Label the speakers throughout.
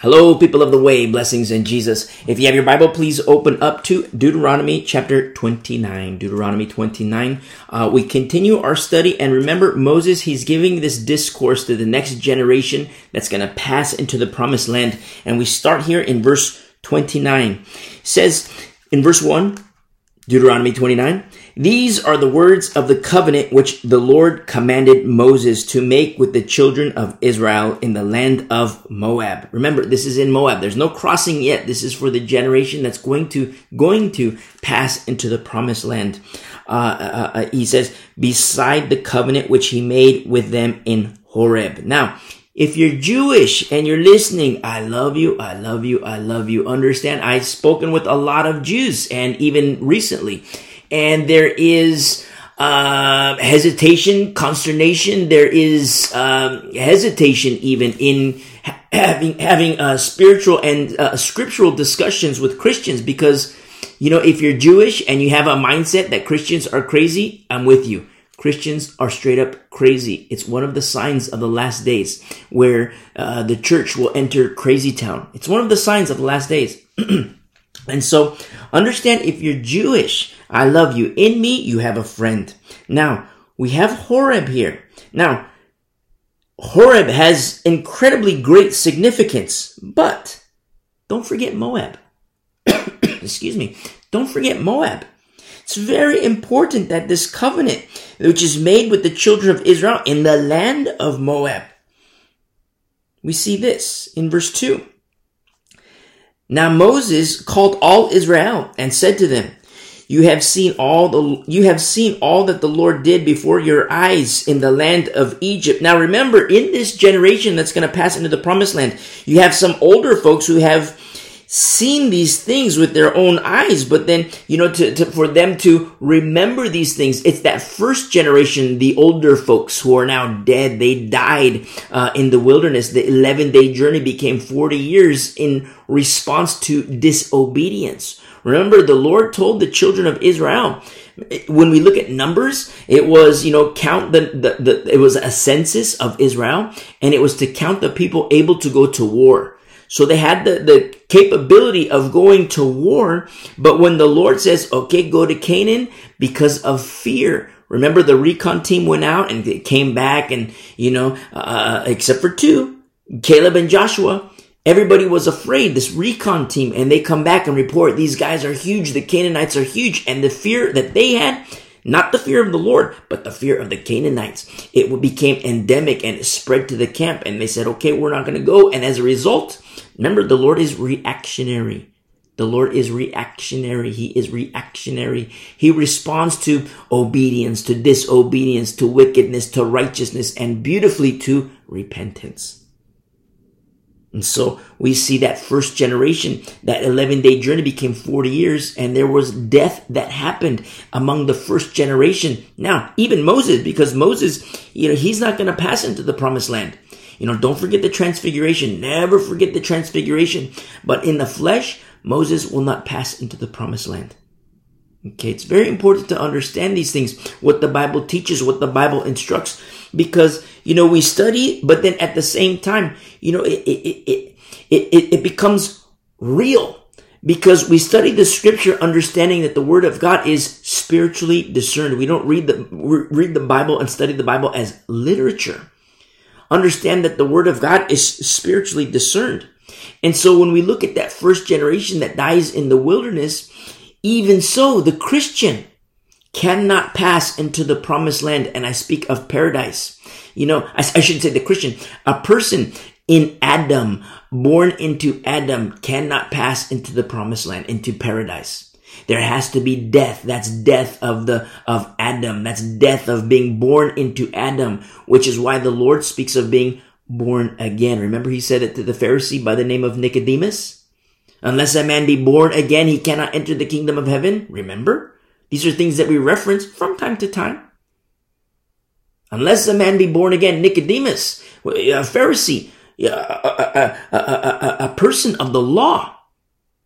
Speaker 1: Hello, people of the way, blessings in Jesus. If you have your Bible, please open up to Deuteronomy chapter 29. Deuteronomy 29. Uh, we continue our study, and remember, Moses, he's giving this discourse to the next generation that's going to pass into the promised land. And we start here in verse 29. It says in verse 1, Deuteronomy 29. These are the words of the covenant which the Lord commanded Moses to make with the children of Israel in the land of Moab. Remember, this is in Moab. There's no crossing yet. This is for the generation that's going to, going to pass into the promised land. Uh, uh, uh, he says, beside the covenant which he made with them in Horeb. Now, if you're Jewish and you're listening, I love you, I love you, I love you. Understand, I've spoken with a lot of Jews and even recently, and there is uh, hesitation, consternation. There is um, hesitation even in ha- having having uh, spiritual and uh, scriptural discussions with Christians because you know if you're Jewish and you have a mindset that Christians are crazy, I'm with you. Christians are straight up crazy. It's one of the signs of the last days where uh, the church will enter crazy town. It's one of the signs of the last days. and so understand if you're Jewish, I love you. In me, you have a friend. Now, we have Horeb here. Now, Horeb has incredibly great significance, but don't forget Moab. Excuse me. Don't forget Moab. It's very important that this covenant, which is made with the children of Israel in the land of Moab, we see this in verse 2. Now Moses called all Israel and said to them, you have seen all the you have seen all that the Lord did before your eyes in the land of Egypt. Now remember, in this generation that's going to pass into the promised land, you have some older folks who have seen these things with their own eyes, but then, you know, to, to, for them to remember these things, it's that first generation, the older folks who are now dead. They died uh, in the wilderness. The 11 day journey became 40 years in response to disobedience. Remember, the Lord told the children of Israel, when we look at numbers, it was, you know, count the, the, the, it was a census of Israel and it was to count the people able to go to war. So they had the, the capability of going to war. But when the Lord says, okay, go to Canaan because of fear, remember the recon team went out and they came back and, you know, uh, except for two, Caleb and Joshua, everybody was afraid, this recon team, and they come back and report these guys are huge, the Canaanites are huge, and the fear that they had, not the fear of the Lord, but the fear of the Canaanites. It became endemic and spread to the camp, and they said, okay, we're not going to go. And as a result, Remember, the Lord is reactionary. The Lord is reactionary. He is reactionary. He responds to obedience, to disobedience, to wickedness, to righteousness, and beautifully to repentance. And so we see that first generation, that 11 day journey became 40 years and there was death that happened among the first generation. Now, even Moses, because Moses, you know, he's not going to pass into the promised land. You know, don't forget the transfiguration. Never forget the transfiguration. But in the flesh, Moses will not pass into the promised land. Okay, it's very important to understand these things, what the Bible teaches, what the Bible instructs, because, you know, we study, but then at the same time, you know, it, it, it, it, it becomes real because we study the scripture understanding that the word of God is spiritually discerned. We don't read the, read the Bible and study the Bible as literature understand that the word of God is spiritually discerned. And so when we look at that first generation that dies in the wilderness, even so, the Christian cannot pass into the promised land. And I speak of paradise. You know, I, I should say the Christian, a person in Adam, born into Adam, cannot pass into the promised land, into paradise. There has to be death. That's death of the, of Adam. That's death of being born into Adam, which is why the Lord speaks of being born again. Remember he said it to the Pharisee by the name of Nicodemus? Unless a man be born again, he cannot enter the kingdom of heaven. Remember? These are things that we reference from time to time. Unless a man be born again, Nicodemus, a Pharisee, a, a, a, a, person of the law.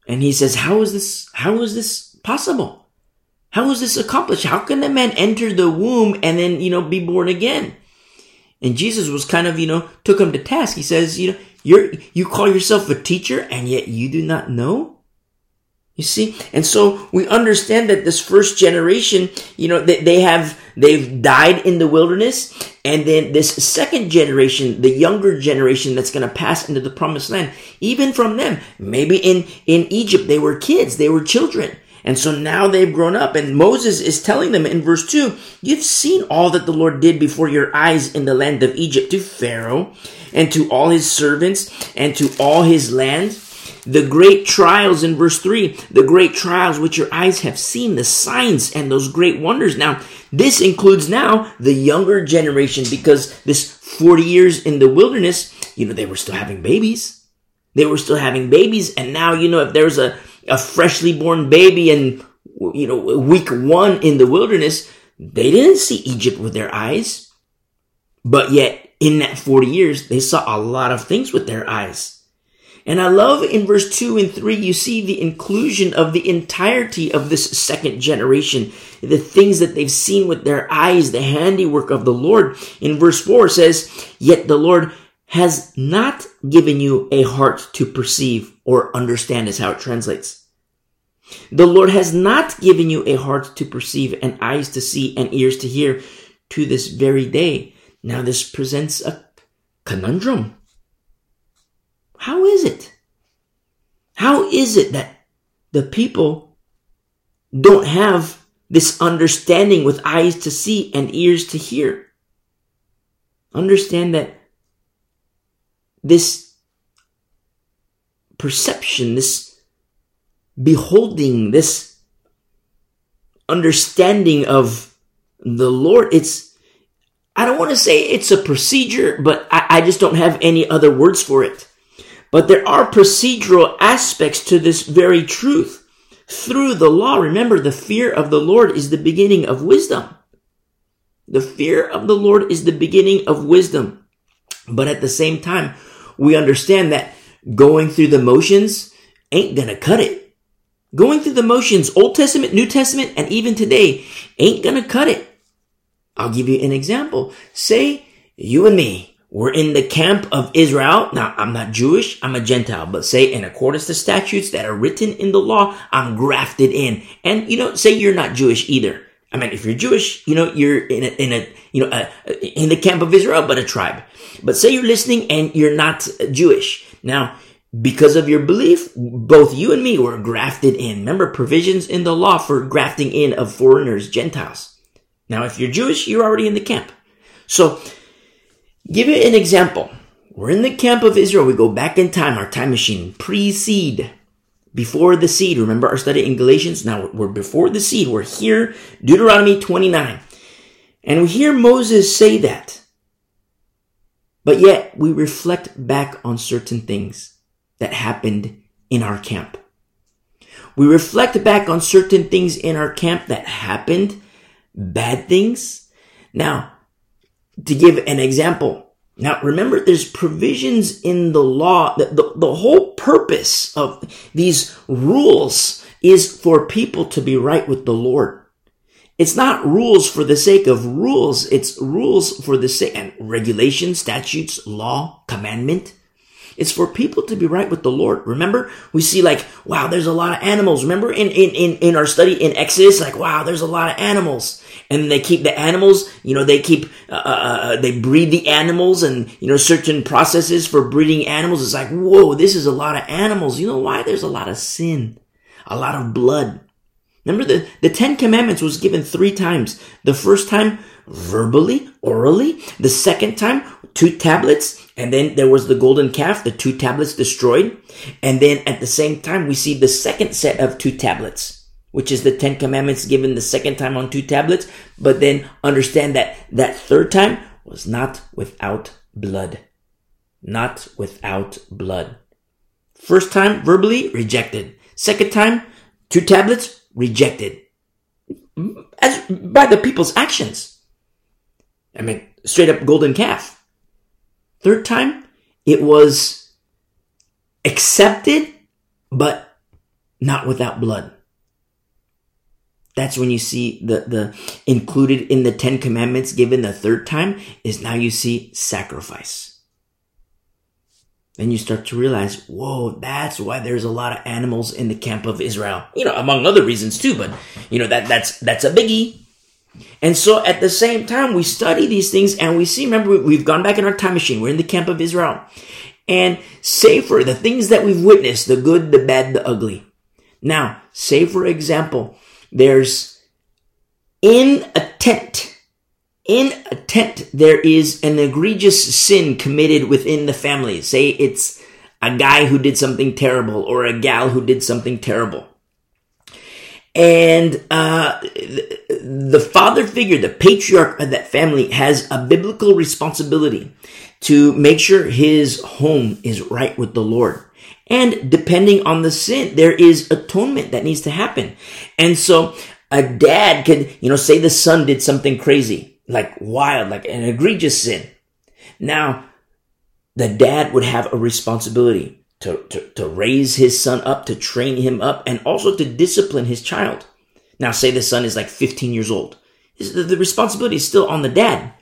Speaker 1: And he says, how is this, how is this possible? How is this accomplished? How can a man enter the womb and then, you know, be born again? And Jesus was kind of, you know, took him to task. He says, you know, You're, you call yourself a teacher and yet you do not know? You see? And so we understand that this first generation, you know, they, they have, they've died in the wilderness. And then this second generation, the younger generation that's going to pass into the promised land, even from them, maybe in, in Egypt, they were kids, they were children. And so now they've grown up and Moses is telling them in verse 2, you've seen all that the Lord did before your eyes in the land of Egypt to Pharaoh and to all his servants and to all his land the great trials in verse 3, the great trials which your eyes have seen, the signs and those great wonders. Now, this includes now the younger generation because this 40 years in the wilderness, you know, they were still having babies. They were still having babies. And now, you know, if there's a, a freshly born baby and, you know, week one in the wilderness, they didn't see Egypt with their eyes. But yet, in that 40 years, they saw a lot of things with their eyes. And I love in verse 2 and 3, you see the inclusion of the entirety of this second generation, the things that they've seen with their eyes, the handiwork of the Lord. In verse 4 says, Yet the Lord has not given you a heart to perceive or understand, is how it translates. The Lord has not given you a heart to perceive and eyes to see and ears to hear to this very day. Now, this presents a conundrum. How is it? How is it that the people don't have this understanding with eyes to see and ears to hear? Understand that this perception, this beholding, this understanding of the Lord, it's, I don't want to say it's a procedure, but I, I just don't have any other words for it. But there are procedural aspects to this very truth. Through the law, remember the fear of the Lord is the beginning of wisdom. The fear of the Lord is the beginning of wisdom. But at the same time, we understand that going through the motions ain't gonna cut it. Going through the motions, Old Testament, New Testament, and even today, ain't gonna cut it. I'll give you an example. Say you and me, we're in the camp of Israel. Now, I'm not Jewish, I'm a Gentile, but say in accordance to statutes that are written in the law, I'm grafted in. And, you know, say you're not Jewish either. I mean, if you're Jewish, you know, you're in a, in a, you know, a, in the camp of Israel, but a tribe. But say you're listening and you're not Jewish. Now, because of your belief, both you and me were grafted in. Remember provisions in the law for grafting in of foreigners, Gentiles. Now, if you're Jewish, you're already in the camp. So, Give you an example. We're in the camp of Israel. We go back in time, our time machine, pre-seed, before the seed. Remember our study in Galatians? Now we're before the seed. We're here, Deuteronomy 29. And we hear Moses say that. But yet we reflect back on certain things that happened in our camp. We reflect back on certain things in our camp that happened, bad things. Now, to give an example. Now, remember, there's provisions in the law that the, the whole purpose of these rules is for people to be right with the Lord. It's not rules for the sake of rules. It's rules for the sake and regulation, statutes, law, commandment. It's for people to be right with the Lord. Remember, we see like, wow, there's a lot of animals. Remember in, in, in, in our study in Exodus, like, wow, there's a lot of animals. And they keep the animals, you know, they keep, uh, uh, uh, they breed the animals and, you know, certain processes for breeding animals. It's like, whoa, this is a lot of animals. You know why? There's a lot of sin, a lot of blood. Remember the, the Ten Commandments was given three times. The first time, verbally, orally. The second time, two tablets. And then there was the golden calf, the two tablets destroyed. And then at the same time, we see the second set of two tablets, which is the Ten Commandments given the second time on two tablets. But then understand that that third time was not without blood. Not without blood. First time, verbally rejected. Second time, two tablets rejected. As by the people's actions. I mean, straight up golden calf. Third time, it was accepted, but not without blood. That's when you see the, the included in the Ten Commandments given the third time is now you see sacrifice. then you start to realize, whoa, that's why there's a lot of animals in the camp of Israel. You know, among other reasons too, but you know, that, that's, that's a biggie. And so at the same time, we study these things and we see, remember, we've gone back in our time machine. We're in the camp of Israel and say for the things that we've witnessed, the good, the bad, the ugly. Now, say for example, there's in a tent, in a tent, there is an egregious sin committed within the family. Say it's a guy who did something terrible or a gal who did something terrible. And uh, the father figure, the patriarch of that family, has a biblical responsibility to make sure his home is right with the Lord. And depending on the sin, there is atonement that needs to happen. And so a dad could, you know, say the son did something crazy, like wild, like an egregious sin. Now, the dad would have a responsibility to, to, to raise his son up, to train him up, and also to discipline his child. Now, say the son is like 15 years old. The responsibility is still on the dad.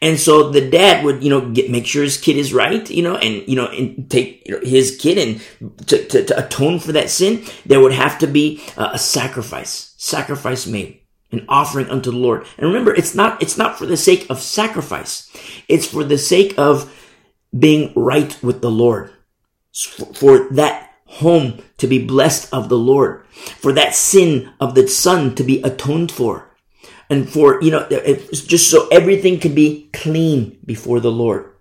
Speaker 1: And so the dad would, you know, get, make sure his kid is right, you know, and, you know, and take his kid and to, to, to, atone for that sin, there would have to be a, a sacrifice, sacrifice made, an offering unto the Lord. And remember, it's not, it's not for the sake of sacrifice. It's for the sake of being right with the Lord. For that home to be blessed of the Lord. For that sin of the son to be atoned for and for, you know, just so everything can be clean before the Lord.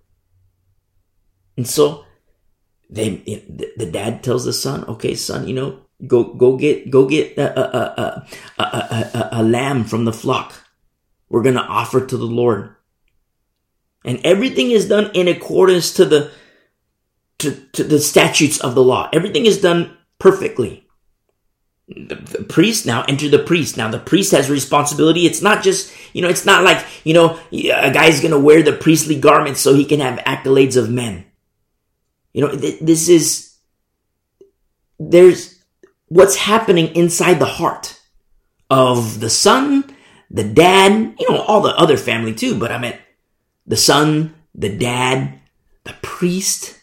Speaker 1: And so they, the dad tells the son, okay, son, you know, go, go get, go get a, a, a, a, a lamb from the flock. We're going to offer to the Lord. And everything is done in accordance to the, to, to the statutes of the law. Everything is done perfectly the, the, priest now enter the priest. Now the priest has responsibility. It's not just you know it's not like you know a guy's gonna wear the priestly garments so he can have accolades of men. You know th- this is there's what's happening inside the heart of the son the dad you know all the other family too but i mean the son the dad the priest.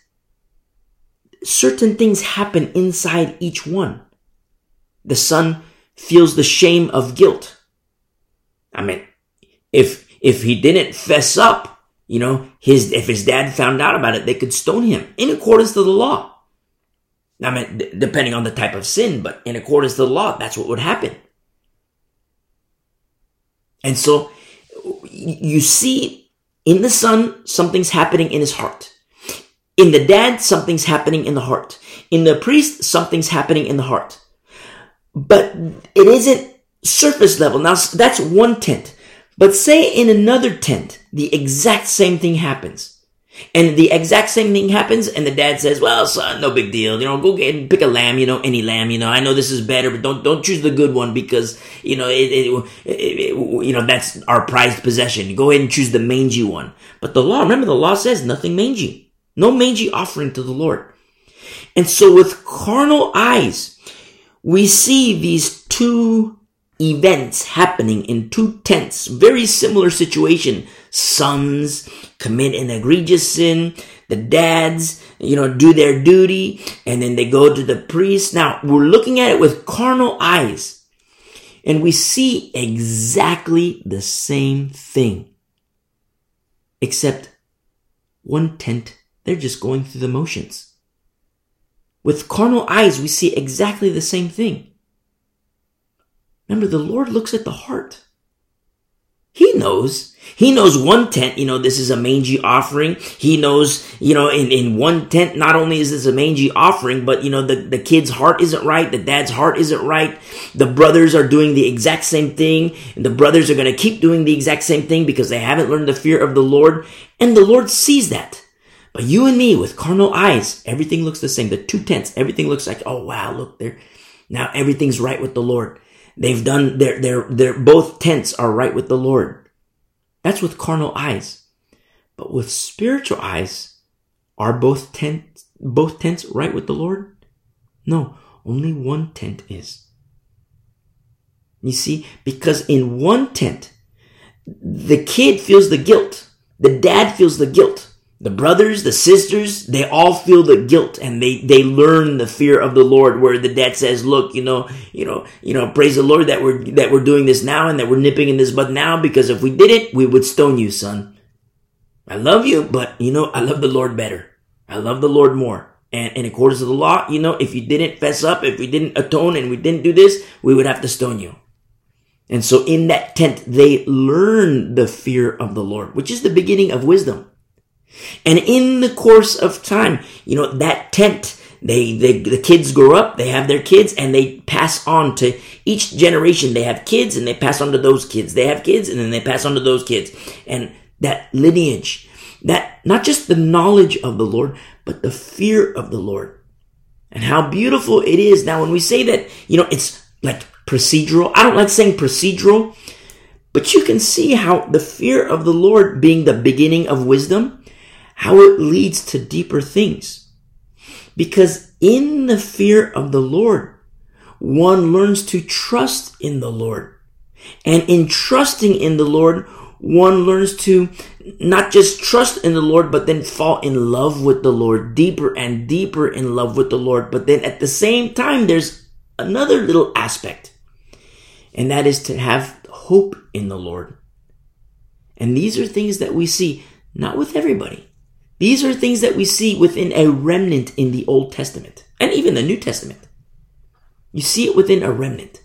Speaker 1: Certain things happen inside each one the son feels the shame of guilt. I mean, if, if he didn't fess up, you know, his, if his dad found out about it, they could stone him in accordance to the law. I mean, d- depending on the type of sin, but in accordance to the law, that's what would happen. And so you see in the son, something's happening in his heart. In the dad, something's happening in the heart. In the priest, something's happening in the heart but it isn't surface level. Now that's one tent. But say in another tent, the exact same thing happens. And the exact same thing happens, and the dad says, "Well, son, no big deal. You know, go get and pick a lamb. You know, any lamb. You know, I know this is better, but don't don't choose the good one because you know it, it, it, you know that's our prized possession. Go ahead and choose the mangy one." But the law, remember, the law says nothing mangy, no mangy offering to the Lord. And so, with carnal eyes, we see these two events happening in two tents, very similar situation. Sons commit an egregious sin. The dads, you know, do their duty and then they go to the priest. Now we're looking at it with carnal eyes and we see exactly the same thing. Except one tent, they're just going through the motions. With carnal eyes, we see exactly the same thing. Remember, the Lord looks at the heart. He knows. He knows one tent, you know, this is a mangy offering. He knows, you know, in, in one tent, not only is this a mangy offering, but, you know, the, the kid's heart isn't right. The dad's heart isn't right. The brothers are doing the exact same thing. And the brothers are going to keep doing the exact same thing because they haven't learned the fear of the Lord. And the Lord sees that. But you and me with carnal eyes, everything looks the same. The two tents, everything looks like, oh wow, look there. Now everything's right with the Lord. They've done their, their, their, both tents are right with the Lord. That's with carnal eyes. But with spiritual eyes, are both tents, both tents right with the Lord? No, only one tent is. You see, because in one tent, the kid feels the guilt. The dad feels the guilt. The brothers, the sisters, they all feel the guilt and they, they learn the fear of the Lord where the dad says, look, you know, you know, you know, praise the Lord that we're, that we're doing this now and that we're nipping in this bud now because if we did it, we would stone you, son. I love you, but you know, I love the Lord better. I love the Lord more. And in accordance to the law, you know, if you didn't fess up, if we didn't atone and we didn't do this, we would have to stone you. And so in that tent, they learn the fear of the Lord, which is the beginning of wisdom. And in the course of time, you know, that tent, they, they, the kids grow up, they have their kids, and they pass on to each generation. They have kids and they pass on to those kids. They have kids and then they pass on to those kids. And that lineage, that not just the knowledge of the Lord, but the fear of the Lord. And how beautiful it is. Now, when we say that, you know, it's like procedural, I don't like saying procedural, but you can see how the fear of the Lord being the beginning of wisdom, how it leads to deeper things. Because in the fear of the Lord, one learns to trust in the Lord. And in trusting in the Lord, one learns to not just trust in the Lord, but then fall in love with the Lord, deeper and deeper in love with the Lord. But then at the same time, there's another little aspect, and that is to have hope in the Lord. And these are things that we see not with everybody, these are things that we see within a remnant in the Old Testament and even the New Testament. You see it within a remnant.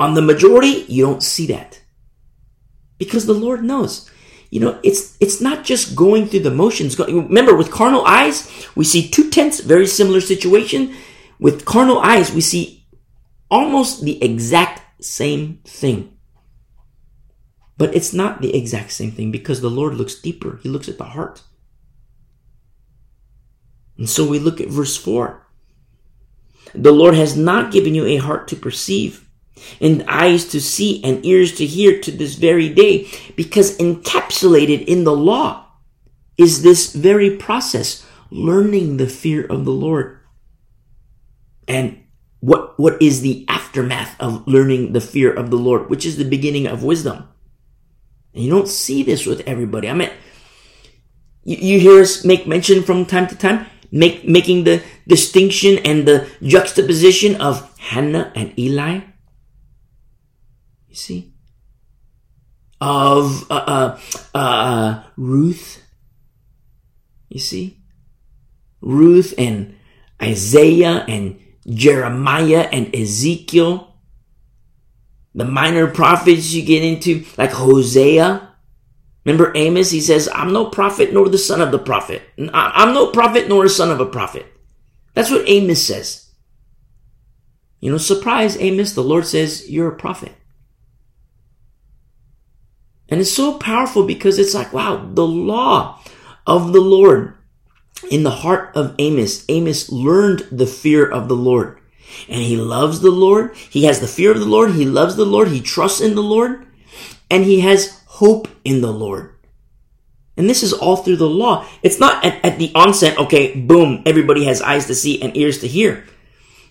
Speaker 1: On the majority, you don't see that. Because the Lord knows. You know, it's it's not just going through the motions. Remember, with carnal eyes, we see two tenths, very similar situation. With carnal eyes, we see almost the exact same thing. But it's not the exact same thing because the Lord looks deeper. He looks at the heart. And so we look at verse 4. The Lord has not given you a heart to perceive, and eyes to see, and ears to hear to this very day, because encapsulated in the law is this very process, learning the fear of the Lord. And what, what is the aftermath of learning the fear of the Lord, which is the beginning of wisdom? And you don't see this with everybody. I mean, you, you hear us make mention from time to time make, making the distinction and the juxtaposition of Hannah and Eli. You see? Of uh, uh, uh, Ruth. You see? Ruth and Isaiah and Jeremiah and Ezekiel. The minor prophets you get into, like Hosea. Remember Amos? He says, I'm no prophet nor the son of the prophet. I'm no prophet nor a son of a prophet. That's what Amos says. You know, surprise Amos, the Lord says, You're a prophet. And it's so powerful because it's like, wow, the law of the Lord in the heart of Amos. Amos learned the fear of the Lord. And he loves the Lord. He has the fear of the Lord. He loves the Lord. He trusts in the Lord. And he has hope in the Lord. And this is all through the law. It's not at, at, the onset, okay, boom, everybody has eyes to see and ears to hear.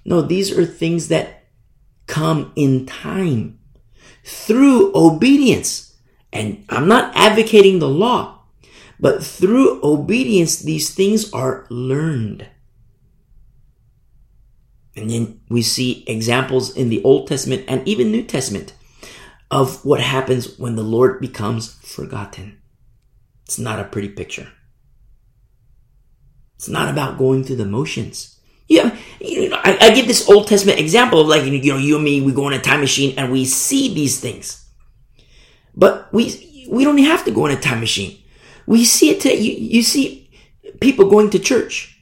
Speaker 1: No, these are things that come in time through obedience. And I'm not advocating the law, but through obedience, these things are learned. And then we see examples in the Old Testament and even New Testament of what happens when the Lord becomes forgotten. It's not a pretty picture. It's not about going through the motions. Yeah, you know, I, I give this Old Testament example of like, you know, you and me, we go in a time machine and we see these things. But we, we don't have to go in a time machine. We see it today. You, you see people going to church.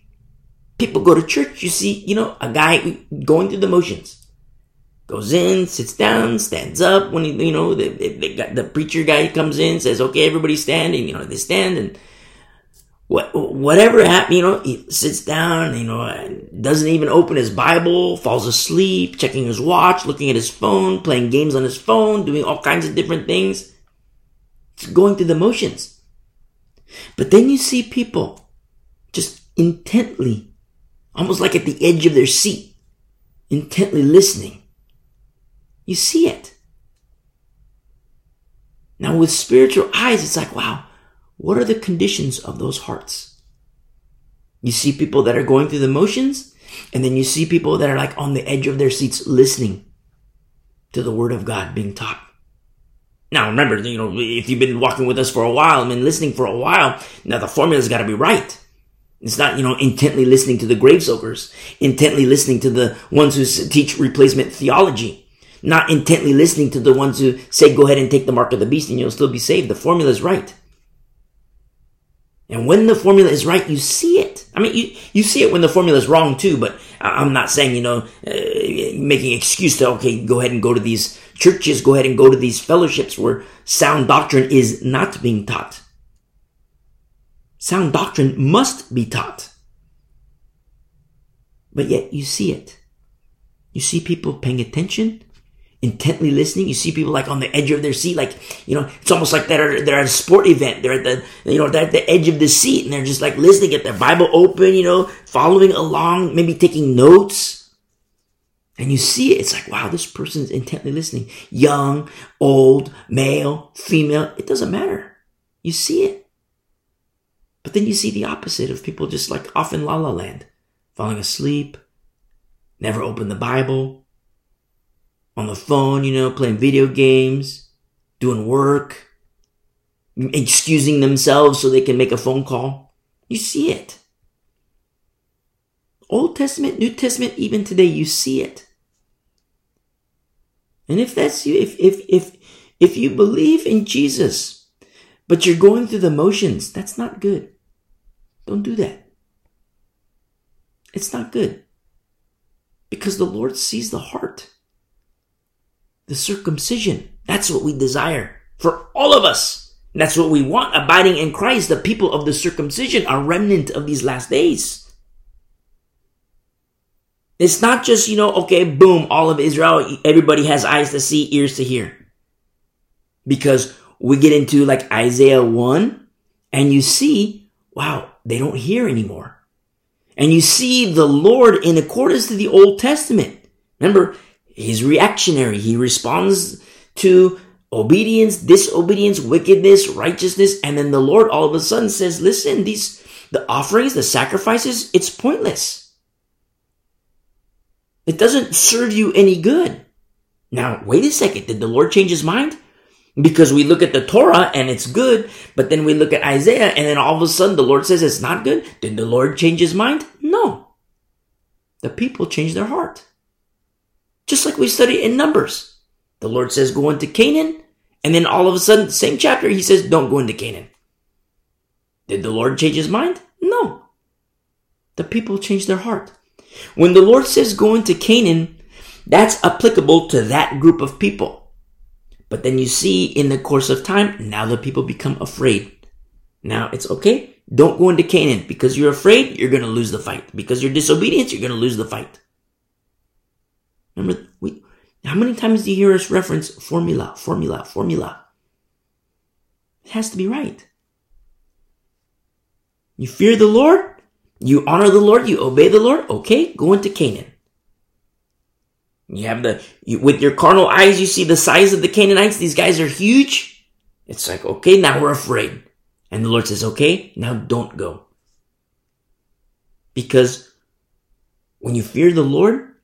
Speaker 1: People go to church. You see, you know, a guy going through the motions goes in, sits down, stands up when he, you know, the, the, the preacher guy comes in, says, okay, everybody standing." you know, they stand, and what, whatever happened, you know, he sits down, you know, doesn't even open his Bible, falls asleep, checking his watch, looking at his phone, playing games on his phone, doing all kinds of different things. It's going through the motions. But then you see people just intently, almost like at the edge of their seat, intently listening you see it. Now, with spiritual eyes, it's like, wow, what are the conditions of those hearts? You see people that are going through the motions, and then you see people that are like on the edge of their seats listening to the word of God being taught. Now remember, you know, if you've been walking with us for a while and been listening for a while, now the formula's got to be right. It's not, you know, intently listening to the grave soakers, intently listening to the ones who teach replacement theology, not intently listening to the ones who say, go ahead and take the mark of the beast and you'll still be saved. The formula is right. And when the formula is right, you see it. I mean, you, you see it when the formula is wrong too, but I'm not saying, you know, uh, making excuse to, okay, go ahead and go to these churches, go ahead and go to these fellowships where sound doctrine is not being taught. Sound doctrine must be taught. But yet you see it. You see people paying attention, intently listening. You see people like on the edge of their seat, like, you know, it's almost like they're, they're at a sport event. They're at the, you know, they're at the edge of the seat and they're just like listening, get their Bible open, you know, following along, maybe taking notes. And you see it. It's like, wow, this person's intently listening. Young, old, male, female. It doesn't matter. You see it. But then you see the opposite of people just like off in la la land, falling asleep, never open the Bible, on the phone, you know, playing video games, doing work, excusing themselves so they can make a phone call. You see it. Old Testament, New Testament, even today, you see it. And if that's you, if, if, if, if you believe in Jesus, but you're going through the motions, that's not good. Don't do that. It's not good. Because the Lord sees the heart. The circumcision. That's what we desire for all of us. And that's what we want. Abiding in Christ, the people of the circumcision are remnant of these last days. It's not just, you know, okay, boom, all of Israel, everybody has eyes to see, ears to hear. Because we get into like Isaiah 1 and you see, wow, they don't hear anymore. And you see the Lord in accordance to the Old Testament. Remember, he's reactionary. He responds to obedience, disobedience, wickedness, righteousness. And then the Lord all of a sudden says, listen, these, the offerings, the sacrifices, it's pointless. It doesn't serve you any good. Now, wait a second. Did the Lord change his mind? Because we look at the Torah and it's good, but then we look at Isaiah and then all of a sudden the Lord says it's not good. Did the Lord change his mind? No. The people change their heart. Just like we study in Numbers. The Lord says go into Canaan, and then all of a sudden, same chapter, he says don't go into Canaan. Did the Lord change his mind? No. The people change their heart. When the Lord says go into Canaan, that's applicable to that group of people. But then you see in the course of time, now the people become afraid. Now it's okay. Don't go into Canaan because you're afraid you're going to lose the fight. Because you're disobedient, you're going to lose the fight. Remember, we, how many times do you hear us reference formula, formula, formula? It has to be right. You fear the Lord, you honor the Lord, you obey the Lord, okay, go into Canaan. You have the, you, with your carnal eyes, you see the size of the Canaanites. These guys are huge. It's like, okay, now we're afraid. And the Lord says, okay, now don't go. Because when you fear the Lord,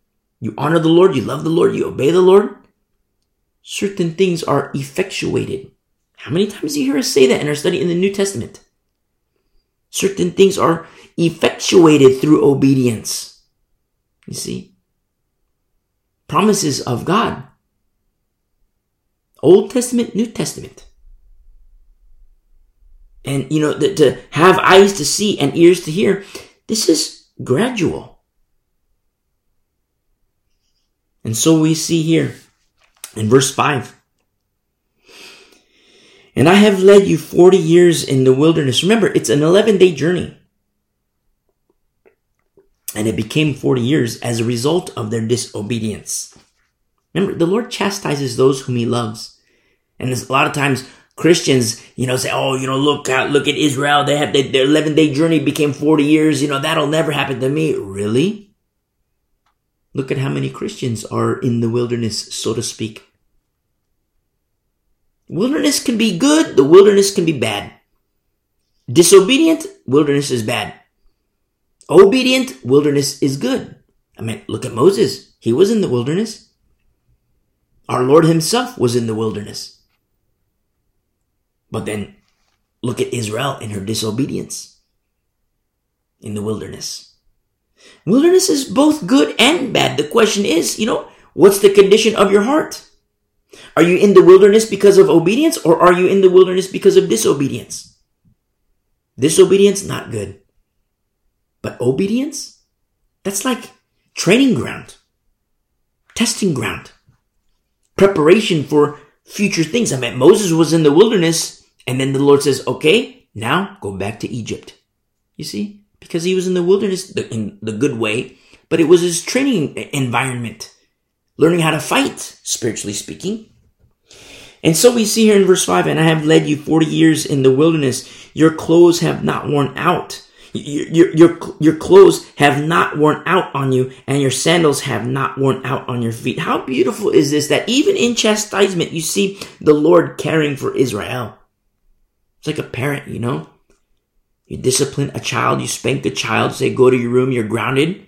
Speaker 1: you honor the Lord, you love the Lord, you obey the Lord, certain things are effectuated. How many times do you hear us say that in our study in the New Testament? Certain things are effectuated through obedience. You see? promises of God. Old Testament, New Testament. And, you know, the, to have eyes to see and ears to hear, this is gradual. And so we see here in verse 5. And I have led you 40 years in the wilderness. Remember, it's an 11 day journey. And it became 40 years as a result of their disobedience. Remember, the Lord chastises those whom he loves. And a lot of times Christians, you know, say, oh, you know, look out, look at Israel. They have their 11 day journey became 40 years. You know, that'll never happen to me. Really? Look at how many Christians are in the wilderness, so to speak. Wilderness can be good. The wilderness can be bad. Disobedient, wilderness is bad. obedient, wilderness is good. I mean, look at Moses. He was in the wilderness. Our Lord himself was in the wilderness. But then look at Israel in her disobedience in the wilderness. Wilderness is both good and bad. The question is, you know, what's the condition of your heart? Are you in the wilderness because of obedience or are you in the wilderness because of disobedience? Disobedience, not good. But obedience? That's like training ground, testing ground, preparation for future things. I mean, Moses was in the wilderness and then the Lord says, okay, now go back to Egypt. You see? Because he was in the wilderness in the good way, but it was his training environment, learning how to fight, spiritually speaking. And so we see here in verse 5, and I have led you 40 years in the wilderness. Your clothes have not worn out. Your, your, your, your clothes have not worn out on you, and your sandals have not worn out on your feet. How beautiful is this that even in chastisement, you see the Lord caring for Israel. It's like a parent, you know? You discipline a child, you spank the child, say, go to your room, you're grounded.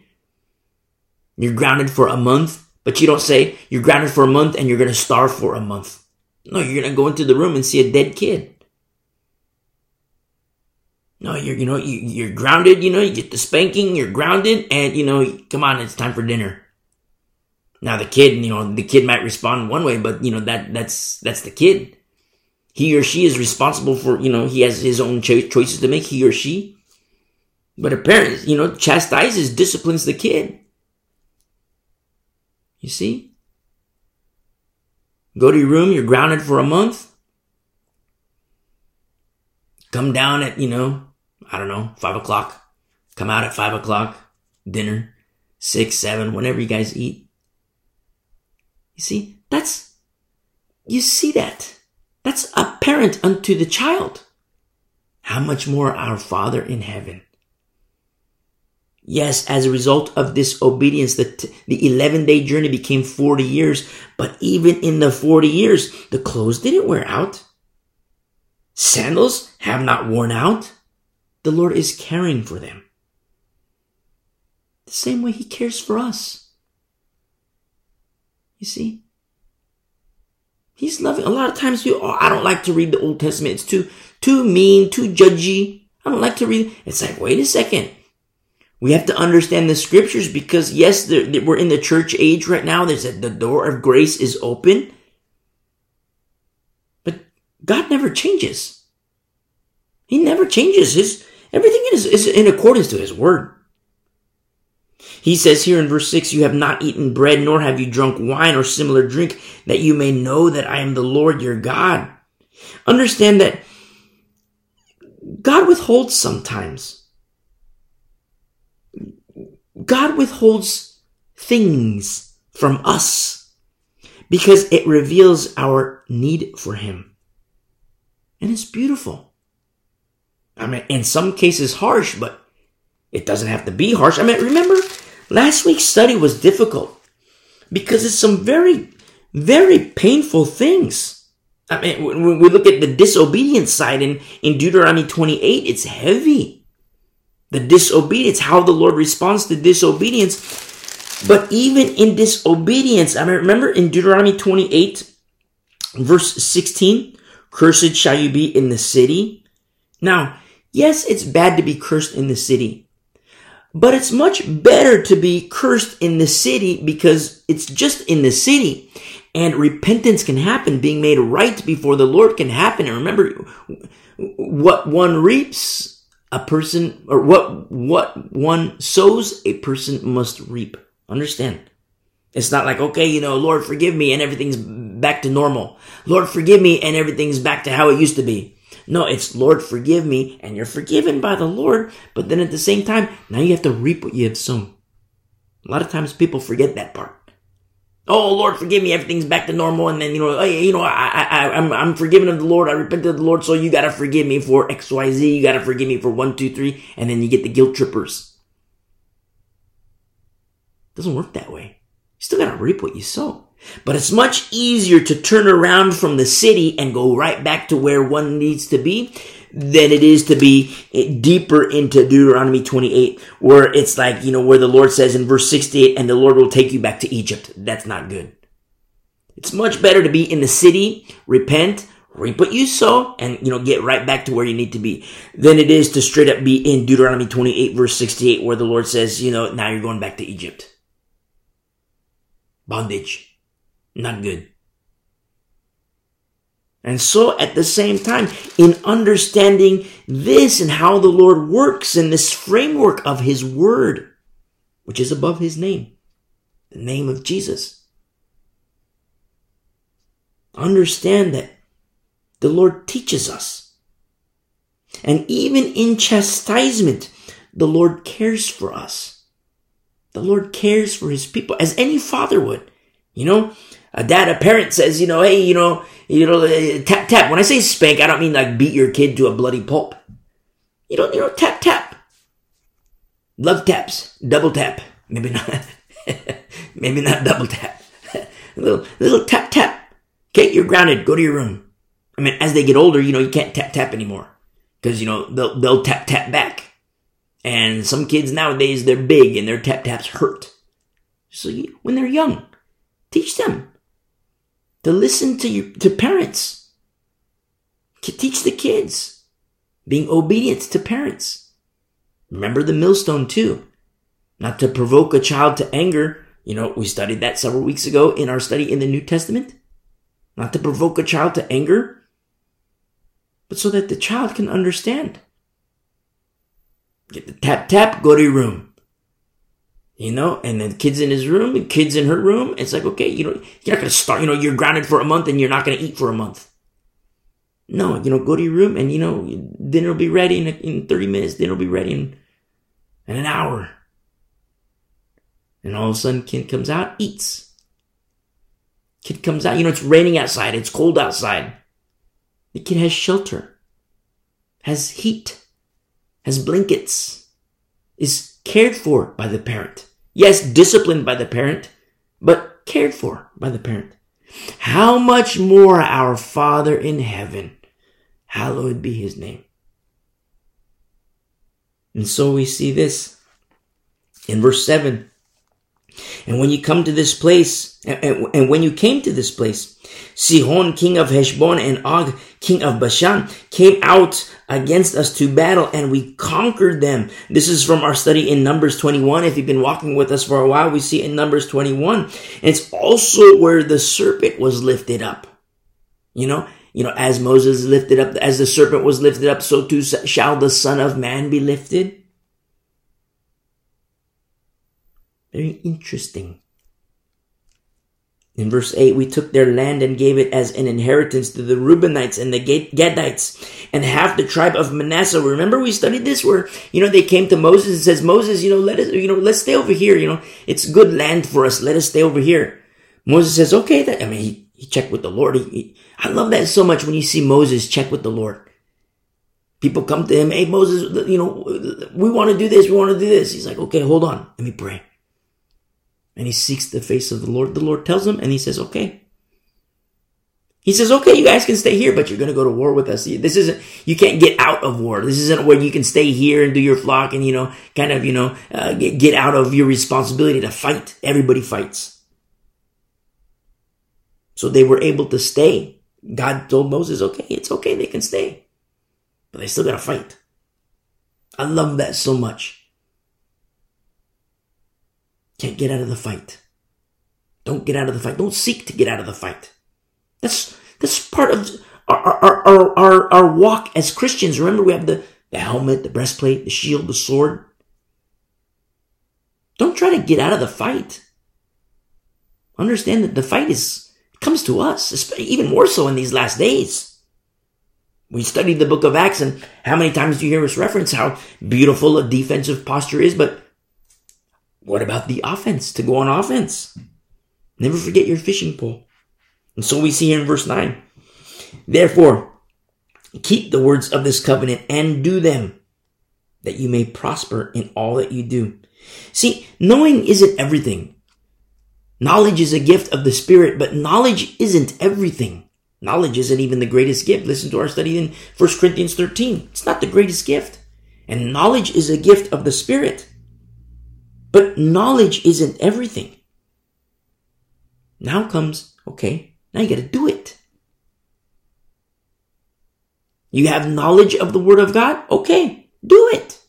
Speaker 1: You're grounded for a month, but you don't say, you're grounded for a month and you're going to starve for a month. No, you're gonna go into the room and see a dead kid. No, you're, you know, you, you're grounded, you know, you get the spanking, you're grounded, and, you know, come on, it's time for dinner. Now the kid, you know, the kid might respond one way, but, you know, that, that's, that's the kid. He or she is responsible for, you know, he has his own cho- choices to make, he or she. But a parent, you know, chastises, disciplines the kid. You see? Go to your room, you're grounded for a month. Come down at, you know, I don't know, five o'clock. Come out at five o'clock, dinner, six, seven, whenever you guys eat. You see, that's, you see that. That's apparent unto the child. How much more our Father in heaven Yes, as a result of disobedience, the, t- the 11 day journey became 40 years, but even in the 40 years, the clothes didn't wear out. Sandals have not worn out. The Lord is caring for them. The same way He cares for us. You see? He's loving. A lot of times we, oh, I don't like to read the Old Testament. It's too, too mean, too judgy. I don't like to read. It's like, wait a second. We have to understand the scriptures because yes, we're in the church age right now. There's a, the door of grace is open, but God never changes. He never changes. His everything is, is in accordance to His word. He says here in verse 6, You have not eaten bread, nor have you drunk wine or similar drink, that you may know that I am the Lord your God. Understand that God withholds sometimes. God withholds things from us because it reveals our need for Him. And it's beautiful. I mean, in some cases harsh, but it doesn't have to be harsh. I mean, remember last week's study was difficult because it's some very, very painful things. I mean, when we look at the disobedience side in, in Deuteronomy 28, it's heavy the disobedience, how the Lord responds to disobedience. But even in disobedience, I mean, remember in Deuteronomy 28, verse 16, cursed shall you be in the city. Now, yes, it's bad to be cursed in the city, but it's much better to be cursed in the city because it's just in the city. And repentance can happen. Being made right before the Lord can happen. And remember, what one reaps, a person or what what one sows a person must reap. Understand? It's not like okay you know lord forgive me and everything's back to normal. Lord forgive me and everything's back to how it used to be no it's lord forgive me and you're forgiven by the lord but then at the same time now you have to reap what you have sown a lot of times people forget that part Oh Lord, forgive me. Everything's back to normal, and then you know, oh, you know, I, I, I'm, I'm forgiven of the Lord. I repented of the Lord, so you gotta forgive me for X, Y, Z. You gotta forgive me for one, two, three, and then you get the guilt trippers. Doesn't work that way. You still gotta reap what you sow. But it's much easier to turn around from the city and go right back to where one needs to be than it is to be deeper into Deuteronomy 28, where it's like, you know, where the Lord says in verse 68, and the Lord will take you back to Egypt. That's not good. It's much better to be in the city, repent, reap what you sow, and, you know, get right back to where you need to be, than it is to straight up be in Deuteronomy 28, verse 68, where the Lord says, you know, now you're going back to Egypt. Bondage. Not good. And so at the same time, in understanding this and how the Lord works in this framework of His Word, which is above His name, the name of Jesus, understand that the Lord teaches us. And even in chastisement, the Lord cares for us. The Lord cares for His people as any father would. You know, a dad, a parent says, you know, hey, you know, you know, tap tap. When I say spank, I don't mean like beat your kid to a bloody pulp. You know, you know, tap tap. Love taps, double tap. Maybe not. maybe not double tap. a little, little tap tap. Okay, you're grounded. Go to your room. I mean, as they get older, you know, you can't tap tap anymore because you know they'll they'll tap tap back. And some kids nowadays they're big and their tap taps hurt. So you, when they're young, teach them to listen to your, to parents. To teach the kids. Being obedient to parents. Remember the millstone too. Not to provoke a child to anger. You know, we studied that several weeks ago in our study in the New Testament. Not to provoke a child to anger, but so that the child can understand. Get the tap tap, go to your room you know, and then kids in his room kids in her room. It's like, okay, you know, you're not to start, you know, you're grounded for a month and you're not to eat for a month. No, you know, go to your room and, you know, dinner will be ready in, in 30 minutes. Dinner will be ready in, in an hour. And all of a sudden, kid comes out, eats. Kid comes out, you know, it's raining outside, it's cold outside. The kid has shelter, has heat, has blankets, is cared for by the parent. Yes, disciplined by the parent, but cared for by the parent. How much more our Father in heaven, hallowed be his name. And so we see this in verse 7. And when you come to this place, and, when you came to this place, Sihon, king of Heshbon, and Og, king of Bashan, came out against us to battle, and we conquered them. This is from our study in Numbers 21. If you've been walking with us for a while, we see in Numbers 21. And it's also where the serpent was lifted up. You know, you know, as Moses lifted up, as the serpent was lifted up, so too shall the Son of Man be lifted. Very interesting. In verse 8, we took their land and gave it as an inheritance to the Reubenites and the Gadites and half the tribe of Manasseh. Remember we studied this where, you know, they came to Moses and says, Moses, you know, let us, you know, let's stay over here. You know, it's good land for us. Let us stay over here. Moses says, okay. That, I mean, he, he checked with the Lord. He, he, I love that so much when you see Moses check with the Lord. People come to him, hey, Moses, you know, we want to do this. We want to do this. He's like, okay, hold on. Let me pray and he seeks the face of the Lord. The Lord tells him, and he says, okay. He says, okay, you guys can stay here, but you're going to go to war with us. This isn't, you can't get out of war. This isn't where you can stay here and do your flock and, you know, kind of, you know, uh, get, get out of your responsibility to fight. Everybody fights. So they were able to stay. God told Moses, okay, it's okay. They can stay, but they still got to fight. I love that so much. Can't get out of the fight. Don't get out of the fight. Don't seek to get out of the fight. That's that's part of our our, our, our, our walk as Christians. Remember, we have the, the helmet, the breastplate, the shield, the sword. Don't try to get out of the fight. Understand that the fight is comes to us, even more so in these last days. We studied the book of Acts, and how many times do you hear us reference how beautiful a defensive posture is? But what about the offense? To go on offense. Never forget your fishing pole. And so we see here in verse 9. Therefore, keep the words of this covenant and do them, that you may prosper in all that you do. See, knowing isn't everything. Knowledge is a gift of the Spirit, but knowledge isn't everything. Knowledge isn't even the greatest gift. Listen to our study in 1 Corinthians 13. It's not the greatest gift. And knowledge is a gift of the Spirit. But knowledge isn't everything. Now comes, okay, now you gotta do it. You have knowledge of the Word of God? Okay, do it.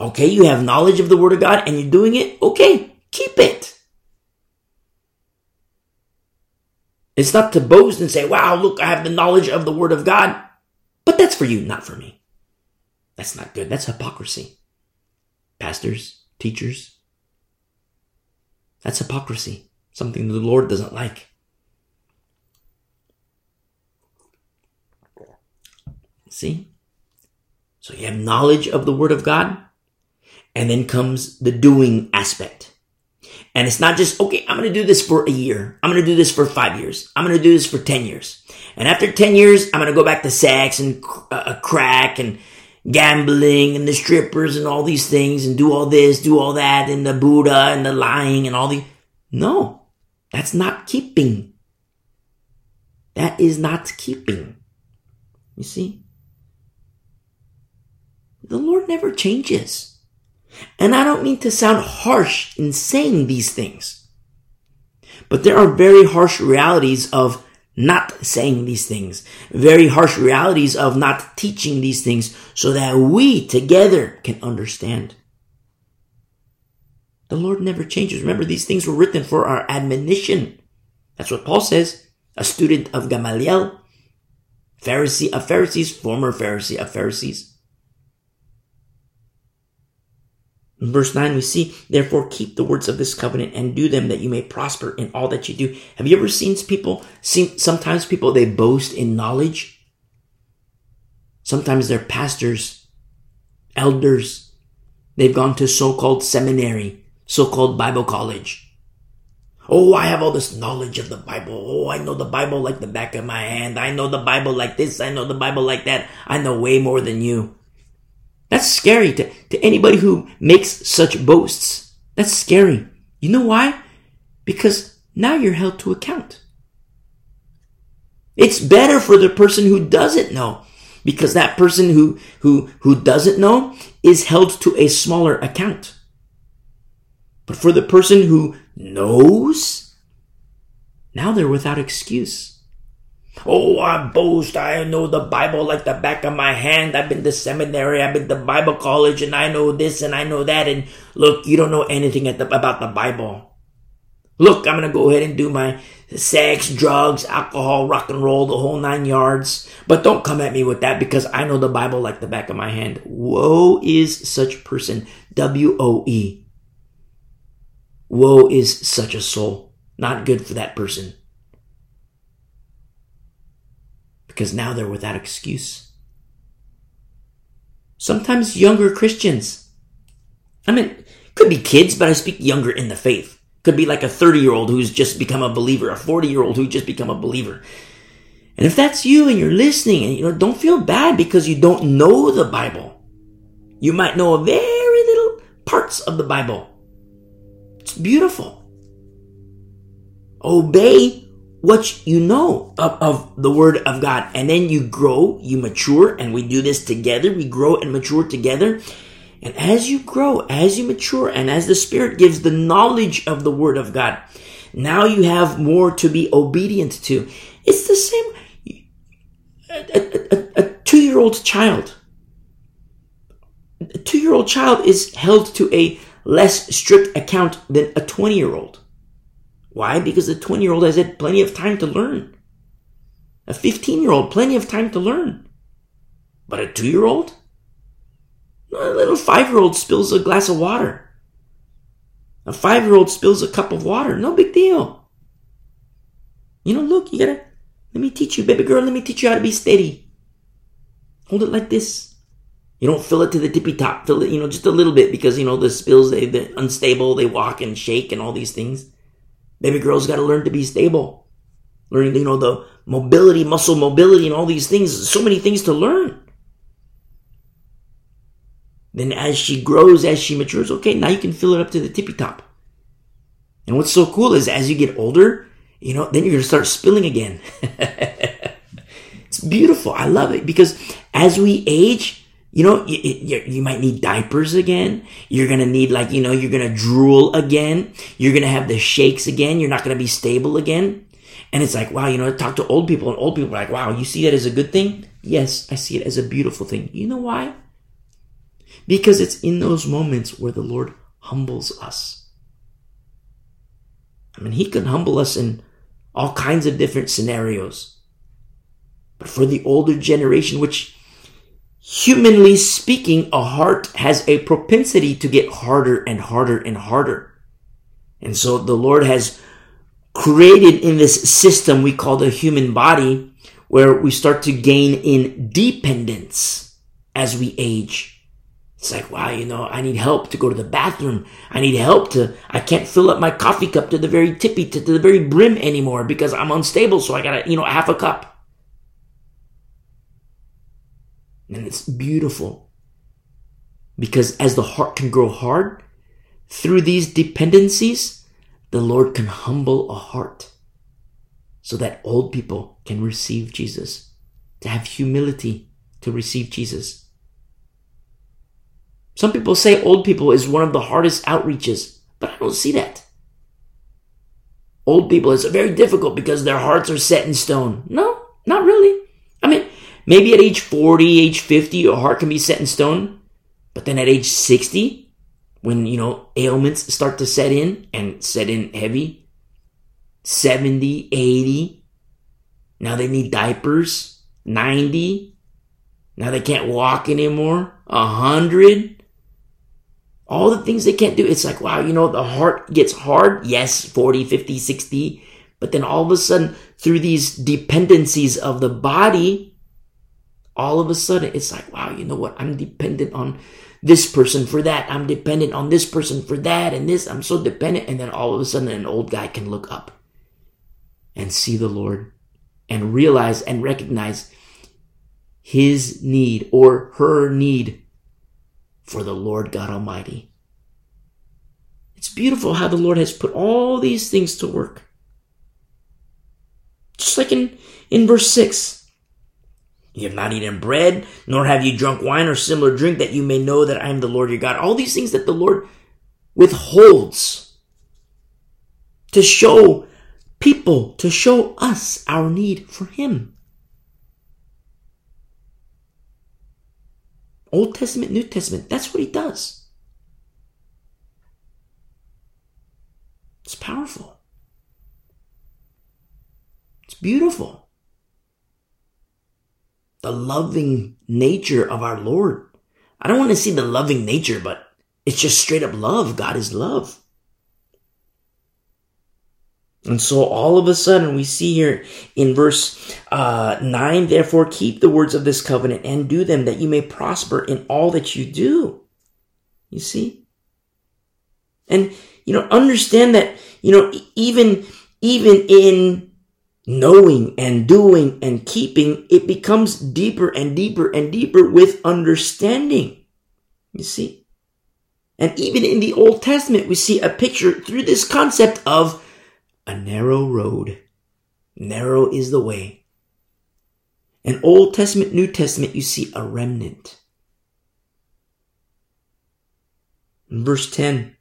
Speaker 1: Okay, you have knowledge of the Word of God and you're doing it? Okay, keep it. It's not to boast and say, wow, look, I have the knowledge of the Word of God. But that's for you, not for me. That's not good. That's hypocrisy. Pastors, teachers, that's hypocrisy. Something the Lord doesn't like. See? So you have knowledge of the Word of God, and then comes the doing aspect. And it's not just, okay, I'm going to do this for a year. I'm going to do this for five years. I'm going to do this for 10 years. And after 10 years, I'm going to go back to sex and uh, crack and gambling and the strippers and all these things and do all this, do all that and the Buddha and the lying and all the. No, that's not keeping. That is not keeping. You see? The Lord never changes. And I don't mean to sound harsh in saying these things. But there are very harsh realities of not saying these things, very harsh realities of not teaching these things so that we together can understand. The Lord never changes. Remember, these things were written for our admonition. That's what Paul says. A student of Gamaliel, Pharisee of Pharisees, former Pharisee of Pharisees. In verse 9, we see, therefore keep the words of this covenant and do them that you may prosper in all that you do. Have you ever seen people, seen, sometimes people, they boast in knowledge? Sometimes they're pastors, elders. They've gone to so-called seminary, so-called Bible college. Oh, I have all this knowledge of the Bible. Oh, I know the Bible like the back of my hand. I know the Bible like this. I know the Bible like that. I know way more than you. That's scary to, to anybody who makes such boasts. That's scary. You know why? Because now you're held to account. It's better for the person who doesn't know because that person who, who, who doesn't know is held to a smaller account. But for the person who knows, now they're without excuse. Oh, I boast. I know the Bible like the back of my hand. I've been to seminary. I've been to Bible college and I know this and I know that. And look, you don't know anything the, about the Bible. Look, I'm going to go ahead and do my sex, drugs, alcohol, rock and roll, the whole nine yards. But don't come at me with that because I know the Bible like the back of my hand. Woe is such person. W-O-E. Woe is such a soul. Not good for that person. Because now they're without excuse. Sometimes younger Christians, I mean, could be kids, but I speak younger in the faith. Could be like a 30 year old who's just become a believer, a 40 year old who just become a believer. And if that's you and you're listening and you know, don't feel bad because you don't know the Bible. You might know a very little parts of the Bible. It's beautiful. Obey what you know of, of the word of God. And then you grow, you mature, and we do this together. We grow and mature together. And as you grow, as you mature, and as the Spirit gives the knowledge of the Word of God, now you have more to be obedient to. It's the same. A, a, a two year old child. A two year old child is held to a less strict account than a 20 year old. Why? Because the 20 year old has had plenty of time to learn. A 15 year old, plenty of time to learn. But a two year old? A little five year old spills a glass of water. A five year old spills a cup of water. No big deal. You know, look, you gotta, let me teach you, baby girl, let me teach you how to be steady. Hold it like this. You don't fill it to the tippy top. Fill it, you know, just a little bit because, you know, the spills, they, they're unstable, they walk and shake and all these things. Baby girls got to learn to be stable. Learning, you know, the mobility, muscle mobility, and all these things. So many things to learn. Then as she grows, as she matures, okay, now you can fill it up to the tippy top. And what's so cool is as you get older you know, then you're going to start spilling again. it's beautiful. I love it because as we age, you know, you, you, you, might need diapers again. You're to need like, you know, you're to drool again. You're to have the shakes again. You're not to be stable again. And it's like, wow, you know, talk to old people and old people are like, wow, you see that as a good thing? Yes, I see it as a beautiful thing. You know why? Because it's in those moments where the Lord humbles us. I mean, He can humble us in all kinds of different scenarios. But for the older generation, which humanly speaking, a heart has a propensity to get harder and harder and harder. And so the Lord has created in this system we call the human body where we start to gain in dependence as we age. It's like, wow, you know, I need help to go to the bathroom. I need help to, I can't fill up my coffee cup to the very tippy, to, to the very brim anymore because I'm unstable. So I gotta, you know, half a cup. And it's beautiful because as the heart can grow hard through these dependencies, the Lord can humble a heart so that old people can receive Jesus, to have humility to receive Jesus. Some people say old people is one of the hardest outreaches, but I don't see that. Old people, is very difficult because their hearts are set in stone. No, not really. Maybe at age 40, age 50, your heart can be set in stone, but then at age 60, when you know ailments start to set in and set in heavy 70 80 now they need diapers 90 now they can't walk anymore 100 all the things they can't do it's like wow you know the heart gets hard yes 40 50 60 but then all of a sudden through these dependencies of the body all of a sudden it's like wow you know what i'm dependent on this person for that. I'm dependent on this person for that and this. I'm so dependent. And then all of a sudden, an old guy can look up and see the Lord and realize and recognize his need or her need for the Lord God Almighty. It's beautiful how the Lord has put all these things to work. Just like in, in verse 6. You have not eaten bread, nor have you drunk wine or similar drink, that you may know that I am the Lord your God. All these things that the Lord withholds to show people, to show us our need for Him. Old Testament, New Testament, that's what He does. It's powerful. It's beautiful the loving nature of our Lord. I don't want to see the loving nature, but it's just straight up love. God is love. And so all of a sudden we see here in verse uh, 9, therefore keep the words of this covenant and do them that you may prosper in all that you do. You see? And, you know, understand that, you know, even, even in knowing and doing and keeping, it becomes deeper and deeper and deeper with understanding. You see? And even in the Old Testament, we see a picture through this concept of a narrow road. Narrow is the way. In Old Testament, New Testament, you see a remnant. In verse 10,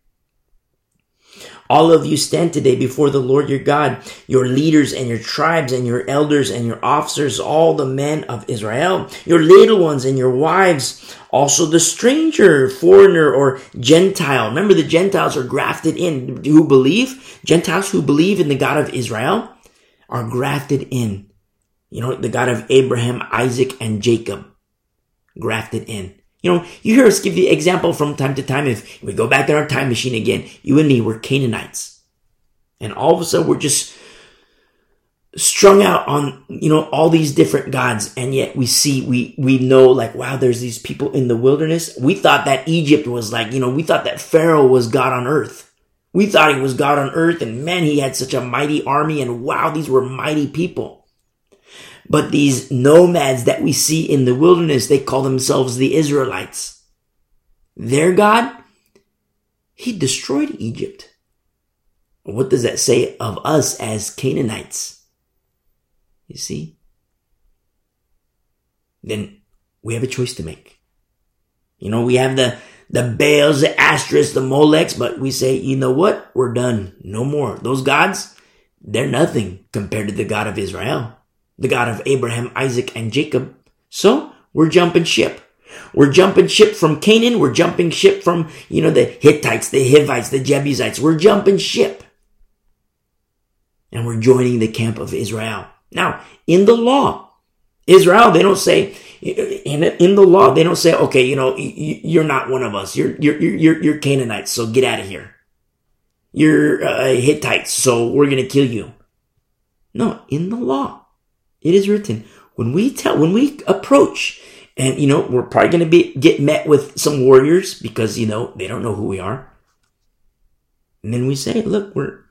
Speaker 1: all of you stand today before the Lord your God, your leaders and your tribes and your elders and your officers, all the men of Israel, your little ones and your wives, also the stranger, foreigner, or Gentile. Remember the Gentiles are grafted in who believe, Gentiles who believe in the God of Israel are grafted in. You know, the God of Abraham, Isaac, and Jacob grafted in. You know, you hear us give the example from time to time. If we go back in our time machine again, you and me were Canaanites. And all of a sudden we're just strung out on, you know, all these different gods. And yet we see, we, we know like, wow, there's these people in the wilderness. We thought that Egypt was like, you know, we thought that Pharaoh was God on earth. We thought he was God on earth and man, he had such a mighty army and wow, these were mighty people. But these nomads that we see in the wilderness, they call themselves the Israelites. Their God, he destroyed Egypt. What does that say of us as Canaanites? You see? Then we have a choice to make. You know, we have the, the Baals, the Astros, the Molechs, but we say, you know what? We're done. No more. Those gods, they're nothing compared to the God of Israel, the God of Abraham, Isaac, and Jacob. So we're jumping ship. We're jumping ship from Canaan. We're jumping ship from, you know, the Hittites, the Hivites, the Jebusites. We're jumping ship. And we're joining the camp of Israel. Now, in the law, Israel, they don't say, in, in the law, they don't say, okay, you know, you're not one of us. You're, you're, you're, you're Canaanites, so get out of here. You're uh, Hittites, so we're going to kill you. No, in the law, it is written, when we tell, when we approach and, you know, we're probably going to be, get met with some warriors because, you know, they don't know who we are. And then we say, look, we're,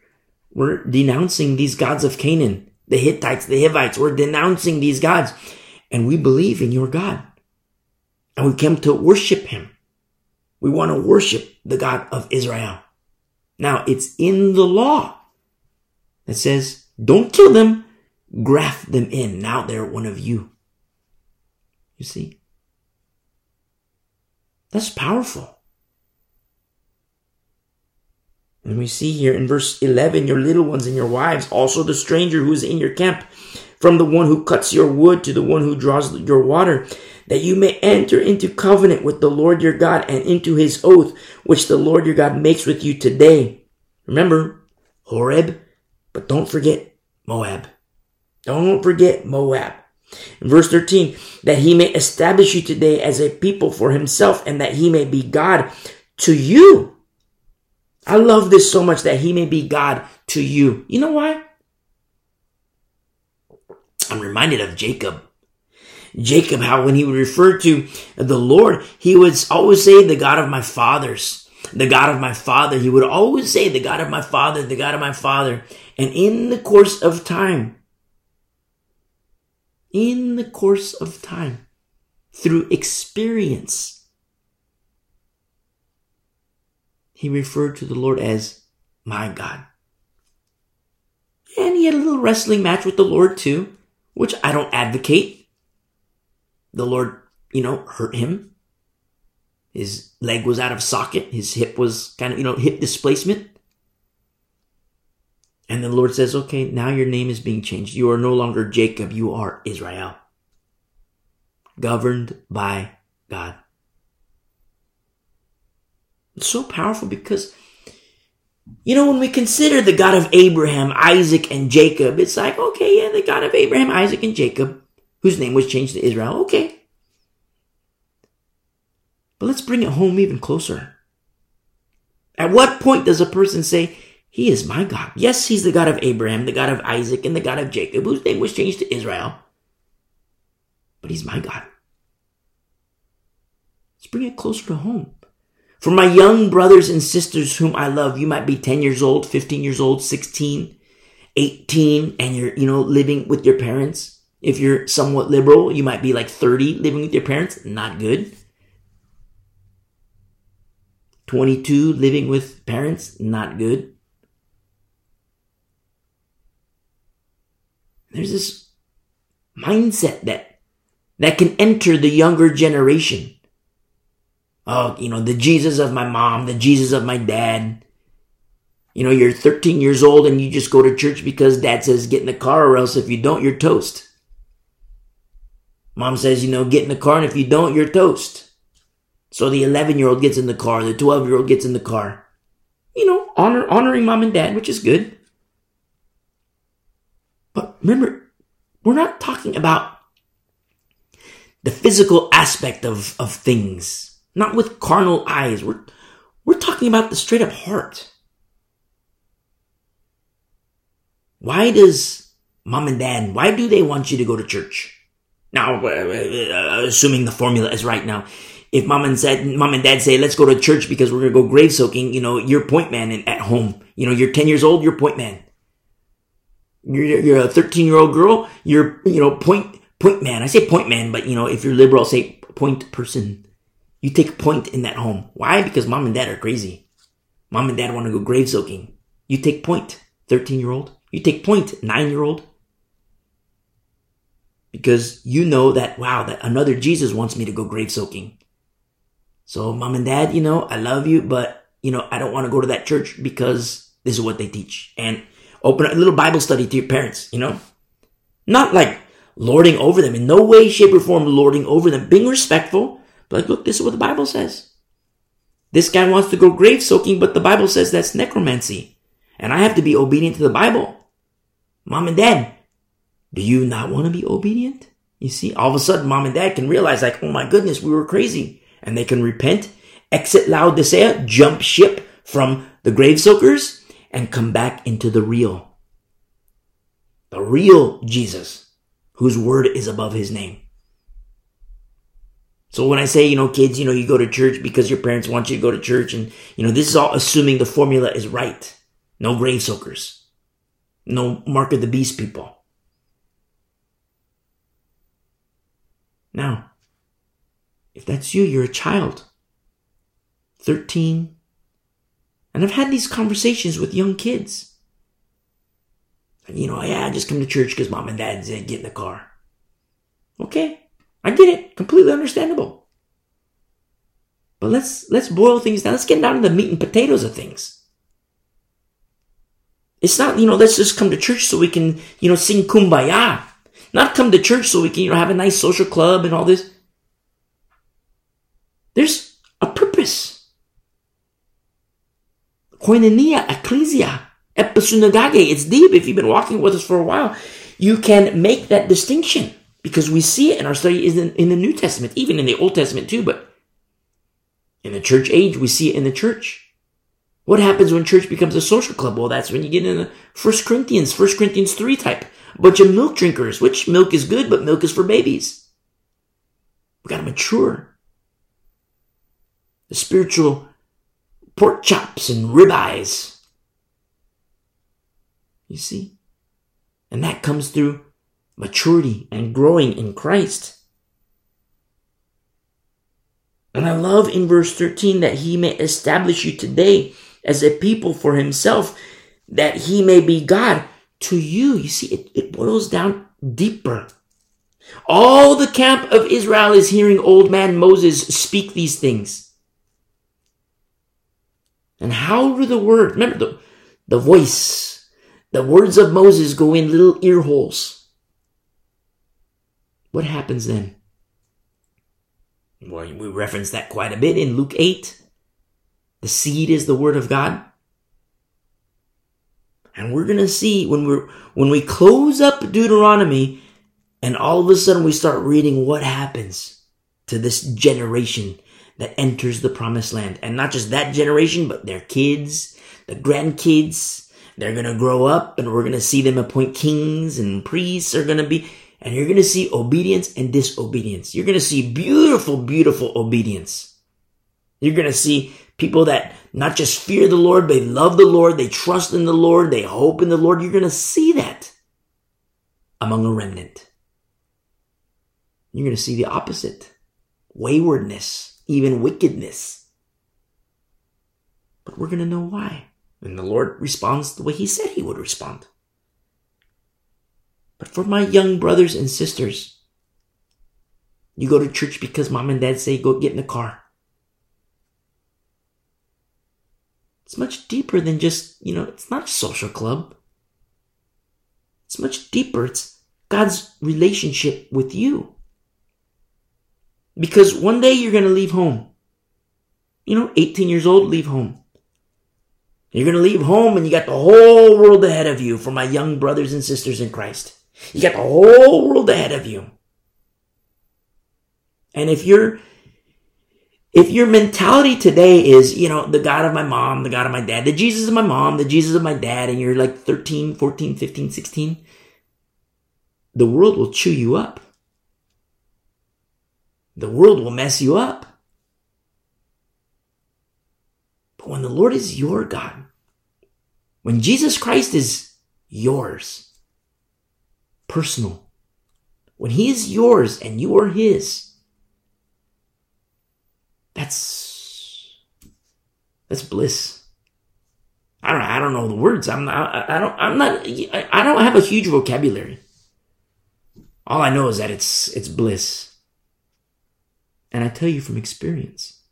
Speaker 1: we're denouncing these gods of Canaan, the Hittites, the Hivites. We're denouncing these gods and we believe in your God. And we came to worship him. We want to worship the God of Israel. Now it's in the law that says, don't kill them, graft them in. Now they're one of you. You see? That's powerful. And we see here in verse 11, your little ones and your wives, also the stranger who is in your camp, from the one who cuts your wood to the one who draws your water, that you may enter into covenant with the Lord your God and into his oath, which the Lord your God makes with you today. Remember, Horeb, but don't forget Moab. Don't forget Moab. In verse 13, that he may establish you today as a people for himself and that he may be God to you. I love this so much that he may be God to you. You know why? I'm reminded of Jacob. Jacob, how when he would refer to the Lord, he would always say, the God of my fathers, the God of my father. He would always say, the God of my father, the God of my father. And in the course of time, in the course of time, through experience, he referred to the Lord as my God. And he had a little wrestling match with the Lord too, which I don't advocate. The Lord, you know, hurt him. His leg was out of socket. His hip was kind of, you know, hip displacement. And the Lord says, okay, now your name is being changed. You are no longer Jacob. You are Israel. Governed by God. It's so powerful because, you know, when we consider the God of Abraham, Isaac, and Jacob, it's like, okay, yeah, the God of Abraham, Isaac, and Jacob, whose name was changed to Israel. Okay. But let's bring it home even closer. At what point does a person say, he is my God. Yes, he's the God of Abraham, the God of Isaac, and the God of Jacob, whose name was changed to Israel. But he's my God. Let's bring it closer to home. For my young brothers and sisters whom I love, you might be 10 years old, 15 years old, 16, 18, and you're, you know, living with your parents. If you're somewhat liberal, you might be like 30 living with your parents. Not good. 22 living with parents. Not good. There's this mindset that, that can enter the younger generation. Oh, you know, the Jesus of my mom, the Jesus of my dad. You know, you're 13 years old and you just go to church because dad says get in the car or else if you don't, you're toast. Mom says, you know, get in the car and if you don't, you're toast. So the 11 year old gets in the car, the 12 year old gets in the car. You know, honor, honoring mom and dad, which is good. Remember, we're not talking about the physical aspect of, of things, not with carnal eyes. We're, we're talking about the straight up heart. Why does mom and dad, why do they want you to go to church? Now, uh, uh, assuming the formula is right now, if mom and dad, mom and dad say, let's go to church because we're going to go grave soaking, you know, you're point man at home. You know, you're 10 years old, you're point man. You're, you're a 13 year old girl. You're, you know, point, point man. I say point man, but you know, if you're liberal, say point person. You take point in that home. Why? Because mom and dad are crazy. Mom and dad want to go grave soaking. You take point, 13 year old. You take point, 9 year old. Because you know that, wow, that another Jesus wants me to go grave soaking. So mom and dad, you know, I love you, but you know, I don't want to go to that church because this is what they teach. And open a little Bible study to your parents, you know? Not like lording over them. In no way, shape, or form lording over them. Being respectful. But like, look, this is what the Bible says. This guy wants to go grave soaking, but the Bible says that's necromancy. And I have to be obedient to the Bible. Mom and dad, do you not want to be obedient? You see, all of a sudden, mom and dad can realize, like, oh my goodness, we were crazy. And they can repent, exit Laodicea, jump ship from the grave soakers, and come back into the real. The real Jesus, whose word is above his name. So when I say, you know, kids, you know, you go to church because your parents want you to go to church and, you know, this is all assuming the formula is right. No grave soakers. No mark of the beast people. Now, if that's you, you're a child. 13. And I've had these conversations with young kids. And, you know, yeah, I just come to church because mom and dad said get in the car. Okay. I get it. Completely understandable. But let's, let's boil things down. Let's get down to the meat and potatoes of things. It's not, you know, let's just come to church so we can, you know, sing kumbaya. Not come to church so we can, you know, have a nice social club and all this. There's a purpose. Koinonia, ecclesia, episunagage. It's deep. If you've been walking with us for a while, you can make that distinction because we see it in our study in in the New Testament, even in the Old Testament too, but in the church age, we see it in the church. What happens when church becomes a social club? Well, that's when you get in the First Corinthians, First Corinthians 3 type. A bunch of milk drinkers, which milk is good, but milk is for babies. We gotta mature. The spiritual pork chops and ribeyes. You see? And that comes through maturity and growing in Christ. And I love in verse 13 that he may establish you today as a people for himself, that he may be God to you. You see, it, it boils down deeper. All the camp of Israel is hearing old man Moses speak these things. And how do the word, remember the, the voice, the words of Moses go in little ear holes. What happens then? Well, we reference that quite a bit in Luke 8. The seed is the word of God. And we're going to see when we're, when we close up Deuteronomy and all of a sudden we start reading what happens to this generation that enters the promised land. And not just that generation, but their kids, the grandkids. They're going to grow up and we're going to see them appoint kings and priests are going to be, and you're going to see obedience and disobedience. You're going to see beautiful, beautiful obedience. You're going to see people that not just fear the Lord, they love the Lord, they trust in the Lord, they hope in the Lord. You're going to see that among a remnant. You're going to see the opposite waywardness, even wickedness. But we're going to know why. And the Lord responds the way He said He would respond. But for my young brothers and sisters, you go to church because mom and dad say go get in the car. It's much deeper than just, you know, it's not a social club. It's much deeper. It's God's relationship with you. Because one day you're going to leave home. You know, 18 years old, leave home. You're going to leave home and you got the whole world ahead of you for my young brothers and sisters in Christ. You got the whole world ahead of you. And if you're if your mentality today is, you know, the God of my mom, the God of my dad, the Jesus of my mom, the Jesus of my dad, and you're like 13, 14, 15, 16, the world will chew you up. The world will mess you up. But when the Lord is your God, when Jesus Christ is yours, personal. When he is yours and you are his, that's, that's bliss. I don't I don't know the words. I'm not I don't I'm not I don't have a huge vocabulary. All I know is that it's it's bliss. And I tell you from experience.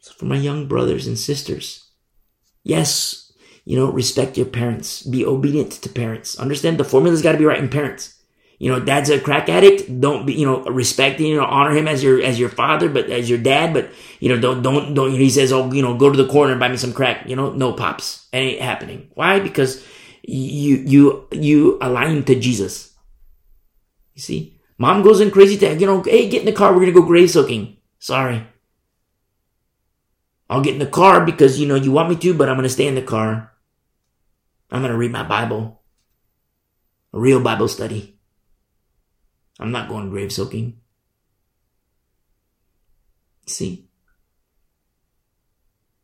Speaker 1: So for my young brothers and sisters, yes, you know, respect your parents. Be obedient to parents. Understand the formula's got to be right in parents. You know, dad's a crack addict. Don't be, you know, respect, you know, honor him as your, as your father, but as your dad, but, you know, don't, don't, don't, he says, oh, you know, go to the corner and buy me some crack. You know, no pops. It ain't happening. Why? Because you, you, you align to Jesus. You see? Mom goes in crazy tag, you know, hey, get in the car. We're to go grave soaking. Sorry. I'll get in the car because, you know, you want me to, but I'm to stay in the car. I'm to read my Bible. A real Bible study. I'm not going grave soaking. See?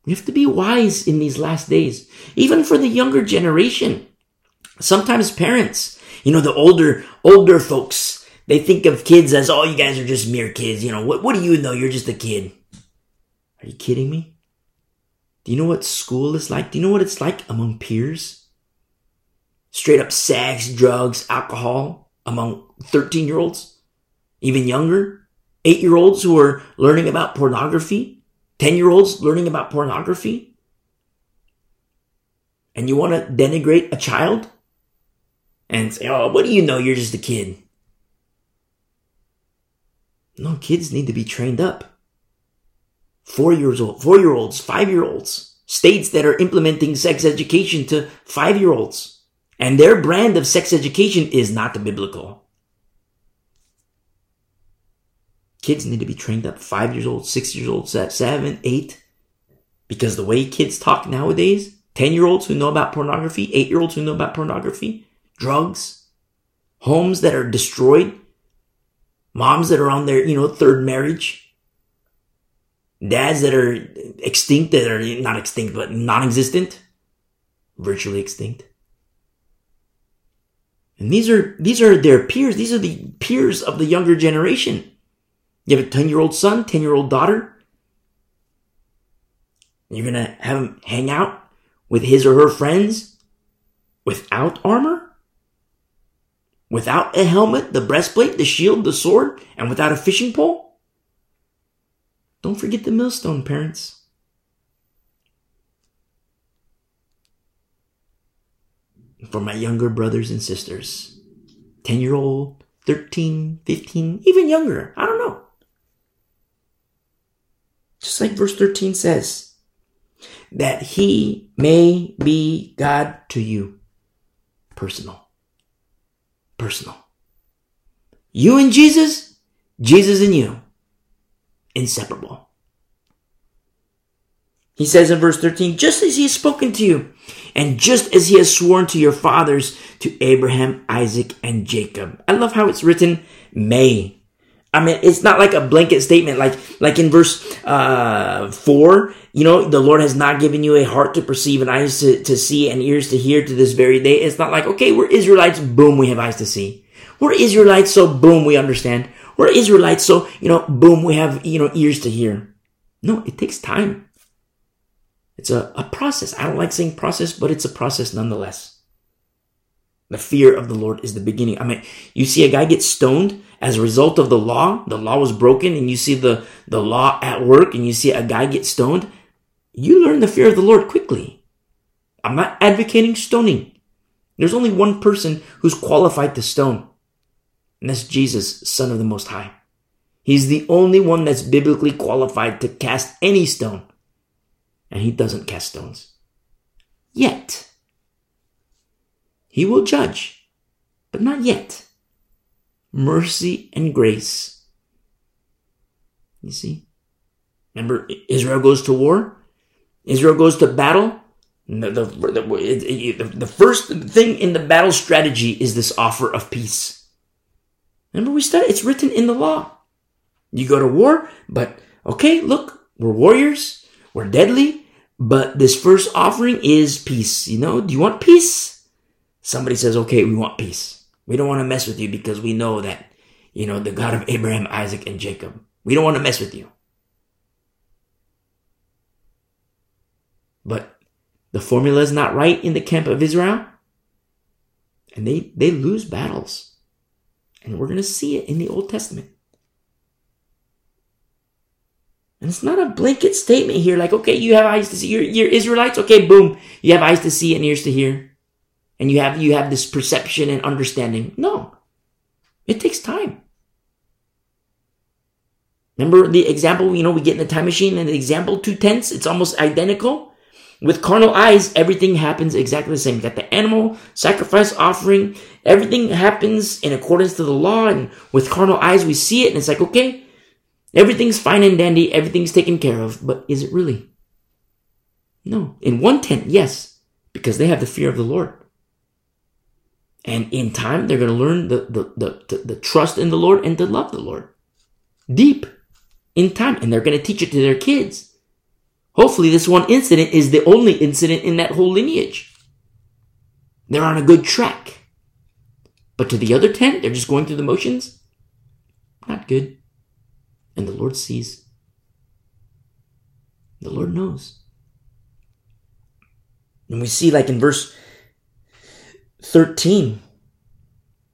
Speaker 1: We have to be wise in these last days, even for the younger generation. Sometimes parents, you know, the older, older folks, they think of kids as, oh, you guys are just mere kids. You know, what, what do you know? You're just a kid. Are you kidding me? Do you know what school is like? Do you know what it's like among peers? Straight up sex, drugs, alcohol among 13 year olds, even younger, eight year olds who are learning about pornography, 10 year olds learning about pornography. And you want to denigrate a child and say, oh, what do you know? You're just a kid. No, kids need to be trained up. Four years old, four year olds, five year olds, states that are implementing sex education to five year olds. And their brand of sex education is not the biblical. Kids need to be trained up five years old, six years old, seven, eight. Because the way kids talk nowadays, 10 year olds who know about pornography, eight year olds who know about pornography, drugs, homes that are destroyed, moms that are on their, you know, third marriage, dads that are extinct, that are not extinct, but non-existent, virtually extinct. And these are, these are their peers. These are the peers of the younger generation. You have a 10 year old son, 10 year old daughter. You're going to have him hang out with his or her friends without armor, without a helmet, the breastplate, the shield, the sword, and without a fishing pole. Don't forget the millstone, parents. for my younger brothers and sisters 10 year old, 13, 15, even younger. I don't know. Just like verse 13 says, that he may be God to you. Personal. Personal. You and Jesus, Jesus and you. Inseparable. He says in verse 13, just as he has spoken to you, and just as he has sworn to your fathers, to Abraham, Isaac, and Jacob. I love how it's written, may. I mean, it's not like a blanket statement, like, like in verse, uh, four, you know, the Lord has not given you a heart to perceive and eyes to, to see and ears to hear to this very day. It's not like, okay, we're Israelites, boom, we have eyes to see. We're Israelites, so boom, we understand. We're Israelites, so, you know, boom, we have, you know, ears to hear. No, it takes time. It's a, a process. I don't like saying process, but it's a process nonetheless. The fear of the Lord is the beginning. I mean, you see a guy get stoned as a result of the law. The law was broken and you see the, the law at work and you see a guy get stoned. You learn the fear of the Lord quickly. I'm not advocating stoning. There's only one person who's qualified to stone. And that's Jesus, Son of the Most High. He's the only one that's biblically qualified to cast any stone and he doesn't cast stones. Yet. He will judge, but not yet. Mercy and grace. You see? Remember, Israel goes to war? Israel goes to battle? The, the, the, the, first thing in the battle strategy is this offer of peace. Remember, we studied, it's written in the law. You go to war, but okay, look, we're warriors. We're deadly, but this first offering is peace. You know, do you want peace? Somebody says, okay, we want peace. We don't want to mess with you because we know that, you know, the God of Abraham, Isaac, and Jacob. We don't want to mess with you. But the formula is not right in the camp of Israel. And they, they lose battles. And we're going to see it in the Old Testament. And it's not a blanket statement here, like, okay, you have eyes to see. You're, you're Israelites. Okay, boom. You have eyes to see and ears to hear. And you have, you have this perception and understanding. No. It takes time. Remember the example, you know, we get in the time machine and the example two tenths, it's almost identical. With carnal eyes, everything happens exactly the same. You got the animal sacrifice offering. Everything happens in accordance to the law. And with carnal eyes, we see it and it's like, okay, everything's fine and dandy. Everything's taken care of. But is it really? No. In one tent, yes, because they have the fear of the Lord. And in time, they're going to learn the, the, the, the, the trust in the Lord and to love the Lord. Deep in time. And they're going to teach it to their kids. Hopefully, this one incident is the only incident in that whole lineage. They're on a good track. But to the other 10, they're just going through the motions. Not good. And the Lord sees. The Lord knows. And we see, like in verse 13,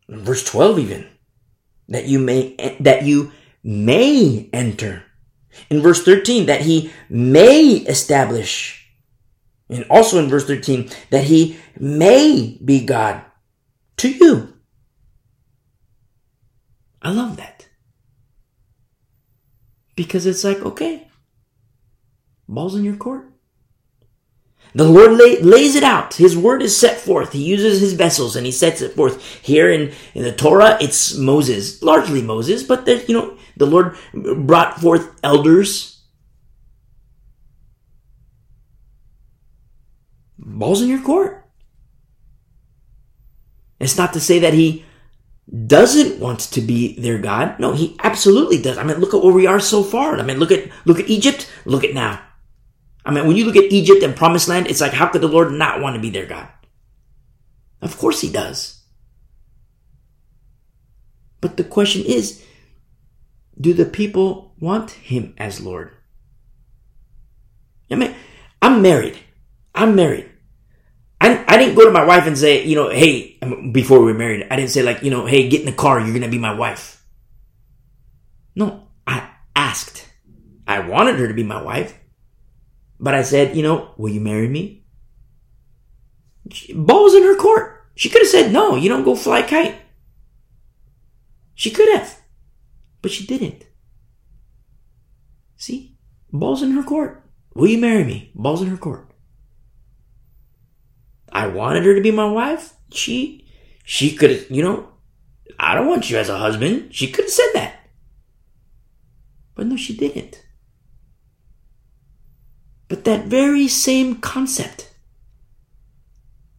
Speaker 1: verse 12 even, that you may, that you may enter in verse 13, that he may establish. And also in verse 13, that he may be God to you. I love that. Because it's like, okay, ball's in your court. The Lord lay, lays it out. His word is set forth. He uses his vessels and he sets it forth. Here in, in the Torah, it's Moses, largely Moses, but there, you know, the Lord brought forth elders. Balls in your court. It's not to say that he doesn't want to be their God. No, he absolutely does. I mean, look at where we are so far. I mean, look at, look at Egypt. Look at now. I mean, when you look at Egypt and Promised Land, it's like, how could the Lord not want to be their God? Of course he does. But the question is, do the people want him as Lord? I mean, I'm married. I'm married. I, I didn't go to my wife and say, you know, hey, um, before we were married, I didn't say like, you know, hey, get in the car, you're going to be my wife. No, I asked. I wanted her to be my wife. But I said, you know, will you marry me? Balls in her court. She could have said, no, you don't go fly kite. She could have. But she didn't. See? Balls in her court. Will you marry me? Balls in her court. I wanted her to be my wife. She, she could have, you know, I don't want you as a husband. She could have said that. But no, she didn't. But that very same concept,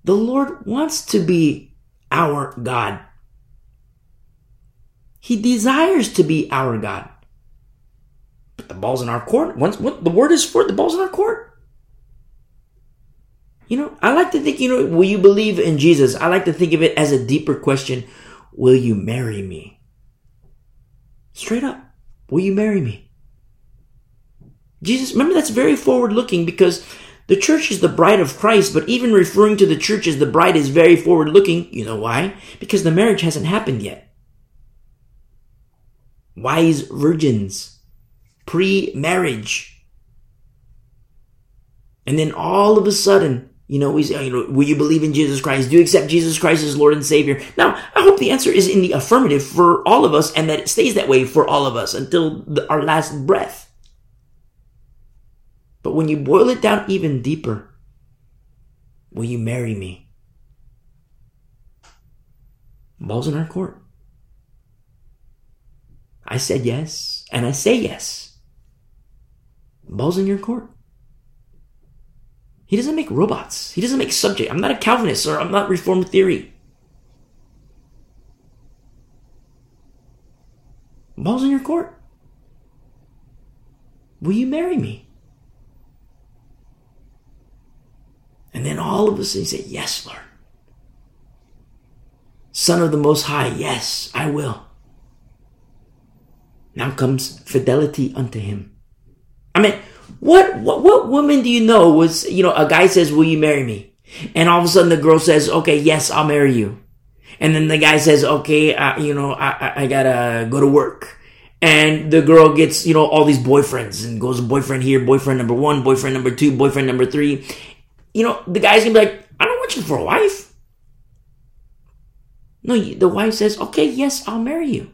Speaker 1: the Lord wants to be our God. He desires to be our God. But the ball's in our court. Once the word is for the ball's in our court. You know, I like to think, you know, will you believe in Jesus? I like to think of it as a deeper question. Will you marry me? Straight up. Will you marry me? Jesus, remember that's very forward looking because the church is the bride of Christ, but even referring to the church as the bride is very forward looking. You know why? Because the marriage hasn't happened yet. Wise virgins, pre marriage. And then all of a sudden, you know, we say, you know, will you believe in Jesus Christ? Do you accept Jesus Christ as Lord and Savior? Now, I hope the answer is in the affirmative for all of us and that it stays that way for all of us until the, our last breath. But when you boil it down even deeper, will you marry me? Ball's in our court. I said yes, and I say yes. Ball's in your court. He doesn't make robots. He doesn't make subject. I'm not a Calvinist or I'm not Reformed theory. Ball's in your court. Will you marry me? And then all of a sudden he said, Yes, Lord. Son of the Most High, yes, I will. Now comes fidelity unto him. I mean, what, what, what woman do you know was, you know, a guy says, will you marry me? And all of a sudden the girl says, okay, yes, I'll marry you. And then the guy says, okay, uh, you know, I, I, I gotta go to work. And the girl gets, you know, all these boyfriends and goes boyfriend here, boyfriend number one, boyfriend number two, boyfriend number three. You know, the guy's gonna be like, I don't want you for a wife. No, the wife says, okay, yes, I'll marry you.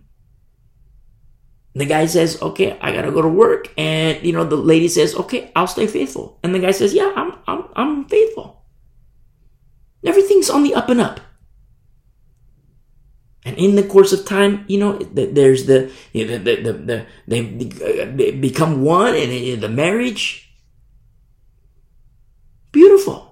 Speaker 1: The guy says, okay, I gotta go to work. And, you know, the lady says, okay, I'll stay faithful. And the guy says, yeah, I'm, I'm, I'm faithful. Everything's on the up and up. And in the course of time, you know, there's the, you know, the, the, the, they, become one and the marriage. Beautiful.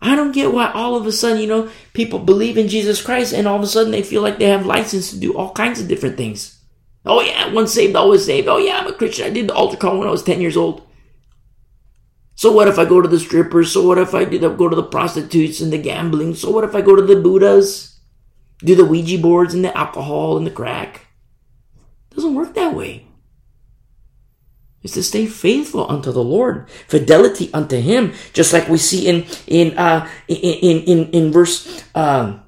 Speaker 1: I don't get why all of a sudden, you know, people believe in Jesus Christ and all of a sudden they feel like they have license to do all kinds of different things. Oh yeah, once saved, always saved. Oh yeah, I'm a Christian. I did the altar call when I was 10 years old. So what if I go to the strippers? So what if I do go to the prostitutes and the gambling? So what if I go to the Buddhas? Do the Ouija boards and the alcohol and the crack? Doesn't work that way. It's to stay faithful unto the Lord, fidelity unto Him, just like we see in in uh, in, in in in verse. Um,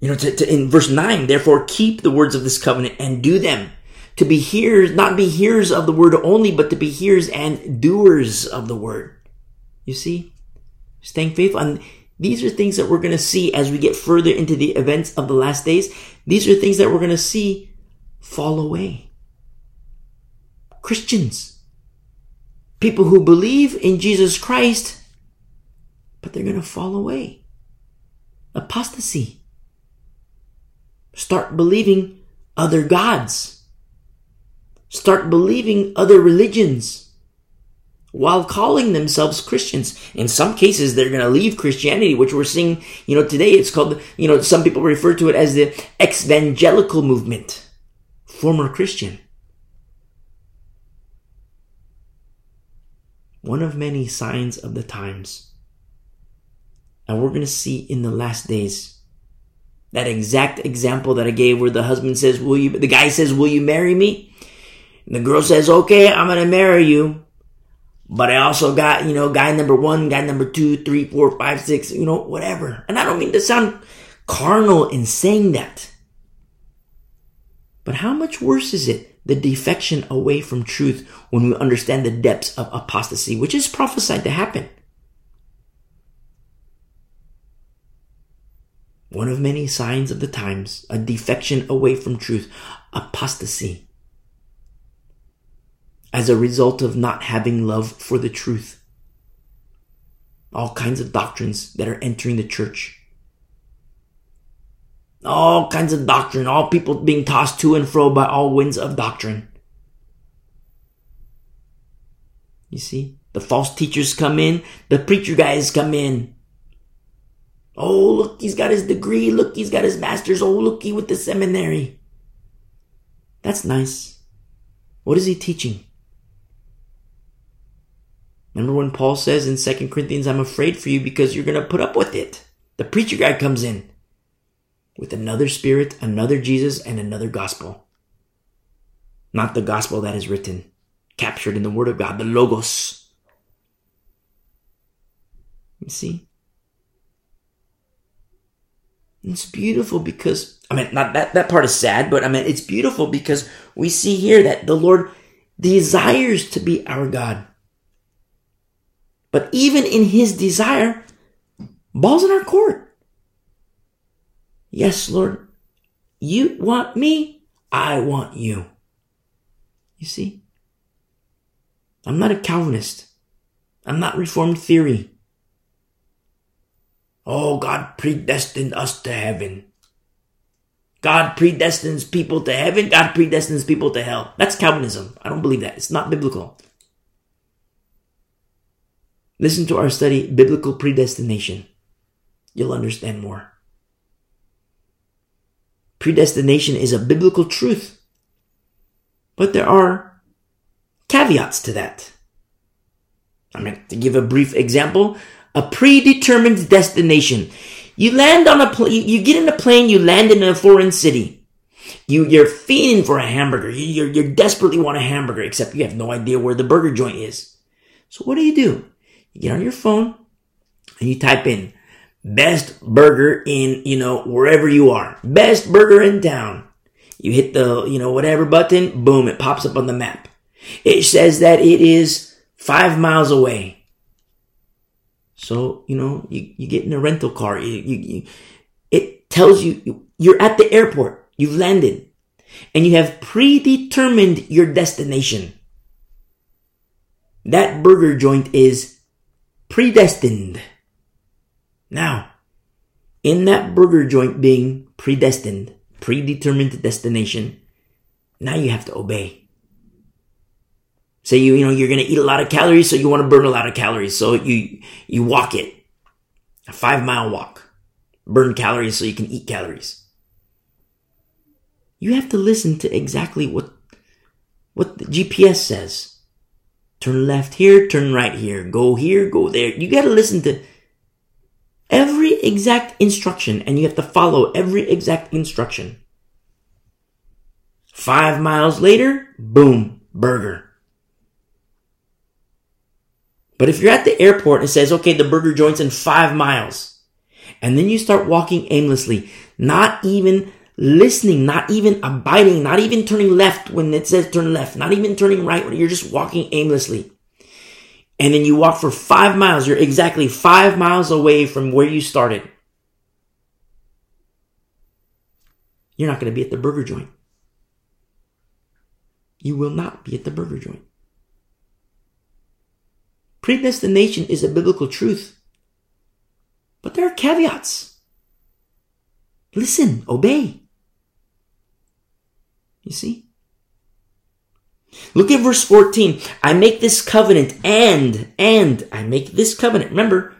Speaker 1: you know, to, to, in verse 9, therefore keep the words of this covenant and do them to be hearers, not be hearers of the word only, but to be hearers and doers of the word. You see? Staying faithful. And these are things that we're going to see as we get further into the events of the last days. These are things that we're going to see fall away. Christians. People who believe in Jesus Christ, but they're going to fall away. Apostasy. Start believing other gods start believing other religions while calling themselves Christians. In some cases, they're going to leave Christianity, which we're seeing, you know, today it's called, you know, some people refer to it as the exvangelical movement. Former Christian. One of many signs of the times. And we're going to see in the last days that exact example that I gave where the husband says, will you, the guy says, will you marry me? And the girl says, okay, I'm going to marry you. But I also got, you know, guy number one, guy number two, three, four, five, six, you know, whatever. And I don't mean to sound carnal in saying that. But how much worse is it, the defection away from truth, when we understand the depths of apostasy, which is prophesied to happen? One of many signs of the times, a defection away from truth, apostasy as a result of not having love for the truth. All kinds of doctrines that are entering the church. All kinds of doctrine, all people being tossed to and fro by all winds of doctrine. You see, the false teachers come in, the preacher guys come in. Oh, look, he's got his degree. Look, he's got his master's. Oh, look, he with the seminary. That's nice. What is he teaching? Remember when Paul says in 2 Corinthians, I'm afraid for you because you're going to put up with it. The preacher guy comes in with another spirit, another Jesus, and another gospel. Not the gospel that is written, captured in the word of God, the logos. You see? It's beautiful because, I mean, not that, that part is sad, but I mean, it's beautiful because we see here that the Lord desires to be our God. But even in his desire, ball's in our court. Yes, Lord, you want me, I want you. You see? I'm not a Calvinist. I'm not Reformed theory. Oh, God predestined us to heaven. God predestines people to heaven. God predestines people to hell. That's Calvinism. I don't believe that. It's not biblical. Listen to our study, Biblical Predestination. You'll understand more. Predestination is a biblical truth, but there are caveats to that. I mean, to give a brief example, a predetermined destination. You land on a plane, you get in a plane, you land in a foreign city. You, you're fiending for a hamburger. You, you you desperately want a hamburger, except you have no idea where the burger joint is. So what do you do? You get on your phone and you type in best burger in, you know, wherever you are. Best burger in town. You hit the, you know, whatever button, boom, it pops up on the map. It says that it is five miles away. So, you know, you, you get in a rental car. You, you, you, it tells you you're at the airport. You've landed and you have predetermined your destination. That burger joint is predestined. Now, in that burger joint being predestined, predetermined destination, now you have to obey. Say you, you know, you're going to eat a lot of calories, so you want to burn a lot of calories. So you, you walk it. A five mile walk. Burn calories so you can eat calories. You have to listen to exactly what, what the GPS says. Turn left here, turn right here, go here, go there. You got to listen to every exact instruction and you have to follow every exact instruction. Five miles later, boom, burger. But if you're at the airport and says, okay, the burger joint's in five miles, and then you start walking aimlessly, not even listening, not even abiding, not even turning left when it says turn left, not even turning right when you're just walking aimlessly and then you walk for five miles, you're exactly five miles away from where you started. You're not going to be at the burger joint. You will not be at the burger joint. Predestination is a biblical truth, but there are caveats. Listen, obey. You see? Look at verse 14. I make this covenant and, and I make this covenant. Remember,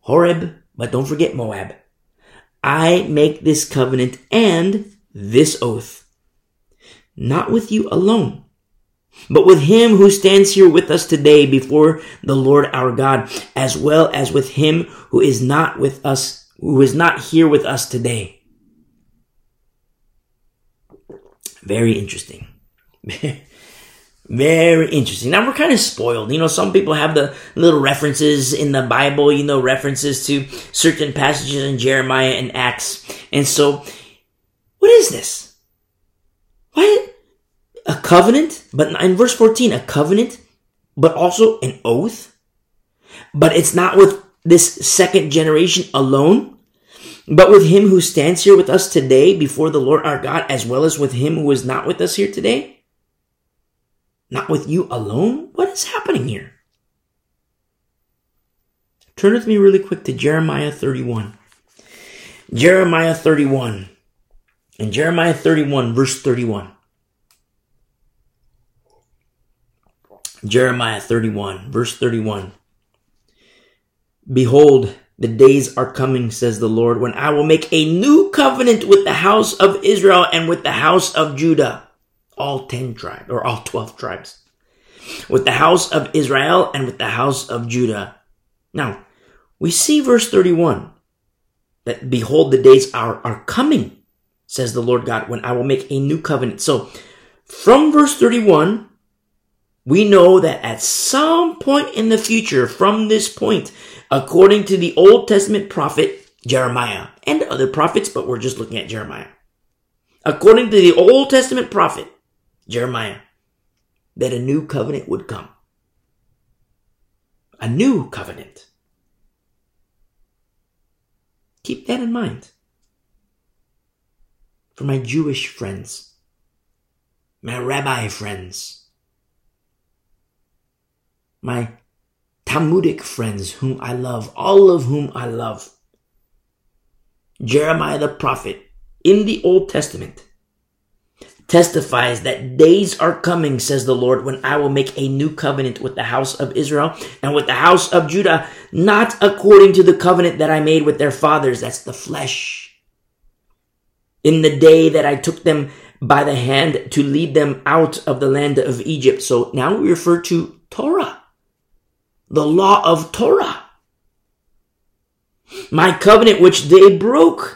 Speaker 1: Horeb, but don't forget Moab. I make this covenant and this oath. Not with you alone, but with him who stands here with us today before the Lord our God, as well as with him who is not with us, who is not here with us today. Very interesting. Very interesting. Now we're kind of spoiled. You know, some people have the little references in the Bible, you know, references to certain passages in Jeremiah and Acts. And so, what is this? What? A covenant? But in verse 14, a covenant, but also an oath? But it's not with this second generation alone, but with him who stands here with us today before the Lord our God, as well as with him who is not with us here today? Not with you alone? What is happening here? Turn with me really quick to Jeremiah 31. Jeremiah 31. In Jeremiah 31, verse 31. Jeremiah 31, verse 31. Behold, the days are coming, says the Lord, when I will make a new covenant with the house of Israel and with the house of Judah all 10 tribes, or all 12 tribes, with the house of Israel and with the house of Judah. Now, we see verse 31 that behold, the days are, are coming, says the Lord God, when I will make a new covenant. So, from verse 31, we know that at some point in the future, from this point, according to the Old Testament prophet Jeremiah and other prophets, but we're just looking at Jeremiah. According to the Old Testament prophet, Jeremiah, that a new covenant would come. A new covenant. Keep that in mind. For my Jewish friends, my rabbi friends, my Talmudic friends whom I love, all of whom I love. Jeremiah the prophet in the Old Testament testifies that days are coming, says the Lord, when I will make a new covenant with the house of Israel and with the house of Judah, not according to the covenant that I made with their fathers. That's the flesh. In the day that I took them by the hand to lead them out of the land of Egypt. So now we refer to Torah, the law of Torah. My covenant which they broke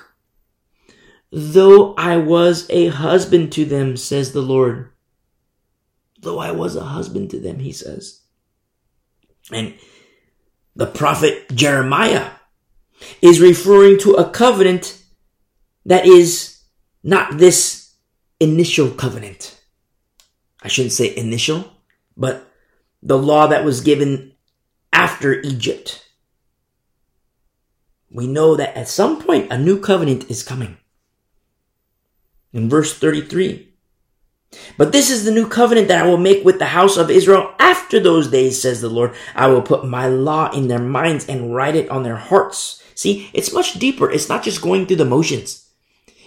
Speaker 1: though I was a husband to them, says the Lord. Though I was a husband to them, he says. And the prophet Jeremiah is referring to a covenant that is not this initial covenant. I shouldn't say initial, but the law that was given after Egypt. We know that at some point a new covenant is coming. In verse 33, but this is the new covenant that I will make with the house of Israel after those days, says the Lord. I will put my law in their minds and write it on their hearts. See, it's much deeper. It's not just going through the motions.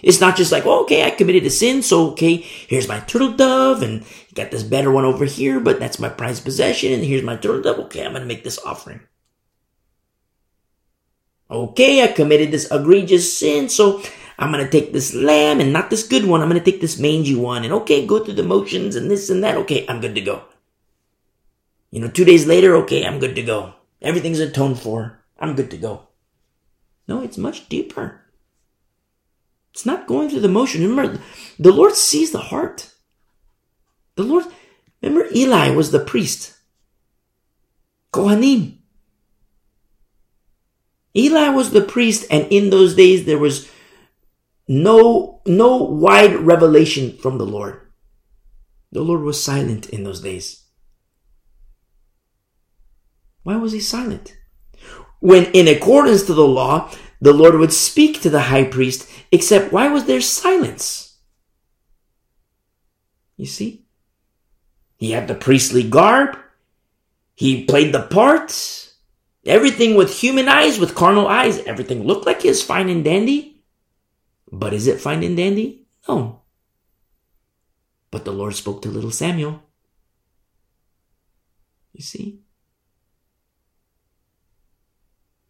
Speaker 1: It's not just like, okay, I committed a sin, so okay, here's my turtle dove, and got this better one over here, but that's my prized possession, and here's my turtle dove. Okay, I'm gonna make this offering. Okay, I committed this egregious sin, so I'm gonna take this lamb and not this good one. I'm gonna take this mangy one, and okay, go through the motions and this and that. Okay, I'm good to go. You know, two days later, okay, I'm good to go. Everything's atoned for. I'm good to go. No, it's much deeper. It's not going through the motion. Remember, the Lord sees the heart. The Lord, remember, Eli was the priest. Kohanim. Eli was the priest, and in those days there was no, no wide revelation from the Lord. The Lord was silent in those days. Why was he silent? When in accordance to the law, the Lord would speak to the high priest, except why was there silence? You see? He had the priestly garb. He played the part. Everything with human eyes, with carnal eyes, everything looked like his fine and dandy. But is it fine and dandy? No. But the Lord spoke to little Samuel. You see?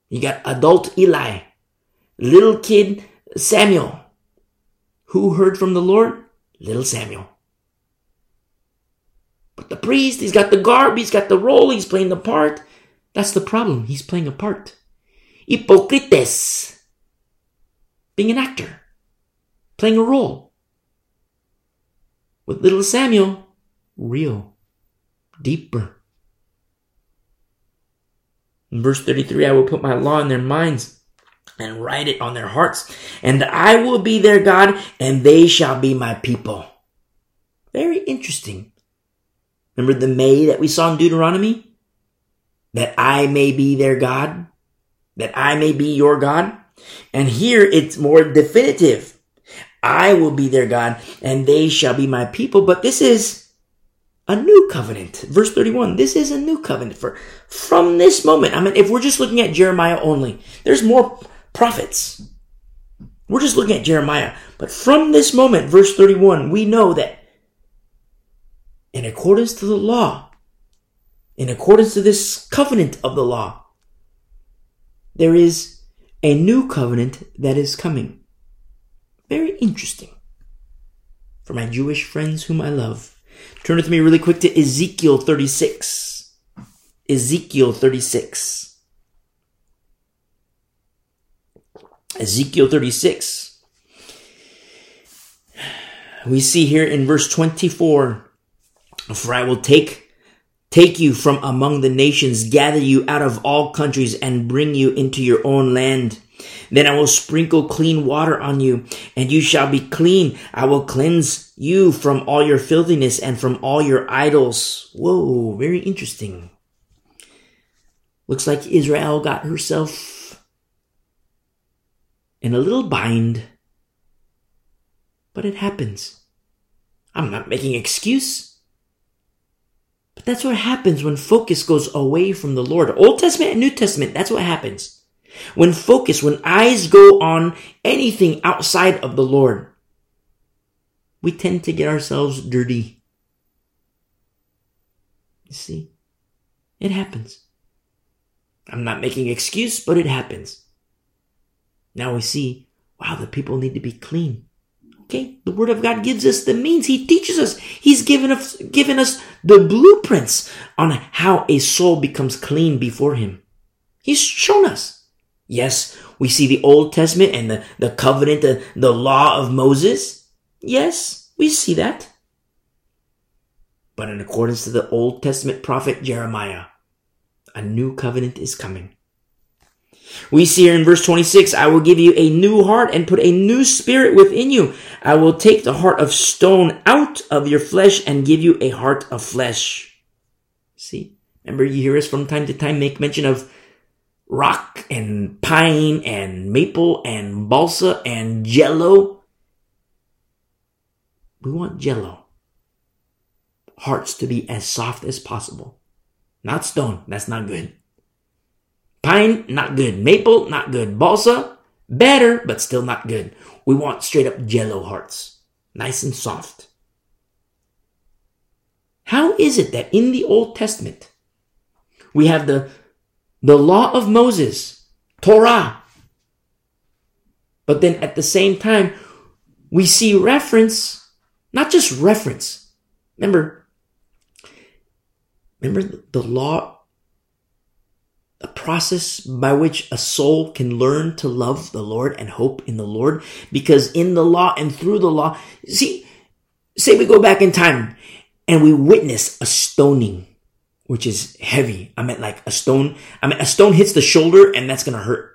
Speaker 1: You got adult Eli, little kid Samuel. Who heard from the Lord? Little Samuel. But the priest, he's got the garb, he's got the role, he's playing the part. That's the problem. He's playing a part. Hypocrites. Being an actor. Playing a role. With little Samuel, real. Deeper. In verse 33, I will put my law in their minds and write it on their hearts, and I will be their God, and they shall be my people. Very interesting. Remember the may that we saw in Deuteronomy? That I may be their God? That I may be your God? And here it's more definitive. I will be their God, and they shall be my people. But this is a new covenant. Verse 31, this is a new covenant for from this moment. I mean, if we're just looking at Jeremiah only, there's more prophets. We're just looking at Jeremiah. But from this moment, verse 31, we know that in accordance to the law, in accordance to this covenant of the law, there is a new covenant that is coming. Very interesting. For my Jewish friends whom I love, Turn with me really quick to Ezekiel 36. Ezekiel 36. Ezekiel 36. We see here in verse 24, for I will take take you from among the nations, gather you out of all countries and bring you into your own land. Then I will sprinkle clean water on you, and you shall be clean. I will cleanse you from all your filthiness and from all your idols. Whoa, very interesting. Looks like Israel got herself in a little bind. But it happens. I'm not making excuse. But that's what happens when focus goes away from the Lord. Old Testament and New Testament, that's what happens. When focus, when eyes go on anything outside of the Lord, we tend to get ourselves dirty. You see, it happens. I'm not making excuse, but it happens. Now we see, wow, the people need to be clean. Okay, the Word of God gives us the means. He teaches us. He's given us given us the blueprints on how a soul becomes clean before Him. He's shown us. Yes, we see the Old Testament and the, the covenant, the, the law of Moses. Yes, we see that. But in accordance to the Old Testament prophet Jeremiah, a new covenant is coming. We see here in verse 26, I will give you a new heart and put a new spirit within you. I will take the heart of stone out of your flesh and give you a heart of flesh. See? Remember you hear us from time to time make mention of rock and pine and maple and balsa and jello. We want jello. Hearts to be as soft as possible. Not stone. That's not good. Pine, not good. Maple, not good. Balsa, better, but still not good. We want straight up jello hearts. Nice and soft. How is it that in the Old Testament, we have the, the law of Moses, Torah, but then at the same time, we see reference, not just reference. Remember, remember the law a process by which a soul can learn to love the Lord and hope in the Lord. Because in the law and through the law, see, say we go back in time and we witness a stoning, which is heavy. I meant like a stone. I mean, a stone hits the shoulder and that's going to hurt.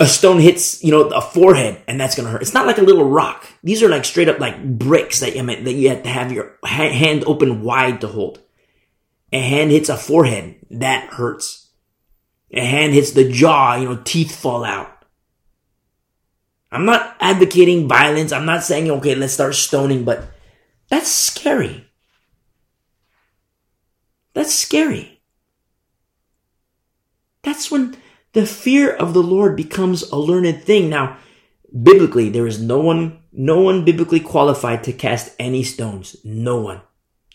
Speaker 1: A stone hits, you know, a forehead and that's going to hurt. It's not like a little rock. These are like straight up like bricks that you meant that you have to have your hand open wide to hold. A hand hits a forehead. That hurts. A hand hits the jaw, you know, teeth fall out. I'm not advocating violence. I'm not saying, okay, let's start stoning, but that's scary. That's scary. That's when the fear of the Lord becomes a learned thing. Now, biblically, there is no one, no one biblically qualified to cast any stones. No one.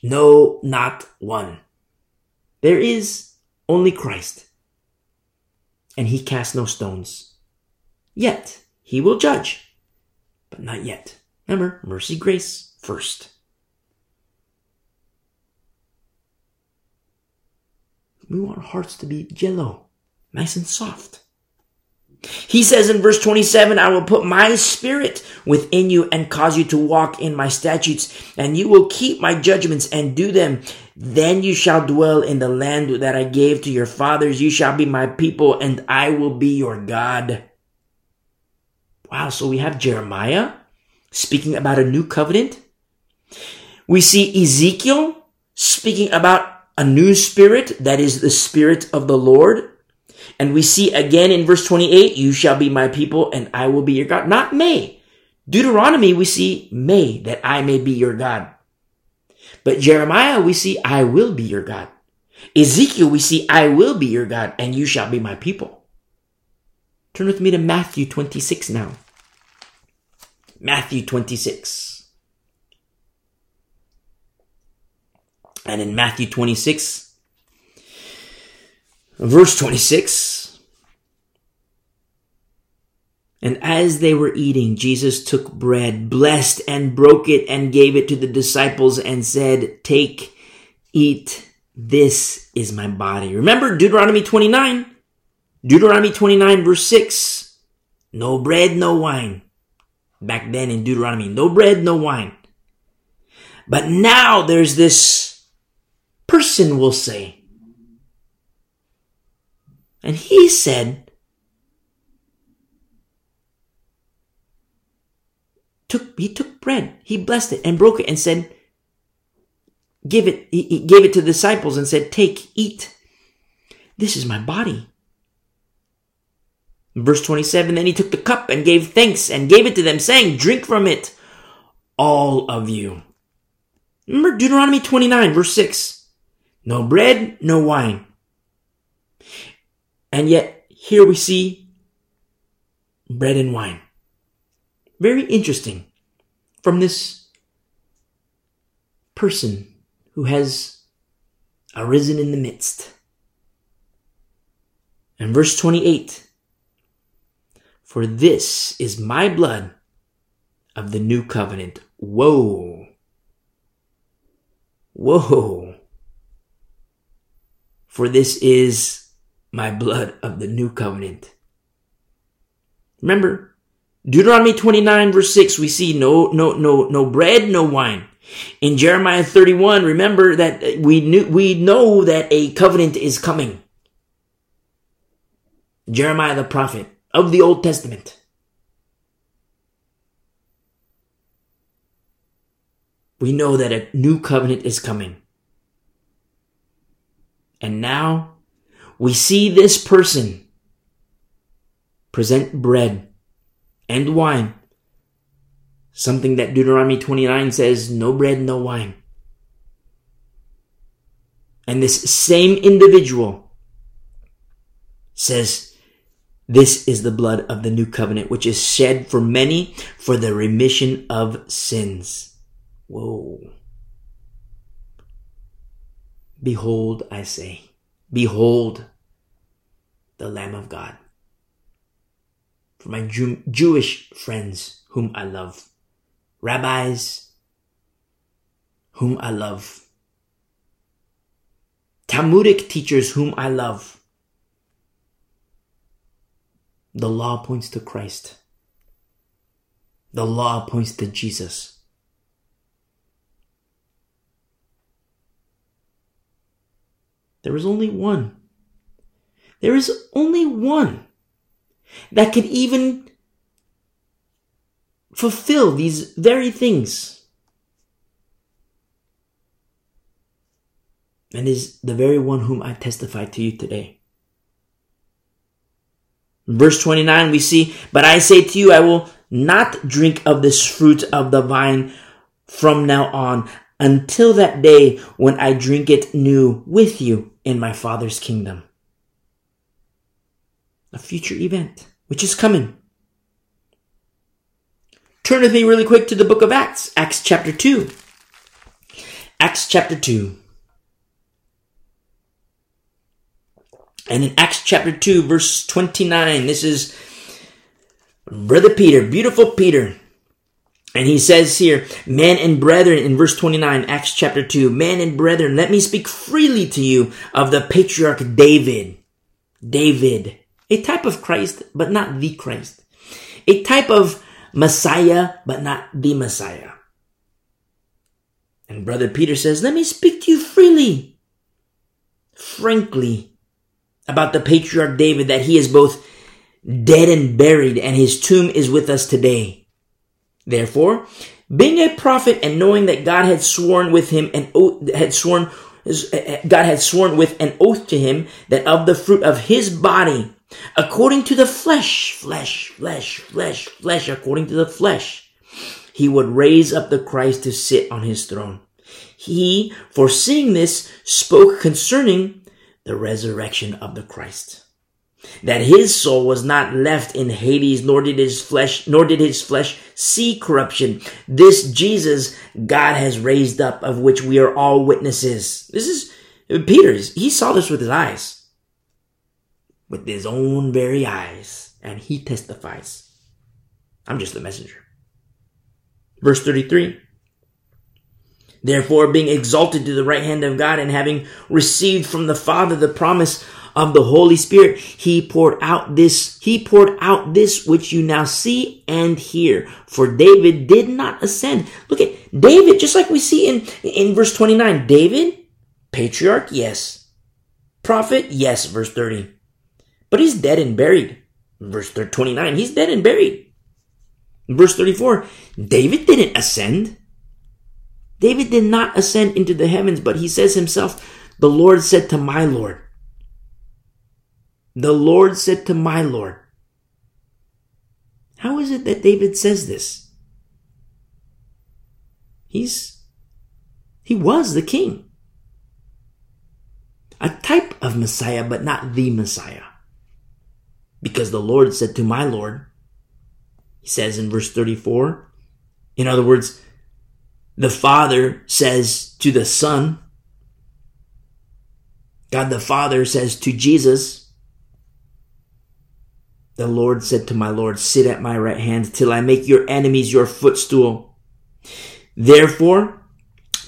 Speaker 1: No, not one. There is only Christ and he cast no stones. Yet he will judge, but not yet. Remember, mercy, grace first. We want our hearts to be jello, nice and soft. He says in verse 27, I will put my spirit within you and cause you to walk in my statutes, and you will keep my judgments and do them. Then you shall dwell in the land that I gave to your fathers. You shall be my people, and I will be your God. Wow, so we have Jeremiah speaking about a new covenant. We see Ezekiel speaking about a new spirit, that is the spirit of the Lord. And we see again in verse 28, you shall be my people and I will be your God. Not may. Deuteronomy, we see may, that I may be your God. But Jeremiah, we see I will be your God. Ezekiel, we see I will be your God and you shall be my people. Turn with me to Matthew 26 now. Matthew 26. And in Matthew 26, Verse 26. And as they were eating, Jesus took bread, blessed and broke it and gave it to the disciples and said, take, eat, this is my body. Remember Deuteronomy 29? Deuteronomy 29 verse 6. No bread, no wine. Back then in Deuteronomy, no bread, no wine. But now there's this person will say, and he said, took, he took bread, he blessed it and broke it and said, give it, he, gave it to the disciples and said, take, eat. This is my body. Verse 27, then he took the cup and gave thanks and gave it to them saying, drink from it, all of you. Remember Deuteronomy 29 verse 6. No bread, no wine. And yet, here we see bread and wine. Very interesting from this person who has arisen in the midst. And verse 28 For this is my blood of the new covenant. Whoa. Whoa. For this is my blood of the new covenant, Remember, Deuteronomy 29 verse 6, we see no, no, no, no bread, no wine. In Jeremiah 31, remember that uh, we knew, we know that a covenant is coming. Jeremiah the prophet of the Old Testament. We know that a new covenant is coming. And now we see this person present bread and wine. Something that Deuteronomy 29 says, no bread, no wine. And this same individual says, this is the blood of the new covenant, which is shed for many for the remission of sins. Whoa. Behold, I say, behold the Lamb of God. For my Jew- Jewish friends whom I love, rabbis whom I love, Talmudic teachers whom I love, the law points to Christ. The law points to Jesus. There is only one. There is only one that can even fulfill these very things. And is the very one whom I testify to you today. Verse 29, we see, But I say to you, I will not drink of this fruit of the vine from now on until that day when I drink it new with you in my Father's kingdom. A future event, which is coming. Turn with me really quick to the book of Acts, Acts chapter 2. Acts chapter 2. And in Acts chapter 2, verse 29, this is Brother Peter, beautiful Peter. And he says here, men and brethren, in verse 29, Acts chapter 2, men and brethren, let me speak freely to you of the patriarch David. David, a type of Christ, but not the Christ. A type of Messiah, but not the Messiah. And brother Peter says, let me speak to you freely, frankly, about the patriarch David that he is both dead and buried and his tomb is with us today. Therefore, being a prophet and knowing that God had sworn with him and had sworn Eh, eh, God had sworn with an oath to him that of the fruit of his body, according to the flesh, flesh, flesh, flesh, flesh, according to the flesh, he would raise up the Christ to sit on his throne. He, foreseeing this, spoke concerning the resurrection of the Christ. That his soul was not left in Hades, nor did his flesh, nor did his flesh see corruption. This Jesus God has raised up, of which we are all witnesses. This is Peter's. He saw this with his eyes. With his own very eyes. And he testifies. I'm just the messenger. Verse 33. Therefore, being exalted to the right hand of God and having received from the Father the promise of the Holy Spirit, he poured out this, he poured out this which you now see and hear. For David did not ascend. Look at David, just like we see in, in verse 29. David, patriarch, yes. Prophet, yes, verse 30. But he's dead and buried. Verse 29, he's dead and buried. Verse 34, David didn't ascend. David did not ascend into the heavens, but he says himself, the Lord said to my Lord. The Lord said to my Lord. How is it that David says this? He's, he was the king. A type of Messiah, but not the Messiah. Because the Lord said to my Lord, he says in verse 34, in other words, the Father says to the Son, God the Father says to Jesus, the Lord said to my Lord, sit at my right hand till I make your enemies your footstool. Therefore,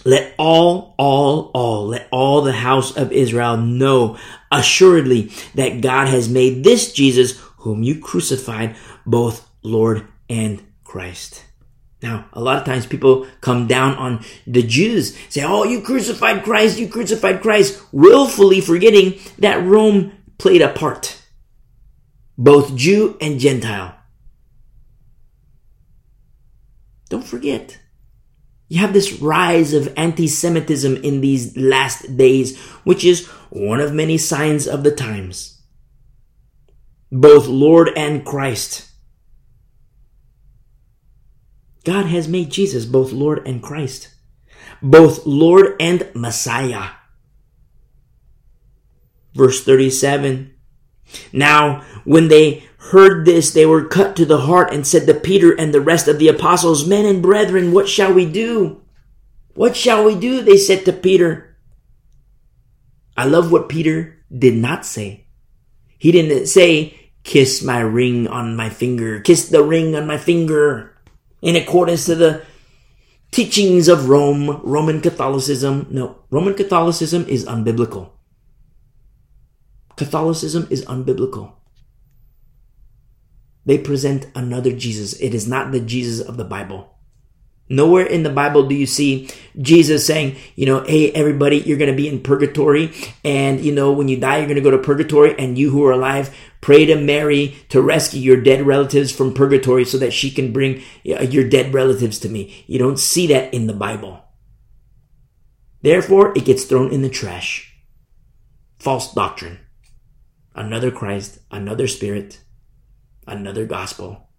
Speaker 1: let all, all, all, let all the house of Israel know assuredly that God has made this Jesus whom you crucified, both Lord and Christ. Now, a lot of times people come down on the Jews, say, Oh, you crucified Christ, you crucified Christ, willfully forgetting that Rome played a part. Both Jew and Gentile. Don't forget. You have this rise of anti-Semitism in these last days, which is one of many signs of the times. Both Lord and Christ. God has made Jesus both Lord and Christ, both Lord and Messiah. Verse 37. Now, when they heard this, they were cut to the heart and said to Peter and the rest of the apostles, Men and brethren, what shall we do? What shall we do? They said to Peter. I love what Peter did not say. He didn't say, Kiss my ring on my finger, kiss the ring on my finger, in accordance to the teachings of Rome, Roman Catholicism. No, Roman Catholicism is unbiblical. Catholicism is unbiblical. They present another Jesus. It is not the Jesus of the Bible. Nowhere in the Bible do you see Jesus saying, you know, hey, everybody, you're going to be in purgatory. And, you know, when you die, you're going to go to purgatory. And you who are alive, pray to Mary to rescue your dead relatives from purgatory so that she can bring uh, your dead relatives to me. You don't see that in the Bible. Therefore, it gets thrown in the trash. False doctrine. Another Christ, another Spirit, another gospel.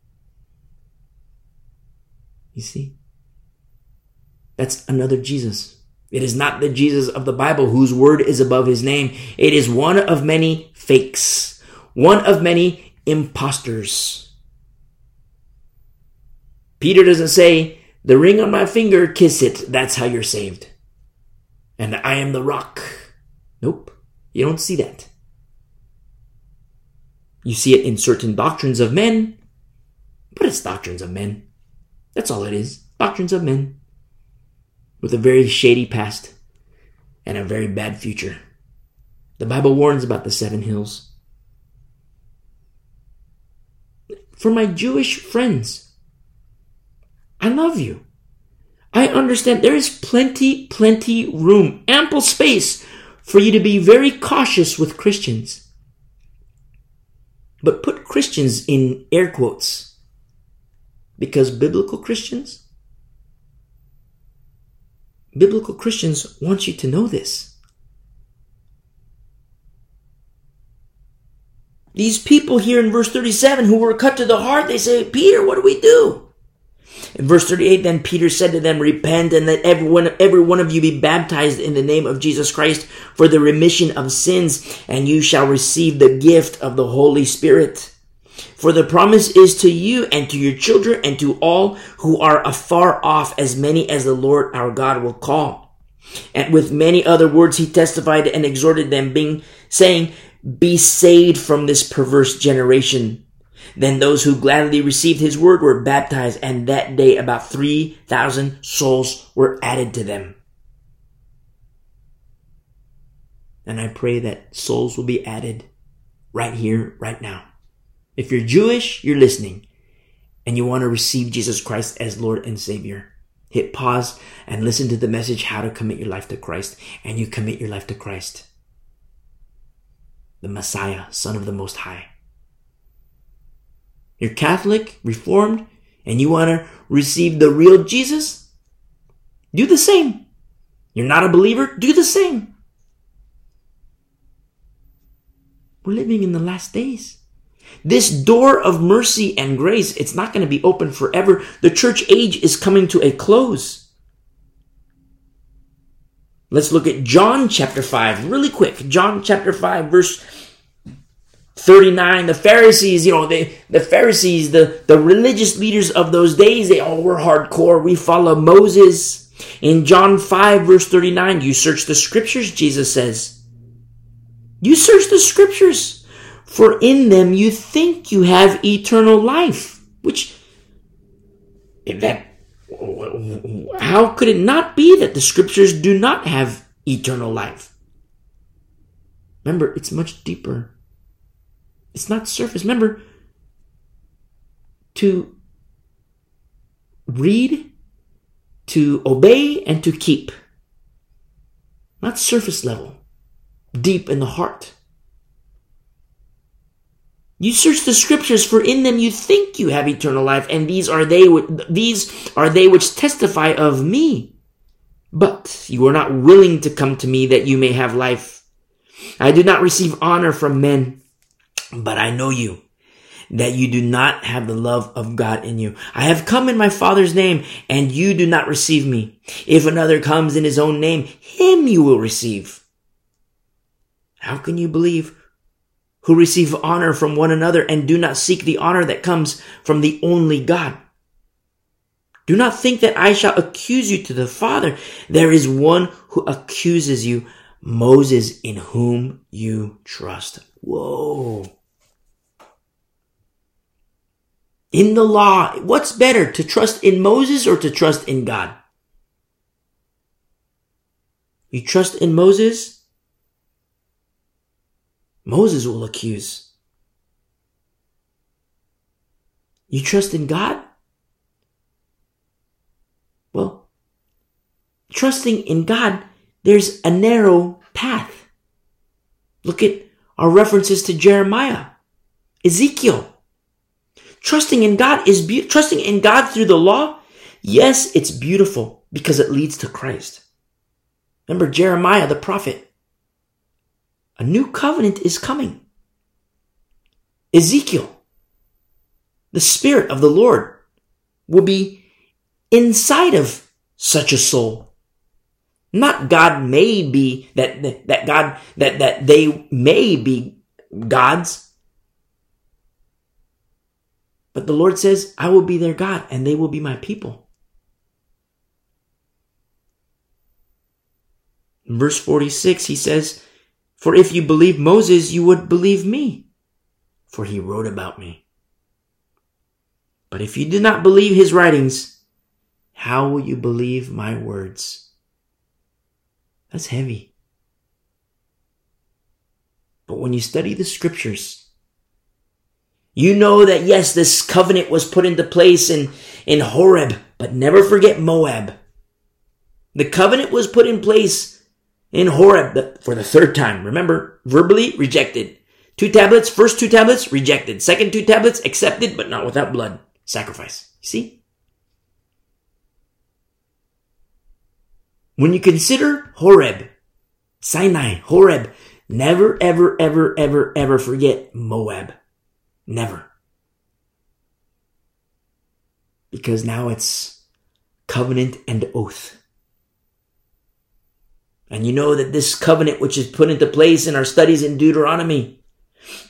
Speaker 1: You see? That's another Jesus. It is not the Jesus of the Bible whose word is above his name. It is one of many fakes, one of many imposters. Peter doesn't say, the ring on my finger, kiss it. That's how you're saved. And I am the rock. Nope. You don't see that. You see it in certain doctrines of men, but it's doctrines of men. That's all it is. Doctrines of men. With a very shady past and a very bad future. The Bible warns about the seven hills. For my Jewish friends, I love you. I understand there is plenty, plenty room, ample space for you to be very cautious with Christians but put Christians in air quotes. Because biblical Christians, biblical Christians want you to know this. These people here in verse 37 who were cut to the heart, they say, Peter, what do we do? In verse 38, then Peter said to them, Repent and let everyone, every one of you be baptized in the name of Jesus Christ for the remission of sins, and you shall receive the gift of the Holy Spirit. For the promise is to you and to your children and to all who are afar off, as many as the Lord our God will call. And with many other words he testified and exhorted them, being saying, Be saved from this perverse generation. Then those who gladly received his word were baptized, and that day about 3,000 souls were added to them. And I pray that souls will be added right here, right now. If you're Jewish, you're listening, and you want to receive Jesus Christ as Lord and Savior. Hit pause and listen to the message how to commit your life to Christ, and you commit your life to Christ, the Messiah, Son of the Most High you're Catholic, Reformed, and you want to receive the real Jesus, do the same. You're not a believer, do the same. We're living in the last days. This door of mercy and grace, it's not going to be open forever. The church age is coming to a close. Let's look at John chapter 5 really quick. John chapter 5 verse 39 the pharisees you know they, the pharisees the, the religious leaders of those days they all were hardcore. We follow moses. In john 5 verse 39 you search the scriptures jesus says. You search the scriptures for in them you think you have eternal life which that how could it not be that the scriptures do not have eternal life? Remember it's much deeper it's not surface. Remember, to read, to obey, and to keep. Not surface level, deep in the heart. You search the scriptures for in them you think you have eternal life and these are they these are they which testify of me. But you are not willing to come to me that you may have life. I do not receive honor from men, but I know you that you do not have the love of God in you. I have come in my Father's name and you do not receive me. If another comes in his own name, him you will receive. How can you believe who receive honor from one another and do not seek the honor that comes from the only God? Do not think that I shall accuse you to the Father. There is one who accuses you, Moses, in whom you trust. Whoa. In the law, what's better to trust in Moses or to trust in God? You trust in Moses? Moses will accuse. You trust in God? Well, trusting in God, there's a narrow path. Look at our references to Jeremiah, Ezekiel. Trusting in God is be- trusting in God through the law. Yes, it's beautiful because it leads to Christ. Remember Jeremiah the prophet. A new covenant is coming. Ezekiel, the Spirit of the Lord will be inside of such a soul. Not God may be that, that God, that, that they may be gods, but the Lord says, I will be their God and they will be my people. In verse 46, he says, For if you believe Moses, you would believe me, for he wrote about me. But if you do not believe his writings, how will you believe my words? That's heavy. But when you study the scriptures, you know that yes, this covenant was put into place in, in Horeb, but never forget Moab. The covenant was put in place in Horeb for the third time. Remember, verbally rejected. Two tablets, first two tablets, rejected. Second two tablets, accepted, but not without blood. Sacrifice. See? When you consider Horeb, Sinai, Horeb, never, ever, ever, ever, ever forget Moab. Never. Because now it's covenant and oath. And you know that this covenant, which is put into place in our studies in Deuteronomy,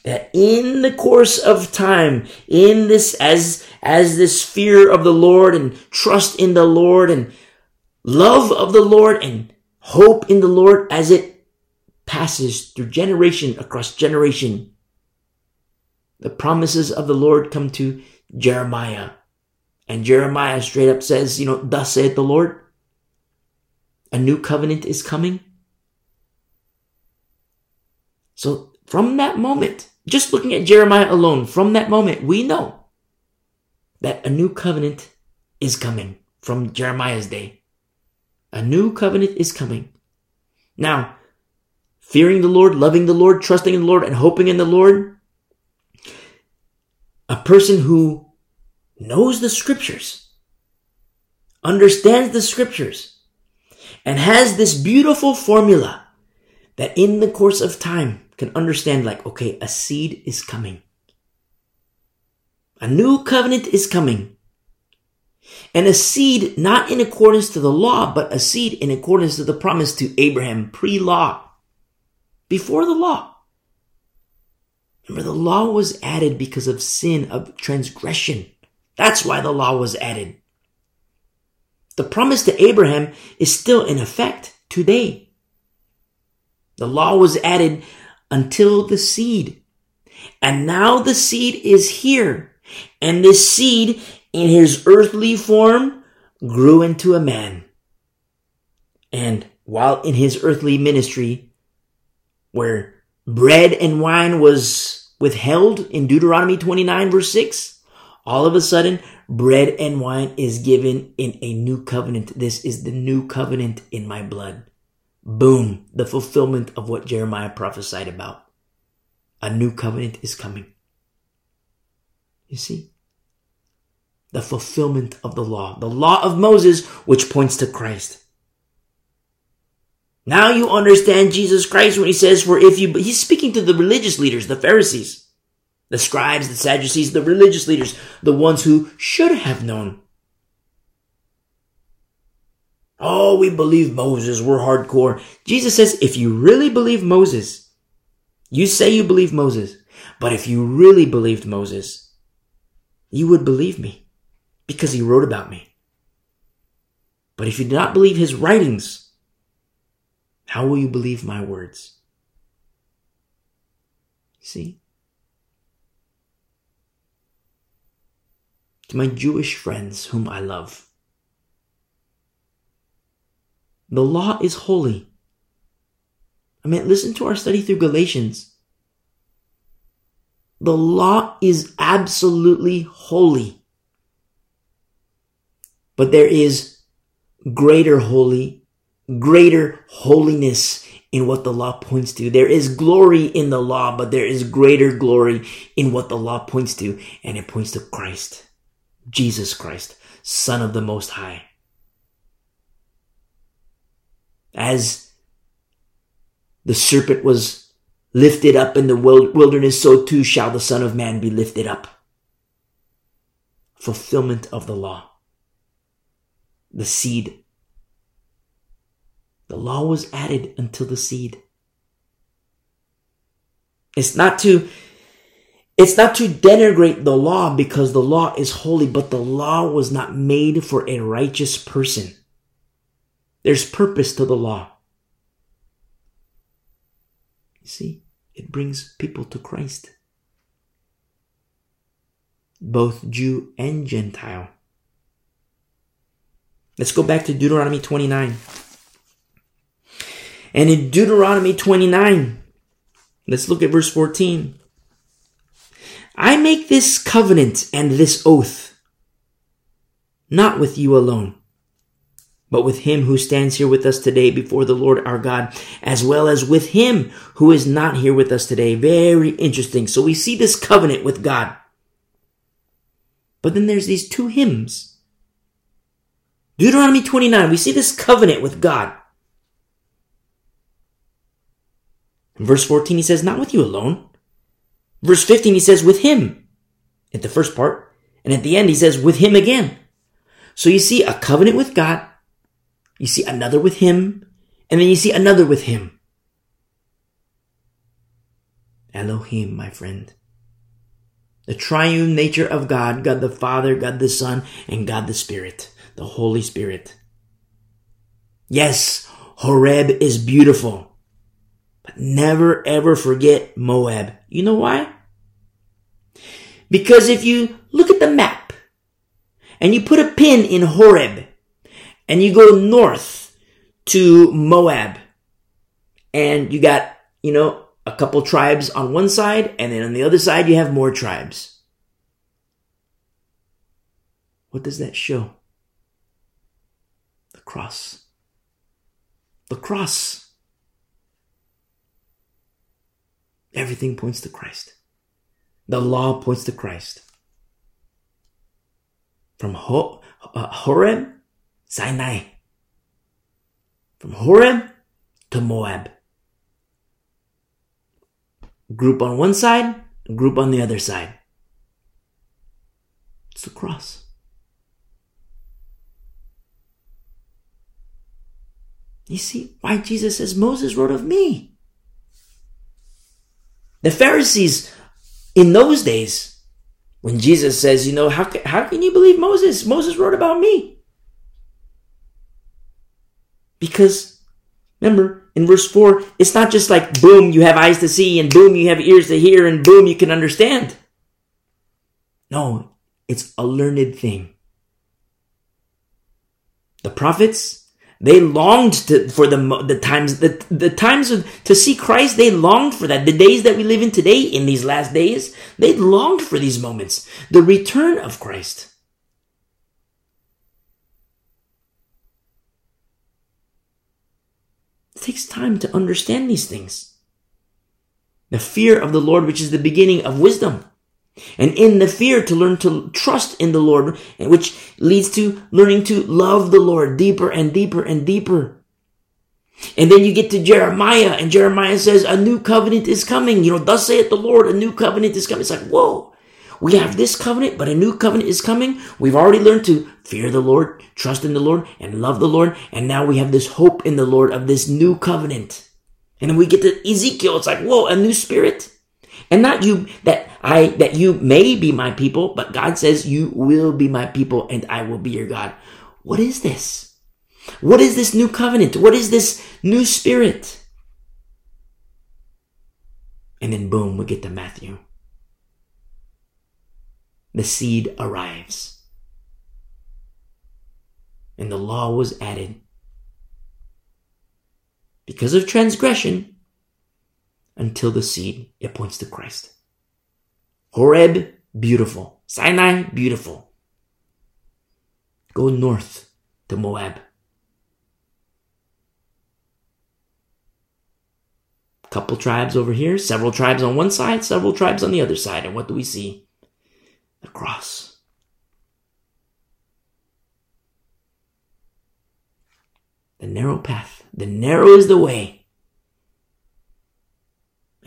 Speaker 1: that in the course of time, in this, as, as this fear of the Lord and trust in the Lord and love of the Lord and hope in the Lord as it passes through generation across generation, the promises of the Lord come to Jeremiah. And Jeremiah straight up says, you know, thus saith the Lord, a new covenant is coming. So from that moment, just looking at Jeremiah alone, from that moment, we know that a new covenant is coming from Jeremiah's day. A new covenant is coming. Now, fearing the Lord, loving the Lord, trusting in the Lord, and hoping in the Lord, a person who knows the scriptures, understands the scriptures, and has this beautiful formula that in the course of time can understand like, okay, a seed is coming. A new covenant is coming. And a seed not in accordance to the law, but a seed in accordance to the promise to Abraham pre-law. Before the law. Remember, the law was added because of sin, of transgression. That's why the law was added. The promise to Abraham is still in effect today. The law was added until the seed. And now the seed is here. And this seed, in his earthly form, grew into a man. And while in his earthly ministry, where bread and wine was withheld in Deuteronomy 29 verse 6, all of a sudden, bread and wine is given in a new covenant. This is the new covenant in my blood. Boom, the fulfillment of what Jeremiah prophesied about. A new covenant is coming. You see? The fulfillment of the law, the law of Moses, which points to Christ. Now you understand Jesus Christ when he says, for if you, he's speaking to the religious leaders, the Pharisees, the scribes, the Sadducees, the religious leaders, the ones who should have known. Oh, we believe Moses. We're hardcore. Jesus says, if you really believe Moses, you say you believe Moses, but if you really believed Moses, you would believe me because he wrote about me. But if you do not believe his writings, how will you believe my words? See? To my Jewish friends whom I love, the law is holy. I mean, listen to our study through Galatians. The law is absolutely holy. But there is greater holy, greater holiness in what the law points to. There is glory in the law, but there is greater glory in what the law points to, and it points to Christ, Jesus Christ, Son of the Most High. As the serpent was lifted up in the wilderness, so too shall the Son of Man be lifted up. Fulfillment of the law. The seed. The law was added until the seed. It's not to it's not to denigrate the law because the law is holy, but the law was not made for a righteous person. There's purpose to the law. You see? It brings people to Christ. Both Jew and Gentile. Let's go back to Deuteronomy 29. And in Deuteronomy 29, let's look at verse 14. I make this covenant and this oath, not with you alone, but with him who stands here with us today before the Lord our God, as well as with him who is not here with us today. Very interesting. So we see this covenant with God. But then there's these two hymns. Deuteronomy 29, we see this covenant with God. In verse 14, he says, not with you alone. Verse 15, he says, with him. At the first part. And at the end, he says, with him again. So you see a covenant with God you see another with him, and then you see another with him. Elohim, my friend. The triune nature of God, God the Father, God the Son, and God the Spirit, the Holy Spirit. Yes, Horeb is beautiful, but never ever forget Moab. You know why? Because if you look at the map and you put a pin in Horeb, and you go north to Moab and you got, you know, a couple tribes on one side and then on the other side you have more tribes. What does that show? The cross. The cross. Everything points to Christ. The law points to Christ. From uh, Horeb Sinai. From Horeb to Moab. Group on one side, group on the other side. It's the cross. You see why Jesus says Moses wrote of me. The Pharisees in those days, when Jesus says, you know, how, how can you believe Moses? Moses wrote about me. Because remember, in verse 4, it's not just like boom, you have eyes to see, and boom, you have ears to hear, and boom, you can understand. No, it's a learned thing. The prophets, they longed to, for the, the times, the, the times of, to see Christ, they longed for that. The days that we live in today, in these last days, they longed for these moments. The return of Christ. It takes time to understand these things. The fear of the Lord, which is the beginning of wisdom. And in the fear to learn to trust in the Lord, which leads to learning to love the Lord deeper and deeper and deeper. And then you get to Jeremiah, and Jeremiah says, A new covenant is coming. You know, thus saith the Lord, a new covenant is coming. It's like, whoa, we have this covenant, but a new covenant is coming. We've already learned to fear the Lord, trust in the Lord, and love the Lord. And now we have this hope in the Lord of this new covenant. And then we get to Ezekiel. It's like, whoa, a new spirit. And not you that I that you may be my people, but God says you will be my people and I will be your God. What is this? What is this new covenant? What is this new spirit? And then boom, we get to Matthew. The seed arrives. And the law was added. Because of transgression, until the seed, it points to Christ. Horeb, beautiful. Sinai, beautiful. Go north to Moab. Couple tribes over here, several tribes on one side, several tribes on the other side. And what do we see? The cross. The narrow path. The narrow is the way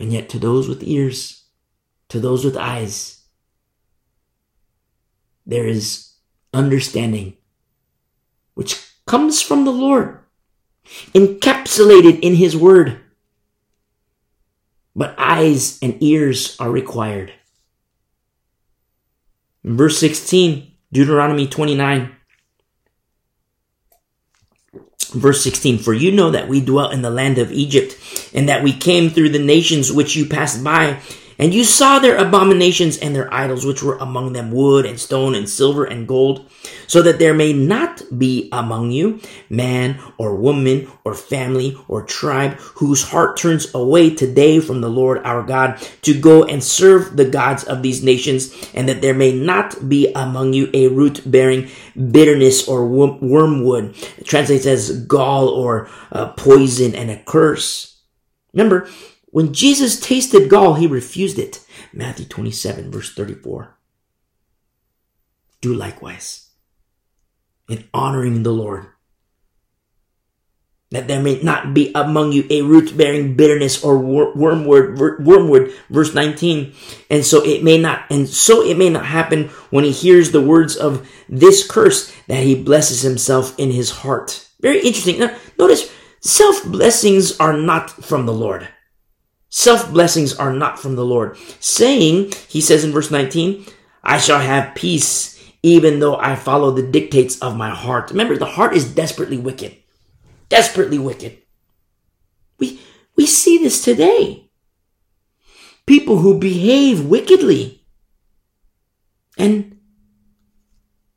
Speaker 1: and yet, to those with ears, to those with eyes, there is understanding which comes from the Lord, encapsulated in His Word. But eyes and ears are required. In verse 16, Deuteronomy 29. Verse 16, for you know that we dwelt in the land of Egypt, and that we came through the nations which you passed by, and you saw their abominations and their idols, which were among them wood and stone and silver and gold, so that there may not be among you man or woman or family or tribe whose heart turns away today from the Lord our God to go and serve the gods of these nations, and that there may not be among you a root bearing bitterness or wormwood. It translates as gall or uh, poison and a curse. Remember, when Jesus tasted gall, he refused it. Matthew 27, verse 34. Do likewise in honoring the Lord. That there may not be among you a root bearing bitterness or wormwood, wormwood, verse 19. And so it may not, and so it may not happen when he hears the words of this curse that he blesses himself in his heart. Very interesting. Now, notice self blessings are not from the Lord. Self blessings are not from the Lord. Saying, he says in verse 19, I shall have peace even though I follow the dictates of my heart. Remember, the heart is desperately wicked. Desperately wicked. We, we see this today. People who behave wickedly. And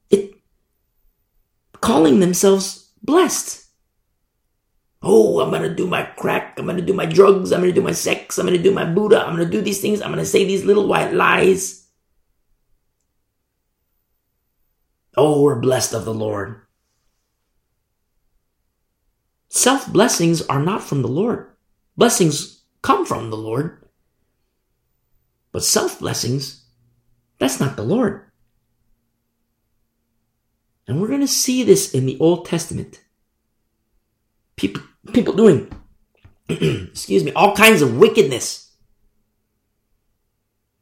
Speaker 1: it, calling themselves blessed. Oh, I'm gonna do my crack. I'm gonna do my drugs. I'm gonna do my sex. I'm gonna do my Buddha. I'm gonna do these things. I'm gonna say these little white lies. Oh, we're blessed of the Lord. Self blessings are not from the Lord. Blessings come from the Lord. But self blessings, that's not the Lord. And we're going to see this in the Old Testament. People people doing, excuse me, all kinds of wickedness.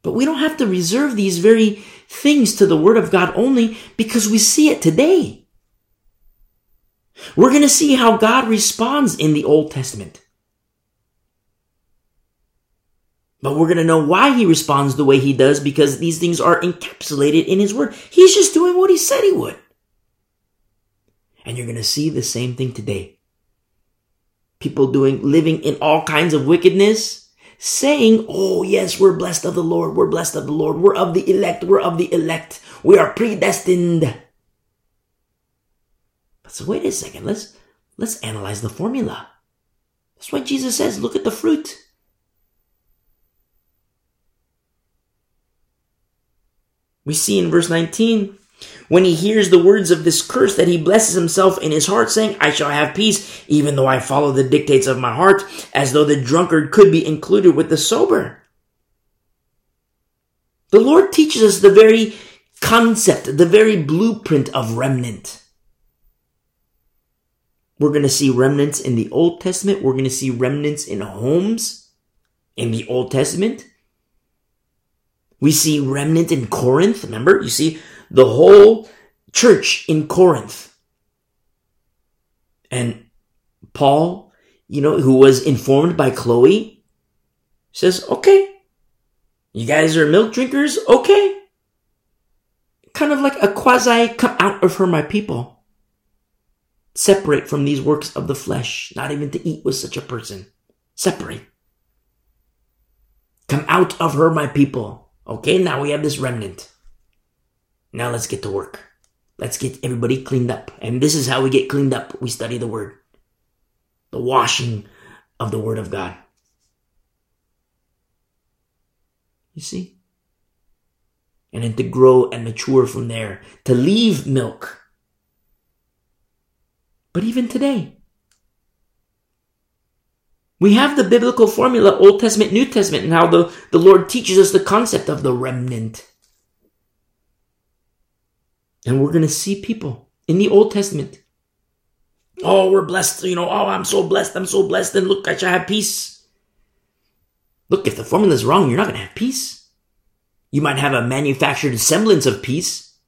Speaker 1: But we don't have to reserve these very things to the Word of God only because we see it today. We're going to see how God responds in the Old Testament. But we're going to know why he responds the way he does because these things are encapsulated in his word. He's just doing what he said he would. And you're going to see the same thing today people doing, living in all kinds of wickedness, saying, Oh, yes, we're blessed of the Lord. We're blessed of the Lord. We're of the elect. We're of the elect. We are predestined. But so wait a second. Let's, let's analyze the formula. That's why Jesus says, look at the fruit. We see in verse 19, when he hears the words of this curse that he blesses himself in his heart saying, I shall have peace, even though I follow the dictates of my heart, as though the drunkard could be included with the sober. The Lord teaches us the very concept, the very blueprint of remnant. We're going to see remnants in the Old Testament. We're going to see remnants in homes in the Old Testament. We see remnant in Corinth. Remember, you see the whole church in Corinth. And Paul, you know, who was informed by Chloe, says, okay, you guys are milk drinkers? Okay. Kind of like a quasi come out of her, my people. Separate from these works of the flesh, not even to eat with such a person. Separate. Come out of her, my people. Okay, now we have this remnant. Now let's get to work. Let's get everybody cleaned up. And this is how we get cleaned up. We study the word. The washing of the word of God. You see? And then to grow and mature from there, to leave milk but even today, we have the biblical formula, Old Testament, New Testament, and how the, the Lord teaches us the concept of the remnant. And we're going to see people in the Old Testament. Oh, we're blessed. You know, oh, I'm so blessed. I'm so blessed. And look, I shall have peace. Look, if the formula is wrong, you're not going to have peace. You might have a manufactured semblance of peace,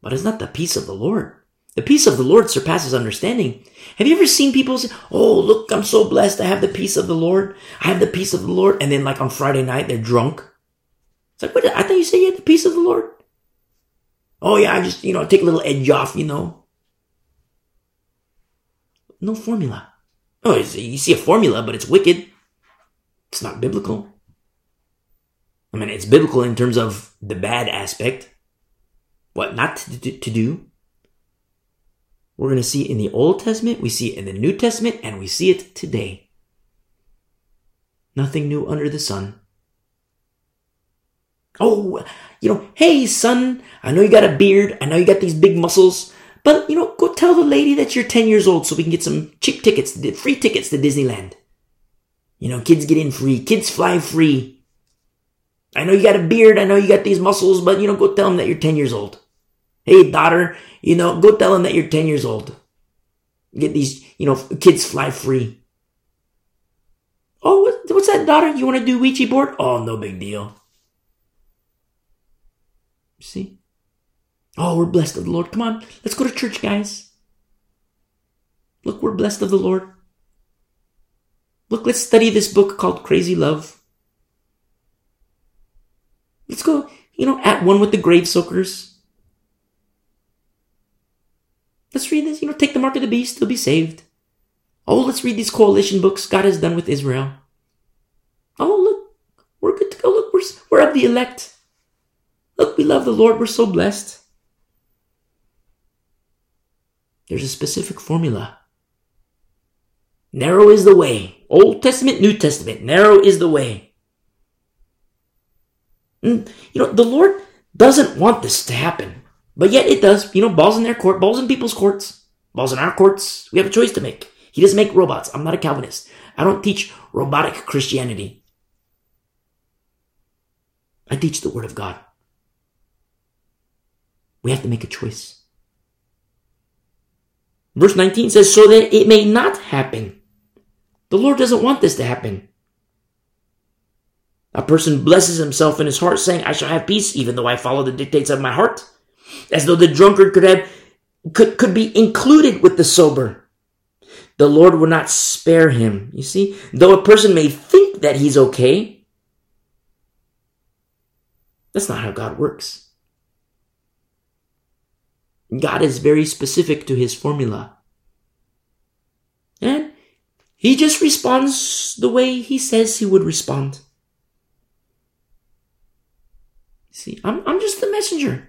Speaker 1: but it's not the peace of the Lord. The peace of the Lord surpasses understanding. Have you ever seen people say, Oh, look, I'm so blessed. I have the peace of the Lord. I have the peace of the Lord. And then like on Friday night, they're drunk. It's like, what? I thought you said you had the peace of the Lord. Oh yeah, I just, you know, take a little edge off, you know. No formula. Oh, you see a formula, but it's wicked. It's not biblical. I mean, it's biblical in terms of the bad aspect. What not to, to do. We're going to see it in the Old Testament, we see it in the New Testament, and we see it today. Nothing new under the sun. Oh, you know, hey son, I know you got a beard, I know you got these big muscles, but you know, go tell the lady that you're 10 years old so we can get some cheap tickets, free tickets to Disneyland. You know, kids get in free, kids fly free. I know you got a beard, I know you got these muscles, but you know, go tell them that you're 10 years old. Hey, daughter, you know, go tell them that you're 10 years old. Get these, you know, kids fly free. Oh, what's that, daughter? You want to do Ouija board? Oh, no big deal. See? Oh, we're blessed of the Lord. Come on, let's go to church, guys. Look, we're blessed of the Lord. Look, let's study this book called Crazy Love. Let's go, you know, at one with the grave soakers. Let's read this, you know, take the mark of the beast, they'll be saved. Oh, let's read these coalition books God has done with Israel. Oh, look, we're good to go. Look, we're, we're of the elect. Look, we love the Lord. We're so blessed. There's a specific formula. Narrow is the way. Old Testament, New Testament. Narrow is the way. And, you know, the Lord doesn't want this to happen. But yet it does. You know, balls in their court, balls in people's courts, balls in our courts. We have a choice to make. He doesn't make robots. I'm not a Calvinist. I don't teach robotic Christianity. I teach the Word of God. We have to make a choice. Verse 19 says, so that it may not happen. The Lord doesn't want this to happen. A person blesses himself in his heart, saying, I shall have peace, even though I follow the dictates of my heart as though the drunkard could have could, could be included with the sober. The Lord will not spare him. You see, though a person may think that he's okay, that's not how God works. God is very specific to his formula. And he just responds the way he says he would respond. See, I'm, I'm just the messenger.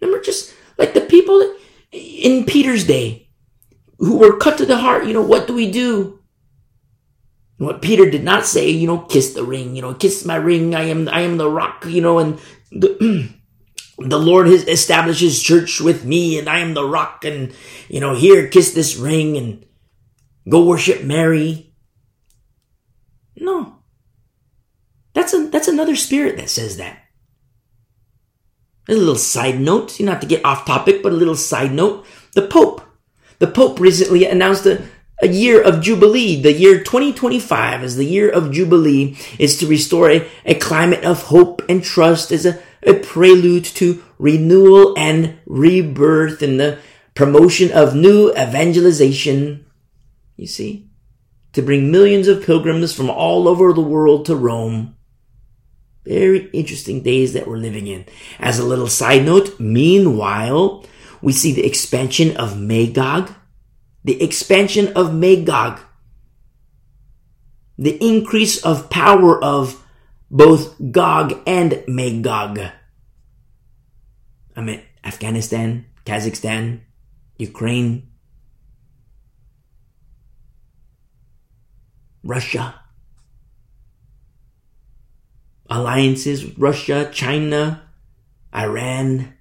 Speaker 1: Remember, just like the people, in Peter's day who were cut to the heart. You know, what do we do? what Peter did not say, you know, kiss the ring, you know, kiss my ring. I am, I am the rock, you know, and the, the Lord has established his church with me and I am the rock and, you know, here, kiss this ring and go worship Mary. No. That's a, that's another spirit that says that. A little side note, you know, not to get off topic, but a little side note. The Pope, the Pope recently announced a, a year of Jubilee. The year 2025 as the year of Jubilee is to restore a, a climate of hope and trust as a, a prelude to renewal and rebirth and the promotion of new evangelization. You see? To bring millions of pilgrims from all over the world to Rome. Very interesting days that we're living in. As a little side note, meanwhile, we see the expansion of Magog, the expansion of Magog, the increase of power of both Gog and Magog. I mean, Afghanistan, Kazakhstan, Ukraine, Russia alliances with Russia, China, Iran.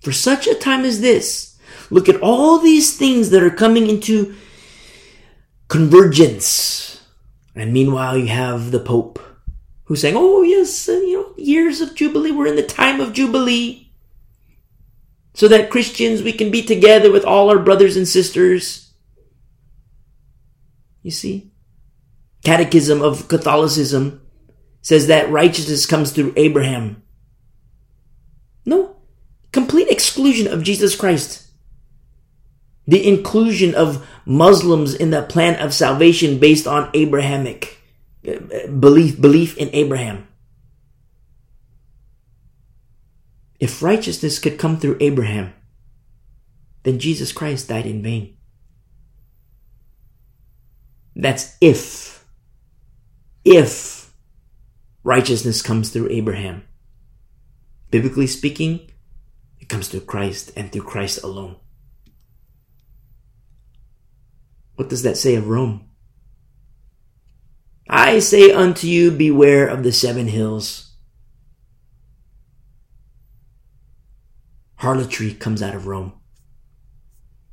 Speaker 1: For such a time as this, look at all these things that are coming into convergence. And meanwhile, you have the Pope who's saying, Oh, yes, uh, you know, years of Jubilee, we're in the time of Jubilee. So that Christians, we can be together with all our brothers and sisters. You see? Catechism of Catholicism says that righteousness comes through Abraham. No, complete exclusion of Jesus Christ. The inclusion of Muslims in the plan of salvation based on Abrahamic belief, belief in Abraham. If righteousness could come through Abraham, then Jesus Christ died in vain. That's if. If righteousness comes through Abraham. Biblically speaking, it comes through Christ and through Christ alone. What does that say of Rome? I say unto you, beware of the seven hills. Harlotry comes out of Rome.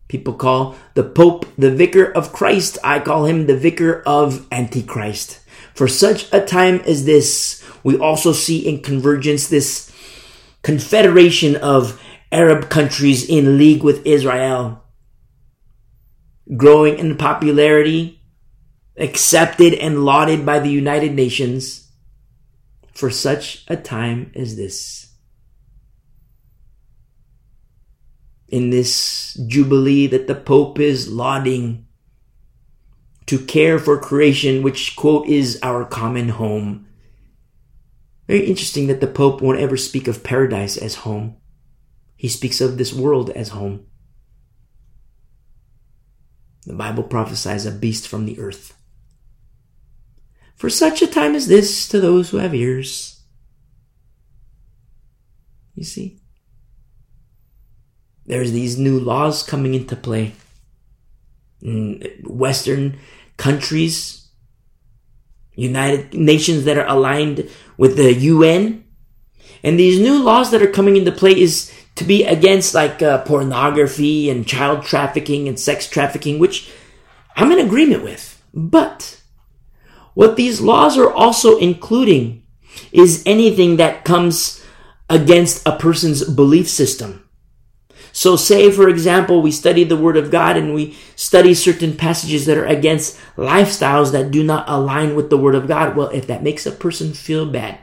Speaker 1: People call the Pope the vicar of Christ. I call him the vicar of Antichrist. For such a time as this, we also see in convergence this confederation of Arab countries in league with Israel, growing in popularity, accepted and lauded by the United Nations for such a time as this. In this jubilee that the Pope is lauding, to care for creation, which, quote, is our common home. Very interesting that the Pope won't ever speak of paradise as home. He speaks of this world as home. The Bible prophesies a beast from the earth. For such a time as this, to those who have ears. You see? There's these new laws coming into play. Western countries, United Nations that are aligned with the UN. And these new laws that are coming into play is to be against like uh, pornography and child trafficking and sex trafficking, which I'm in agreement with. But what these laws are also including is anything that comes against a person's belief system. So say, for example, we study the Word of God and we study certain passages that are against lifestyles that do not align with the Word of God. Well, if that makes a person feel bad,